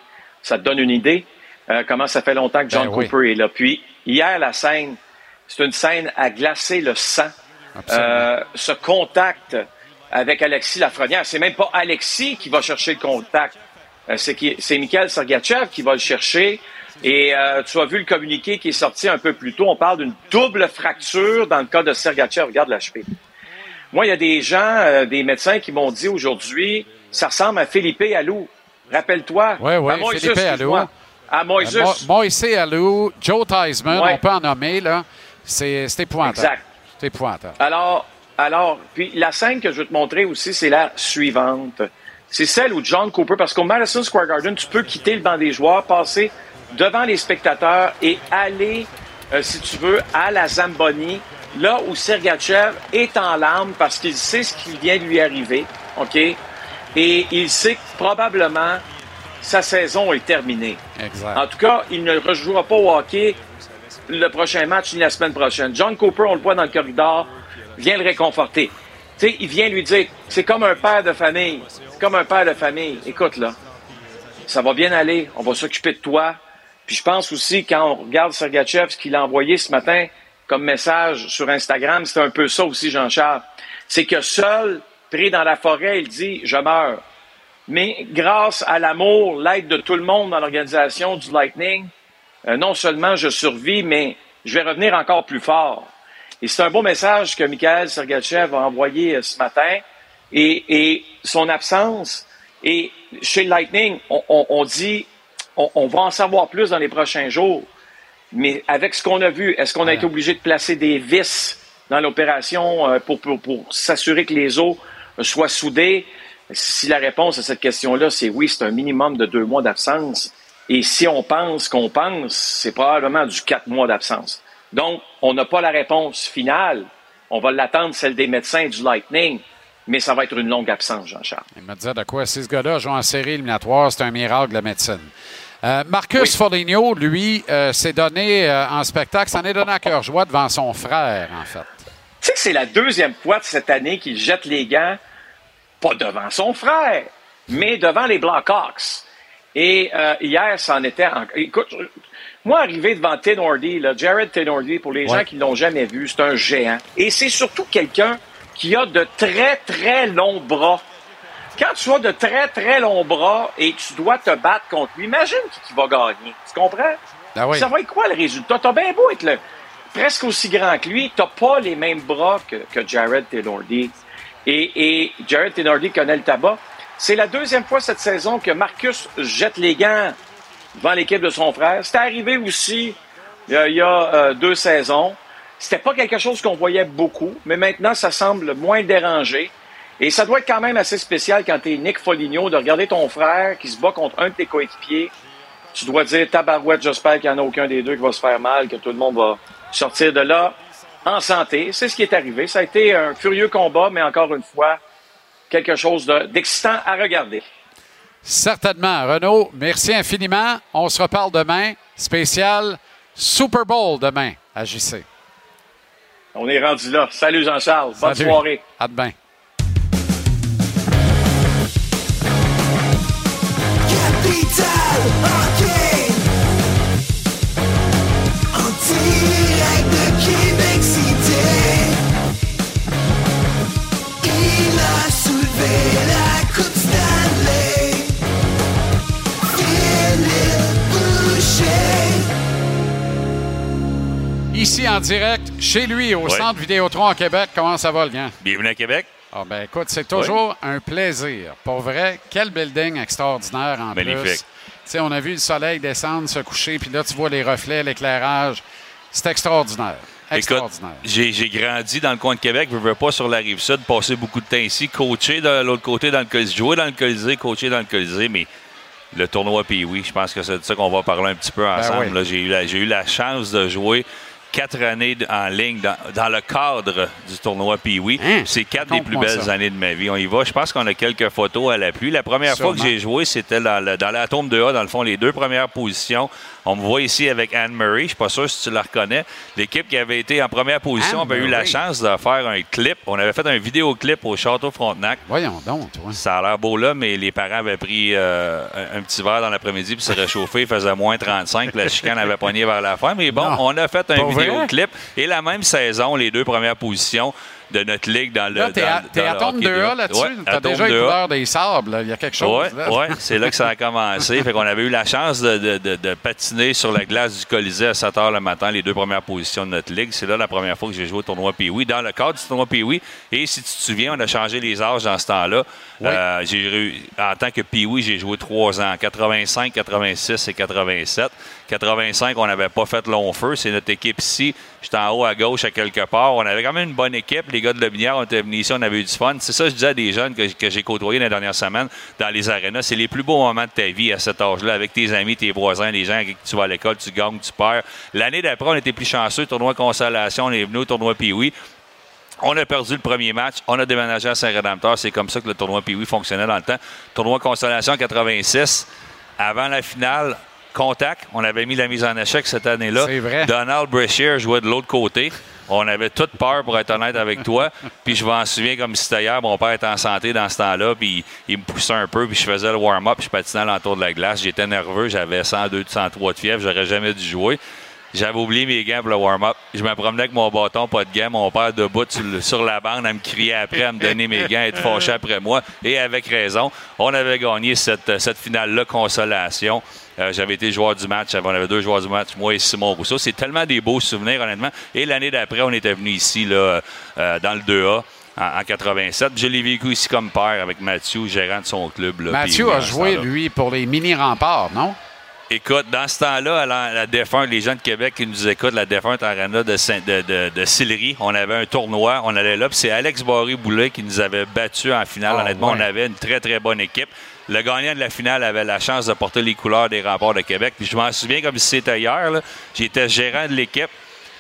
Ça te donne une idée euh, comment ça fait longtemps que John Ben oui. Cooper est là. Puis, hier, la scène, c'est une scène à glacer le sang. Euh, ce contact avec Alexis Lafrenière, c'est même pas Alexis qui va chercher le contact. Euh, c'est qui- c'est Mikhail Sergachev qui va le chercher. Et euh, tu as vu le communiqué qui est sorti un peu plus tôt. On parle d'une double fracture dans le cas de Sergachev. Regarde la cheville. Moi, il y a des gens, euh, des médecins qui m'ont dit aujourd'hui, ça ressemble à Philippe Alou. Rappelle-toi. Oui, oui, À Moises, Philippe Alou. excuse-moi. À. Euh, Mo- Moïse Alou, Joe Theismann, Ouais. on peut en nommer, là. C'est épouvantable. Exact. C'est épouvantable. Alors, alors, puis la scène que je vais te montrer aussi, c'est la suivante. C'est celle où John Cooper, parce qu'au Madison Square Garden, tu peux quitter le banc des joueurs, passer devant les spectateurs et aller, euh, si tu veux, à la Zamboni, là où Sergachev est en larmes parce qu'il sait ce qui vient de lui arriver, OK? Et il sait que probablement sa saison est terminée. Exact. En tout cas, il ne rejouera pas au hockey le prochain match ni la semaine prochaine. John Cooper, on le voit dans le corridor, vient le réconforter. Tu sais, il vient lui dire, c'est comme un père de famille. C'est comme un père de famille. Écoute, là, ça va bien aller. On va s'occuper de toi. Puis je pense aussi, quand on regarde Sergachev, ce qu'il a envoyé ce matin comme message sur Instagram, c'est un peu ça aussi, Jean-Charles. C'est que seul, pris dans la forêt, il dit, je meurs. Mais grâce à l'amour, l'aide de tout le monde dans l'organisation du Lightning, euh, non seulement je survis, mais je vais revenir encore plus fort. Et c'est un beau message que Mikhail Sergachev a envoyé euh, ce matin. Et, son absence, et chez Lightning, on, dit, on va en savoir plus dans les prochains jours. Mais avec ce qu'on a vu, est-ce qu'on a été obligé de placer des vis dans l'opération euh, pour, pour, pour s'assurer que les os euh, soient soudés? Si la réponse à cette question-là, c'est oui, c'est un minimum de deux mois d'absence. Et si on pense qu'on pense, c'est probablement du quatre mois d'absence. Donc, on n'a pas la réponse finale. On va l'attendre, celle des médecins du Lightning. Mais ça va être une longue absence, Jean-Charles. Il me disait de quoi? Si ce gars-là joue en série éliminatoire, c'est un miracle de la médecine. Euh, Marcus Foligno, lui, euh, s'est donné euh, en spectacle, s'en est donné à cœur joie devant son frère, en fait. Tu sais que c'est la deuxième fois de cette année qu'il jette les gants, pas devant son frère, mais devant les Blackhawks. Et hier, ça en était. En... Écoute, moi, arrivé devant Tenordi, là, Jared Tenordi, pour les Ouais. gens qui ne l'ont jamais vu, c'est un géant. Et c'est surtout quelqu'un qui a de très, très longs bras. Quand tu as de très, très longs bras et tu dois te battre contre lui, imagine qui, va gagner. Tu comprends? Ah oui. Ça va être quoi le résultat? T'as bien beau être le- presque aussi grand que lui, t'as pas les mêmes bras que, que Jared Tenordi. Et, et Jared Tenordi connaît le tabac. C'est la deuxième fois cette saison que Marcus jette les gants devant l'équipe de son frère. C'était arrivé aussi il y a, il y a, euh, deux saisons. C'était pas quelque chose qu'on voyait beaucoup, mais maintenant, ça semble moins dérangé. Et ça doit être quand même assez spécial quand t'es Nick Foligno de regarder ton frère qui se bat contre un de tes coéquipiers. Tu dois dire, tabarouette, j'espère qu'il n'y en a aucun des deux qui va se faire mal, que tout le monde va sortir de là en santé. C'est ce qui est arrivé. Ça a été un furieux combat, mais encore une fois, quelque chose de- d'excitant à regarder. Certainement. Renaud, merci infiniment. On se reparle demain. Spécial Super Bowl demain à JC. On est rendu là. Salut Jean-Charles. Bonne soirée. À demain. Ici en direct, chez lui, au Ouais. Centre Vidéotron à Québec. Comment ça va, le gars? Bienvenue à Québec. Ah ben écoute, c'est toujours un plaisir. Pour vrai, quel building extraordinaire en plus. Magnifique. On a vu le soleil descendre, se coucher, puis là, tu vois les reflets, l'éclairage. C'est extraordinaire. Extraordinaire. j'ai j'ai grandi dans le coin de Québec, je veux pas sur la rive sud, passer beaucoup de temps ici, coacher de l'autre côté dans le Colisée, jouer dans le Colisée, coacher dans le Colisée, mais le tournoi puis oui, je pense que c'est de ça qu'on va parler un petit peu ensemble. Ben oui. là. J'ai eu, eu la chance de jouer quatre années en ligne dans, dans le cadre du tournoi puis oui. C'est quatre des plus belles Hein? ça. années de ma vie. On y va. Je pense qu'on a quelques photos à l'appui. La première fois que j'ai joué, c'était dans, le- dans l'atome 2A, dans le fond, les deux premières positions. On me voit ici avec Anne Murray. Je suis pas sûr si tu la reconnais. L'équipe qui avait été en première position Anne avait eu la chance de faire un clip. On avait fait un vidéoclip au Château Frontenac. Voyons donc, toi. Ça a l'air beau là, mais les parents avaient pris euh, un, un petit verre dans l'après-midi puis se *laughs* réchauffer. Il faisait moins 35. puis La chicane avait pogné vers la fin. Mais bon, Non. on a fait un vidéoclip. Et la même saison, les deux premières positions de notre ligue dans le. Là, t'es à, le à tombe hockey 2A là-dessus. Ouais, T'as déjà les 2A. couleurs des sables. là. Il y a quelque chose. Oui, ouais, c'est là que ça a commencé. fait qu'on avait eu la chance de, de- de- de patiner sur la glace du Colisée à 7 h le matin, les deux premières positions de notre ligue. C'est là la première fois que j'ai joué au tournoi Pee-Wee, dans le cadre du tournoi Pee-Wee. Et si tu te souviens, on a changé les âges dans ce temps-là. Euh, j'ai eu- en tant que Pee-Wee, j'ai joué trois ans, 85, 86 et 87. 85, on n'avait pas fait long feu. C'est notre équipe ici. J'étais en haut à gauche à quelque part. On avait quand même une bonne équipe. Les gars de Lobinière, on était venus ici, on avait eu du fun. C'est ça je disais à des jeunes que, j'ai côtoyés dans les dernières semaines dans les arénas. C'est les plus beaux moments de ta vie à cet âge-là, avec tes amis, tes voisins, les gens avec qui tu vas à l'école, tu gagnes, tu perds. L'année d'après, on était plus chanceux. Tournoi Consolation, on est venu au tournoi Pee-Wee. On a perdu le premier match. On a déménagé à Saint-Rédempteur. C'est comme ça que le tournoi Pee-Wee fonctionnait dans le temps. Tournoi Consolation 86. Avant la finale, contact. On avait mis la mise en échec cette année-là. C'est vrai. Donald Brashear jouait de l'autre côté. On avait toute peur, pour être honnête avec toi. *laughs* Puis je m'en souviens comme si c'était hier. Mon père était en santé dans ce temps-là. Puis il me poussait un peu. Puis je faisais le warm-up. Puis je patinais à l'entour de la glace. J'étais nerveux. J'avais 102, 103 de fièvre. J'aurais jamais dû jouer. J'avais oublié mes gants pour le warm-up. Je me promenais avec mon bâton, pas de gants. Mon père debout sur, la bande, à me crier après, à me donner mes gants, à être fâché après moi. Et avec raison, on avait gagné cette, cette finale-là, consolation. Euh, J'avais été joueur du match. On avait deux joueurs du match, moi et Simon Rousseau. C'est tellement des beaux souvenirs, honnêtement. Et l'année d'après, on était venu ici, là, euh, dans le 2A. En, en 87. Je l'ai vécu ici comme père avec Mathieu, gérant de son club. là, Mathieu a joué, lui, pour les mini-remparts, non? Écoute, dans ce temps-là, la, la défunte, les gens de Québec qui nous écoutent, la défunte arena de, Saint- de, de, de Sillery, on avait un tournoi, on allait là, puis c'est Alex Barré-Boulet qui nous avait battus en finale. Ah, Honnêtement, ouais. on avait une très, très bonne équipe. Le gagnant de la finale avait la chance de porter les couleurs des remparts de Québec. Puis je m'en souviens comme si c'était hier. J'étais gérant de l'équipe.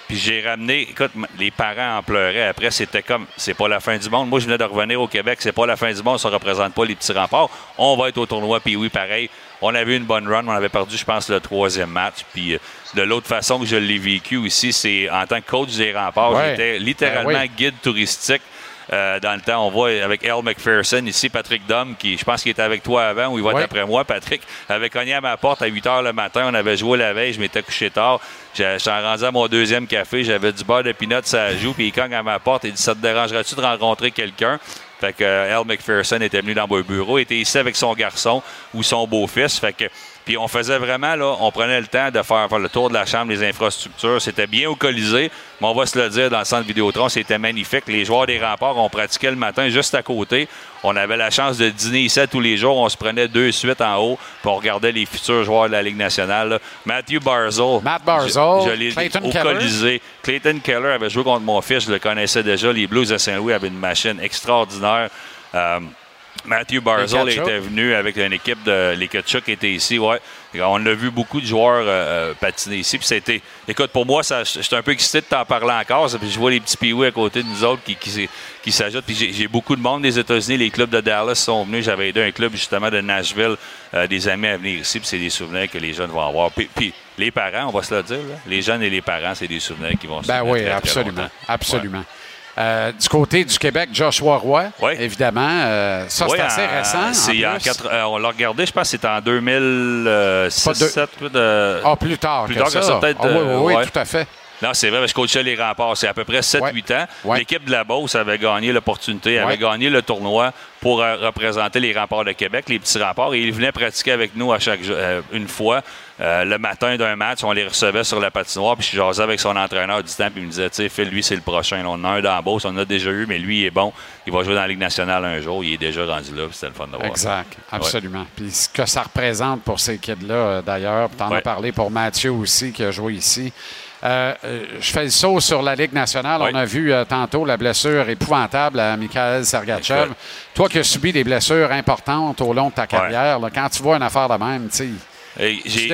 Puis j'ai ramené, écoute, les parents en pleuraient. Après, c'était comme, c'est pas la fin du monde. Moi, je venais de revenir au Québec, c'est pas la fin du monde, ça représente pas les petits remparts. On va être au tournoi, puis oui, pareil. On avait eu une bonne run, on avait perdu, je pense, le troisième match. Puis euh, de l'autre façon que je l'ai vécu aussi, c'est en tant que coach des remparts, Ouais. j'étais littéralement Ben oui. guide touristique euh, dans le temps. On voit avec Al McPherson ici, Patrick Dom, qui je pense qu'il était avec toi avant ou il va être après moi. Patrick avait cogné à ma porte à 8 h le matin. On avait joué la veille. Je m'étais couché tard. J'étais rendu à mon deuxième café. J'avais du beurre de peanut, ça joue. Puis il cogne à ma porte. Il dit Ça te dérangerait-tu de rencontrer quelqu'un? Fait que euh, Al McPherson était venu dans mon bureau, était ici avec son garçon ou son beau-fils. Fait que puis on faisait vraiment là, on prenait le temps de faire, faire le tour de la chambre, les infrastructures. C'était bien au Colisée, mais on va se le dire dans le centre Vidéotron, c'était magnifique. Les joueurs des remparts, on pratiquait le matin juste à côté. On avait la chance de dîner ici tous les jours. On se prenait deux suites en haut, puis on regardait les futurs joueurs de la Ligue nationale. là. Matthew Barzell. Matt Barzell, Je, je l'ai Clayton au Keller. Colisée. Clayton Keller avait joué contre mon fils, je le connaissais déjà. Les Blues de Saint-Louis avaient une machine extraordinaire. Euh, Matthew Barzell était venu avec une équipe de les Kachuk étaient ici, ouais. On a vu beaucoup de joueurs euh, euh, patiner ici. Puis c'était, écoute, pour moi, j'étais un peu excité de t'en parler encore. Puis je vois les petits piouis à côté de nous autres qui, qui, qui s'ajoutent. Puis j'ai, beaucoup de monde des États-Unis. Les clubs de Dallas sont venus. J'avais aidé un club justement de Nashville, euh, des amis à venir ici. Puis c'est des souvenirs que les jeunes vont avoir. Puis, puis les parents, on va se le dire, là, les jeunes et les parents, c'est des souvenirs qui vont se Ben oui, très, très absolument. longtemps. Euh, du côté du Québec, Joshua Roy, évidemment. euh, ça, Oui, c'est assez en- récent. c'est en quatre- euh, on l'a regardé, je pense que c'était en 2006, Pas deux- 2007. de- Ah, plus tard Plus que tard ça. que ça, peut-être. Ah oui, oui, oui, ouais. tout à fait. Non, c'est vrai, je coachais les remparts. C'est à peu près 7-8 ans. L'équipe de la Beauce avait gagné l'opportunité, avait gagné le tournoi pour euh, représenter les remparts de Québec, les petits remparts. Et ils venaient pratiquer avec nous à chaque euh, une fois. Euh, le matin d'un match, on les recevait sur la patinoire. Puis je jasais avec son entraîneur du temps. Puis il me disait, tu sais, Phil, lui, c'est le prochain. On en a un dans la Beauce. On en a déjà eu, mais lui, il est bon. Il va jouer dans la Ligue nationale un jour. Il est déjà rendu là. puis C'était le fun de voir. Exact, Ouais. absolument. Puis ce que ça représente pour ces kids-là, d'ailleurs, tu en as Ouais. parlé pour Mathieu aussi, qui a joué ici. Euh, euh, je fais le saut sur la Ligue nationale. On a vu euh, tantôt la blessure épouvantable à Mikhail Sergachev. Toi qui as subi des blessures importantes au long de ta carrière, là, quand tu vois une affaire de même, tu j'ai-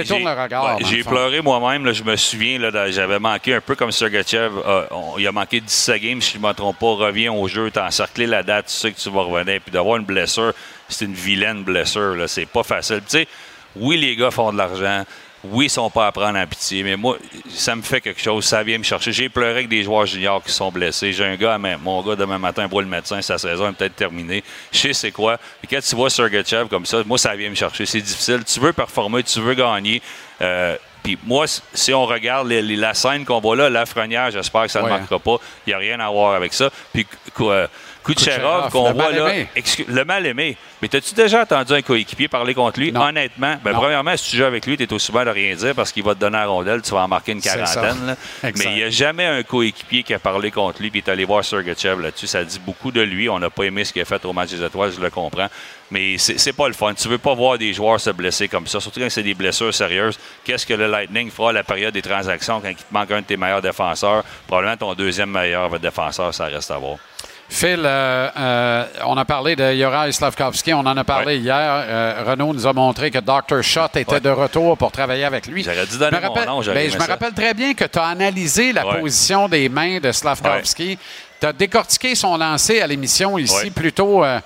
ouais, pleuré moi-même. Je me souviens, j'avais manqué un peu comme Sergachev. euh, on- il a manqué 17 games, si je ne me trompe pas. Reviens au jeu, t'as encerclé la date, tu sais que tu vas revenir. Puis d'avoir une blessure, c'est une vilaine blessure. C'est pas facile. Tu sais, oui, les gars font de l'argent. Oui, ils sont pas à prendre en pitié, mais moi, ça me fait quelque chose. Ça vient me chercher. J'ai pleuré avec des joueurs juniors qui sont blessés. J'ai un gars, mais mon gars, demain matin, voit le médecin, sa saison est peut-être terminée. Je sais c'est quoi. Et quand tu vois Sergachev comme ça, moi, ça vient me chercher. C'est difficile. Tu veux performer, tu veux gagner. Euh, puis moi, si on regarde les- les- la scène qu'on voit là, Lafrenière, j'espère que ça ne Ouais. marquera pas. Il n'y a rien à voir avec ça. Puis quoi, Kucherov, qu'on voit là, excuse- le mal-aimé. Mais as-tu déjà entendu un coéquipier parler contre lui? Honnêtement, ben, premièrement, si tu joues avec lui, tu es aussi bien de rien dire parce qu'il va te donner la rondelle, tu vas en marquer une quarantaine. *laughs* Mais il n'y a jamais un coéquipier qui a parlé contre lui puis est allé voir Sergachev là-dessus. Ça dit beaucoup de lui. On n'a pas aimé ce qu'il a fait au match des étoiles, je le comprends. Mais c'est c'est pas le fun. Tu veux pas voir des joueurs se blesser comme ça, surtout quand c'est des blessures sérieuses. Qu'est-ce que le Lightning fera à la période des transactions quand il te manque un de tes meilleurs défenseurs? Probablement ton deuxième meilleur défenseur, ça reste à voir. Phil, euh, euh, on a parlé de Yoraï Slavkovski, on en a parlé hier. Euh, Renaud nous a montré que Dr. Schott était de retour pour travailler avec lui. J'aurais dû donner Je me mon rappelle- nom, j'aurais ben, je me rappelle très bien que tu as analysé la Ouais. position des mains de Slavkovski. Tu as décortiqué son lancer à l'émission ici plus tôt euh,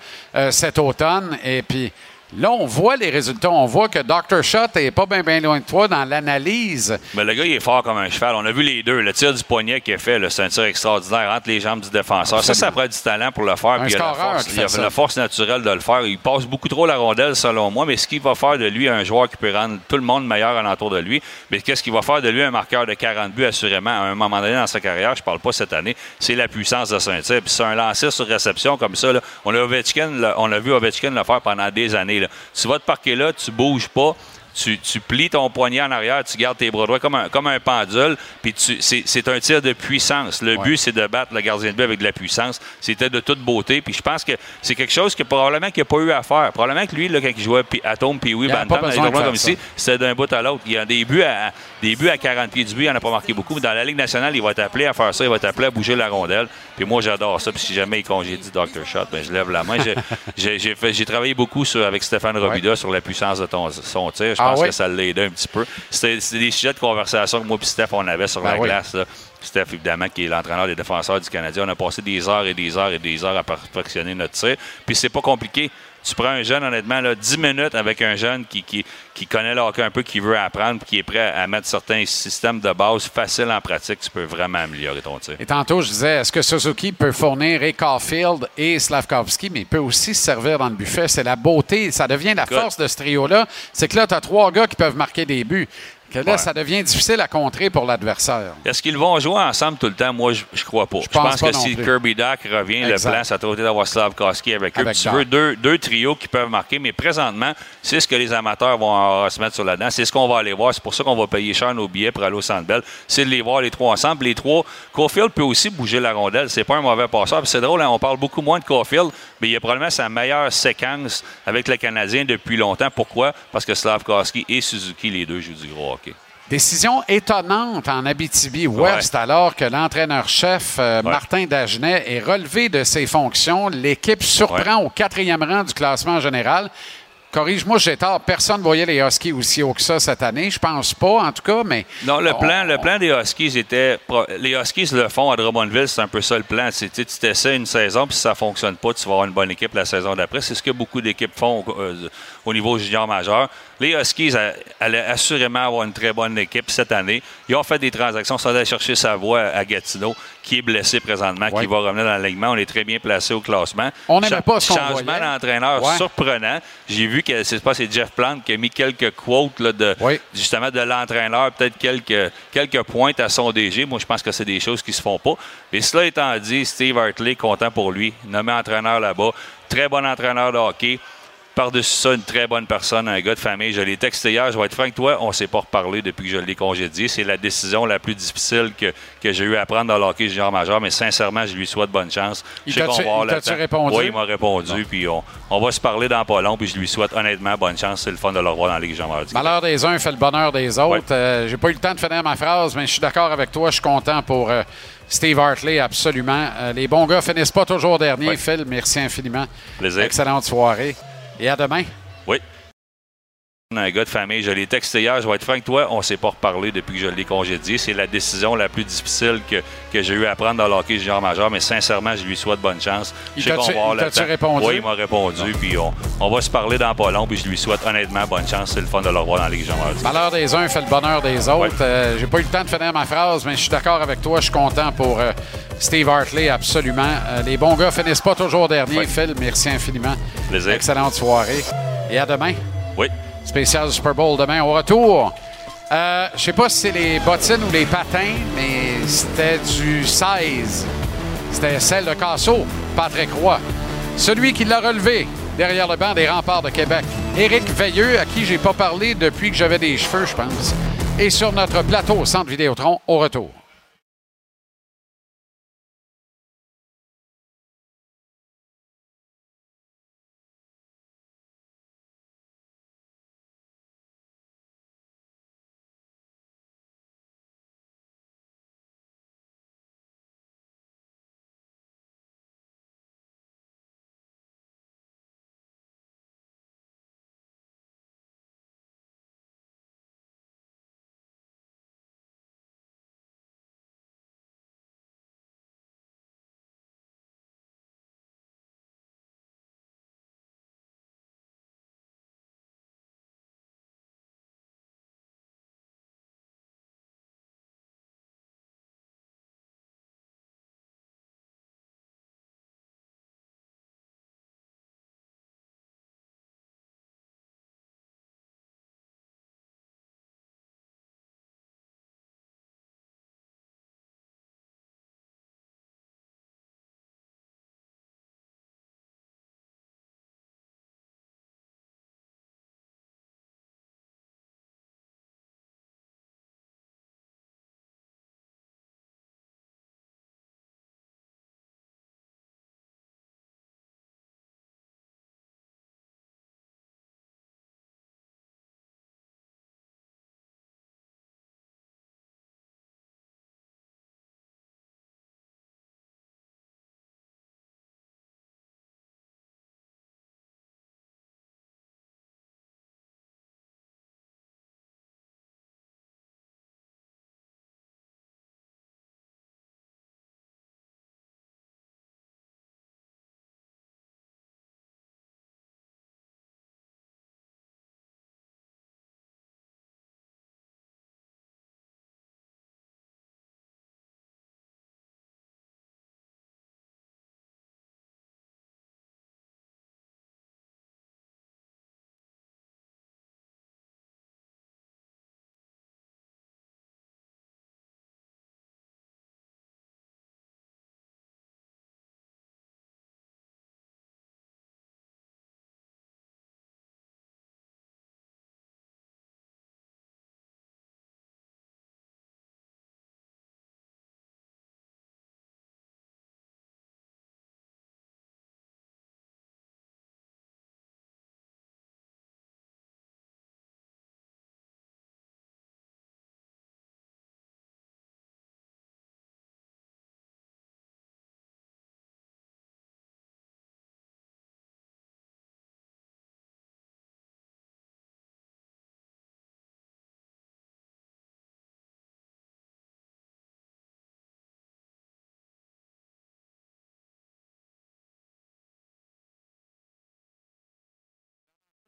cet automne. Et puis là, on voit les résultats. On voit que Dr. Schott n'est pas bien loin de toi dans l'analyse. Mais le gars, il est fort comme un cheval. On a vu les deux. Le tir du poignet qu'il a fait, un tir extraordinaire entre les jambes du défenseur. Ça, ça prend du talent pour le faire. Puis il a la force, il a la force naturelle de le faire. Il passe beaucoup trop la rondelle, selon moi. Mais ce qu'il va faire de lui un joueur qui peut rendre tout le monde meilleur alentour de lui, mais qu'est-ce qu'il va faire de lui un marqueur de 40 buts, assurément, à un moment donné dans sa carrière, je parle pas cette année, c'est la puissance de tir. Puis c'est un lancer sur réception comme ça. là. On, a Ovechkin, on a vu Ovechkin le faire pendant des années. Tu vas te parquer là, tu bouges pas. Tu, tu plies ton poignet en arrière, tu gardes tes bras droits comme un, comme un pendule, puis tu- c'est un tir de puissance. Le but, c'est de battre le gardien de but avec de la puissance. C'était de toute beauté, puis je pense que c'est quelque chose que probablement qu'il n'a pas eu à faire. Probablement que lui, là, quand il jouait Pi- Atom puis oui, Bantam, comme ici, c'était d'un bout à l'autre. Il y a des buts à, des buts à 40 pieds du but, il n'en a pas marqué beaucoup, mais dans la Ligue nationale, il va être appelé à faire ça, il va être appelé à bouger la rondelle. Puis moi, j'adore ça, puis si jamais il congédie Dr. Shot, ben, je lève la main. *laughs* J'ai- travaillé beaucoup sur- avec Stéphane Robida sur la puissance de ton, son tir. Je Ah pense oui? que ça l'a aidé un petit peu. C'était des sujets de conversation que moi et Steph, on avait sur Ben la oui. glace. là. Steph, évidemment, qui est l'entraîneur des défenseurs du Canadien. On a passé des heures et des heures et des heures à perfectionner notre tir. Puis c'est pas compliqué. Tu prends un jeune, honnêtement, là, 10 minutes avec un jeune qui, qui, qui connaît le hockey un peu, qui veut apprendre, puis qui est prêt à mettre certains systèmes de base faciles en pratique, tu peux vraiment améliorer ton tir. Et tantôt, je disais, est-ce que Suzuki peut fournir et Caulfield et Slavkovski, mais il peut aussi se servir dans le buffet. C'est la beauté, ça devient la force de ce trio-là. C'est que là, tu as trois gars qui peuvent marquer des buts. Que là, Ouais. ça devient difficile à contrer pour l'adversaire. Est-ce qu'ils vont jouer ensemble tout le temps? Moi, je, je crois pas. Je pense pense, pas que si plus. Kirby Doc revient, Exact. le plan, ça doit d'avoir Slavkowski avec eux. Avec tu Doc. veux deux, deux trios qui peuvent marquer, mais présentement, c'est ce que les amateurs vont euh, se mettre sur la dent. C'est ce qu'on va aller voir. C'est pour ça qu'on va payer cher nos billets pour aller au Centre Bell. C'est de les voir les trois ensemble. Les trois, Caulfield peut aussi bouger la rondelle. C'est pas un mauvais passeur. C'est drôle, hein, on parle beaucoup moins de Caulfield, mais il a probablement sa meilleure séquence avec le Canadien depuis longtemps. Pourquoi? Parce que Slavkowski et Suzuki, les deux, jouent du gros hockey. Décision étonnante en Abitibi-Ouest, alors que l'entraîneur-chef euh, Martin Dagenet est relevé de ses fonctions. L'équipe surprend au quatrième rang du classement général. Corrige-moi, j'ai tort. Personne ne voyait les Huskies aussi haut que ça cette année. Je pense pas, en tout cas, mais. Non, le on- plan, le plan des Huskies était. Les Huskies le font à Drummondville, c'est un peu ça le plan. C'est, tu tu t'essaies une saison, puis si ça fonctionne pas, tu vas avoir une bonne équipe la saison d'après. C'est ce que beaucoup d'équipes font euh, au niveau junior majeur. Les Huskies allaient assurément avoir une très bonne équipe cette année. Ils ont fait des transactions. Sont allés chercher sa voix à Gatineau, qui est blessé présentement, qui va revenir dans l'alignement. On est très bien placé au classement. On n'aimait pas ce Changement d'entraîneur Ouais. surprenant. J'ai vu que c'est pas c'est Jeff Plante qui a mis quelques quotes là, de justement de l'entraîneur, peut-être quelques quelques pointes à son DG. Moi, je pense que c'est des choses qui se font pas. Et cela étant dit, Steve Hartley, content pour lui, nommé entraîneur là-bas, très bon entraîneur de hockey. Par-dessus ça, une très bonne personne, un gars de famille. Je l'ai texté hier, je vais être franc avec toi, on ne s'est pas reparlé depuis que je l'ai congédié. C'est la décision la plus difficile que, que j'ai eu à prendre dans le hockey junior majeur, mais sincèrement, je lui souhaite bonne chance. Je sais qu'on va avoir répondu? Oui, il m'a répondu, puis on, on va se parler dans pas long, puis je lui souhaite honnêtement bonne chance. C'est le fun de le revoir dans la Ligue junior majeure. Malheur des uns fait le bonheur des autres. Euh, J'ai pas eu le temps de finir ma phrase, mais je suis d'accord avec toi. Je suis content pour euh, Steve Hartley, absolument. Euh, les bons gars finissent pas toujours dernier. Phil, merci infiniment. Plaisir. Excellente soirée. Et à demain. Oui. Un gars de famille, je l'ai texté hier, je vais être franc avec toi, on ne s'est pas reparlé depuis que je l'ai congédié. C'est la décision la plus difficile que, que j'ai eu à prendre dans le hockey junior majeur, mais sincèrement, je lui souhaite bonne chance. Je sais qu'on va avoir il le t'a-tu temps. répondu? Oui, il m'a répondu, puis on, on va se parler dans pas long, puis je lui souhaite honnêtement bonne chance. C'est le fun de le revoir dans la Ligue junior. Malheur des uns fait le bonheur des autres. Euh, J'ai pas eu le temps de finir ma phrase, mais je suis d'accord avec toi. Je suis content pour euh, Steve Hartley, absolument. Euh, les bons gars finissent pas toujours dernier. Phil, merci infiniment. Plaisir. Excellente soirée. Et à demain. Oui. Spécial Super Bowl demain au retour. Euh, je sais pas si c'est les bottines ou les patins, mais c'était du 16. C'était celle de Casso, Patrick Roy. Celui qui l'a relevé derrière le banc des remparts de Québec. Éric Veilleux, à qui j'ai pas parlé depuis que j'avais des cheveux, je pense. Et sur notre plateau au Centre Vidéotron, au retour.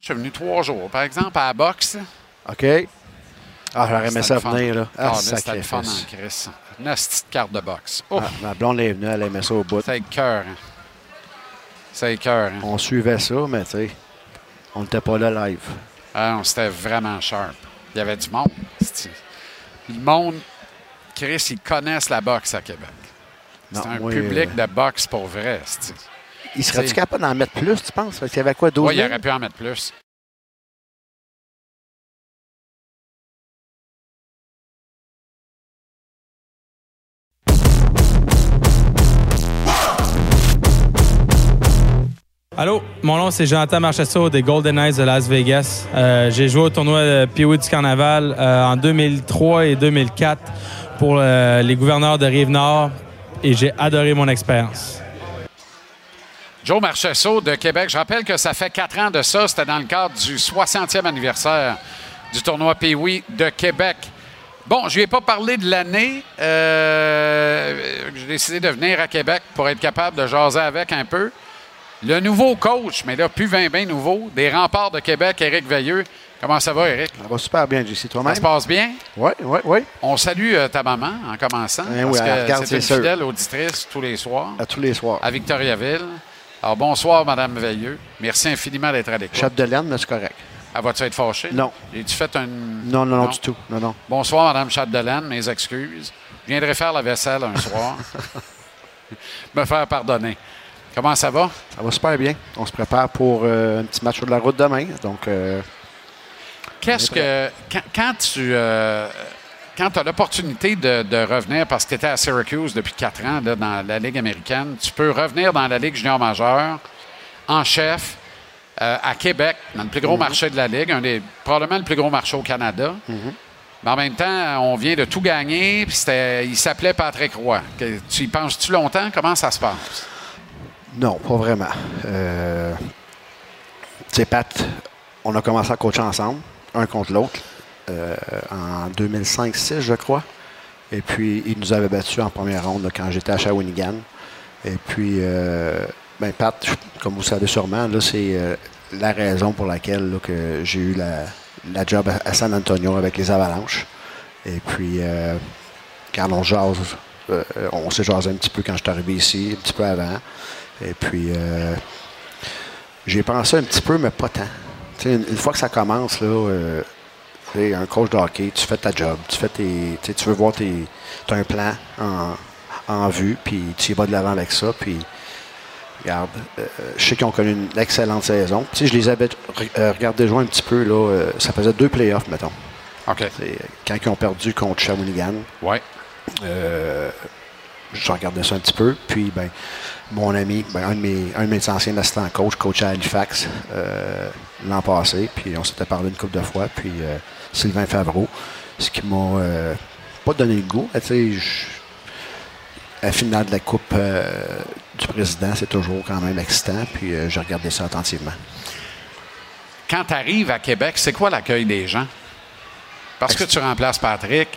Je suis venu trois jours. Par exemple, à la boxe. OK. Ah, j'aurais aimé ça venir, là. Ah, Ah, c'était le fun en. Chris. Une petite carte de boxe. Ouf. Ah, ma blonde est venue, elle aimait ça au bout. C'est cœur. C'est cœur. On suivait ça, mais tu sais, on n'était pas là live. Ah non, c'était vraiment sharp. Il y avait du monde. Le monde, Chris, ils connaissent la boxe à Québec. C'est un moi, public euh, de boxe pour vrai. c'est- Il serait-tu capable d'en mettre plus, tu penses? Parce qu'il y avait quoi, 12 Ouais, il 000? aurait pu en mettre plus. Allô, mon nom c'est Jonathan Marchesso des Golden Knights de Las Vegas. Euh, j'ai joué au tournoi de Pee-Wee du Carnaval euh, en 2003 et 2004 pour euh, les gouverneurs de Rive-Nord et j'ai adoré mon expérience. Joe Marchesso de Québec. Je rappelle que ça fait quatre ans de ça. C'était dans le cadre du 60e anniversaire du tournoi Pee-Wee de Québec. Bon, je lui ai pas parlé de l'année. Euh, J'ai décidé de venir à Québec pour être capable de jaser avec un peu. Le nouveau coach, mais là, plus 20 bien nouveau, des remparts de Québec, Éric Veilleux. Comment ça va, Éric? Ça va super bien, JC, toi-même? Ça se passe bien? Oui, oui, oui. On salue euh, ta maman en commençant. Eh parce oui, elle regarde, c'est une sûr. fidèle auditrice tous les soirs. À tous les soirs. À Victoriaville. Alors, bonsoir, Madame Veilleux. Merci infiniment d'être à l'écoute. Chape de laine, mais c'est correct. Elle va-tu être fâchée? Non. Et-tu fait un. Non, non, non, du tout. Non, non. Bonsoir, Madame Chapdelaine. Mes excuses. Je viendrai faire la vaisselle un soir. *laughs* Me faire pardonner. Comment ça va? Ça va super bien. On se prépare pour euh, un petit match sur la route demain. Donc, euh, Qu'est-ce que. Quand, quand tu. euh, quand tu as l'opportunité de, de revenir, parce que tu étais à Syracuse depuis quatre ans là, dans la Ligue américaine, tu peux revenir dans la Ligue junior majeure en chef euh, à Québec, dans le plus gros Mhm. marché de la Ligue, un des, probablement le plus gros marché au Canada. Mais en même temps, on vient de tout gagner, puis il s'appelait Patrick Roy. Que- tu y penses-tu longtemps? Comment ça se passe? non, pas vraiment. Euh, tu sais, Pat, on a commencé à coacher ensemble, un contre l'autre, en 2005-6, je crois. Et puis, il nous avait battus en première ronde quand j'étais à Shawinigan. Et puis, euh, ben, Pat, comme vous savez sûrement, c'est euh, la raison pour laquelle que j'ai eu la, job à, San Antonio avec les Avalanches. Et puis, euh, quand on jase, euh, on s'est jasé un petit peu quand je suis arrivé ici, un petit peu avant. Et puis, euh, j'ai pensé un petit peu, mais pas tant. Une, une fois que ça commence, là, euh, tu sais, un coach de hockey, tu fais ta job, tu fais tes, tu sais, tu veux voir tes, as un plan en, en vue, puis tu y vas de l'avant avec ça, puis regarde, euh, je sais qu'ils ont connu une excellente saison. Tu sais, je les avais euh, regardé jouer un petit peu, là, euh, ça faisait deux playoffs, mettons. OK. Quand ils ont perdu contre Shawinigan, ouais. euh, je regardais ça un petit peu. Puis, ben, mon ami, ben, un, de mes, un de mes anciens assistants coach, coach à Halifax euh, l'an passé. Puis, on s'était parlé une couple de fois. Puis, euh, Sylvain Favreau, ce qui m'a euh, pas donné le goût. Tu sais, la finale de la Coupe du Président, c'est toujours quand même excitant. Puis, j'ai regardé ça attentivement. Quand tu arrives à Québec, c'est quoi l'accueil des gens? Parce que tu remplaces Patrick,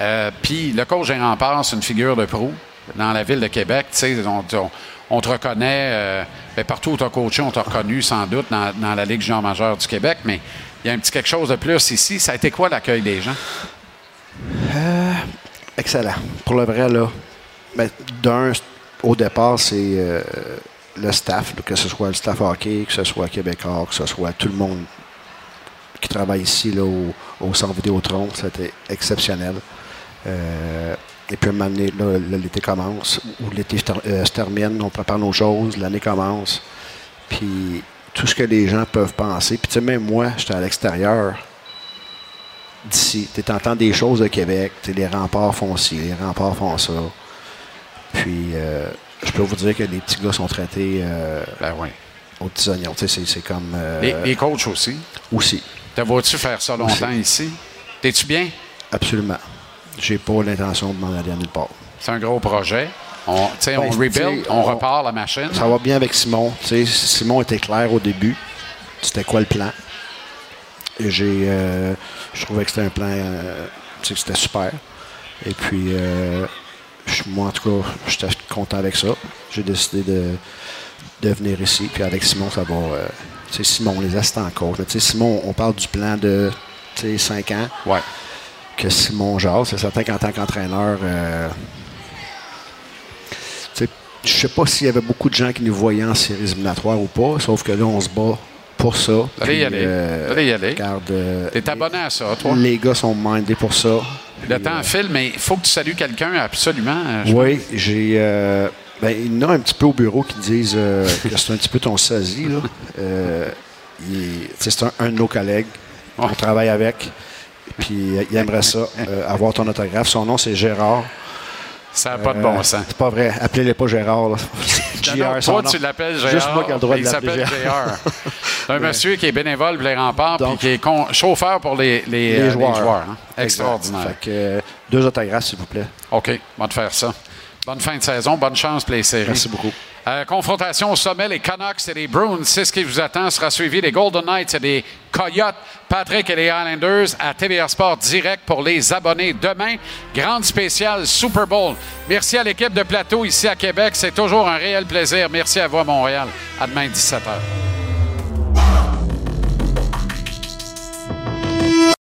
euh, puis le coach des remparts, c'est une figure de proue dans la ville de Québec. On, on- on te reconnaît, euh, ben, partout où tu as coaché, on t'a reconnu sans doute dans, la Ligue junior majeure du Québec, mais il y a un petit quelque chose de plus ici. Ça a été quoi l'accueil des gens? Euh, excellent. Pour le vrai, là, ben, d'un, au départ, c'est euh, le staff, que ce soit le staff hockey, que ce soit Québécois, que ce soit tout le monde qui travaille ici là, au, au Centre Vidéotron. C'était exceptionnel. Euh, et puis, à un moment donné, l'été commence, ou l'été euh, se termine, on prépare nos choses, l'année commence. Puis, tout ce que les gens peuvent penser. Puis, tu sais, même moi, j'étais à l'extérieur d'ici. Tu entends des choses de Québec. Les remparts font ci, les remparts font ça. Puis, euh, je peux vous dire que les petits gars sont traités euh, aux petits oignons. Tu sais, C'est comme. Les, les coachs aussi. Aussi. Te vois-tu faire ça longtemps ici? T'es-tu bien? Absolument. J'ai pas l'intention de m'en aller à nulle part. C'est un gros projet. On, Ben, on rebuild, on, repart la machine. Ça va bien avec Simon. Simon était clair au début. C'était quoi le plan? Et j'ai, euh, je trouvais que c'était un plan, euh, que c'était super. Et puis, euh, moi, en tout cas, j'étais content avec ça. J'ai décidé de, de venir ici. Puis avec Simon, ça va. Simon, on les assistants encore. Simon, on parle du plan de 5 ans. Ouais. Que Simon jase. C'est certain qu'en tant qu'entraîneur, euh, je sais pas s'il y avait beaucoup de gens qui nous voyaient en séries éliminatoires ou pas, sauf que là, on se bat pour ça. Allez y Puis, aller. euh, Allez y aller. regarde, euh, T'es abonné à ça, toi? les gars sont mindés pour ça. Le temps file, mais il faut que tu salues quelqu'un absolument. euh, Oui, j'ai. euh, ben, il y en a un petit peu au bureau qui disent euh, que c'est un petit peu ton sosie. Euh, c'est un, un de nos collègues. On travaille avec. Puis euh, il aimerait ça, euh, avoir ton autographe. Son nom, c'est Gérard. Ça n'a pas de bon sens. C'est pas vrai. Appelez-le pas Gérard. là. *laughs* Non, non, JR, toi, tu l'appelles Gérard. Juste moi qui ai le droit de Il l'appeler s'appelle Gérard. Gérard. C'est *laughs* un monsieur qui est bénévole pour les remparts puis qui est chauffeur pour les, les, Les euh, joueurs. hein. Extraordinaire. Fait que, euh, deux autographes, s'il vous plaît. OK, on va te faire ça. Bonne fin de saison, bonne chance pour les séries. Merci beaucoup. Euh, confrontation au sommet, les Canucks et les Bruins. C'est ce qui vous attend. Sera suivi les Golden Knights et les Coyotes. Patrick et les Islanders à TVA Sport direct pour les abonnés. Demain, grande spéciale Super Bowl. Merci à l'équipe de plateau ici à Québec. C'est toujours un réel plaisir. Merci à vous Montréal. À demain, 17h.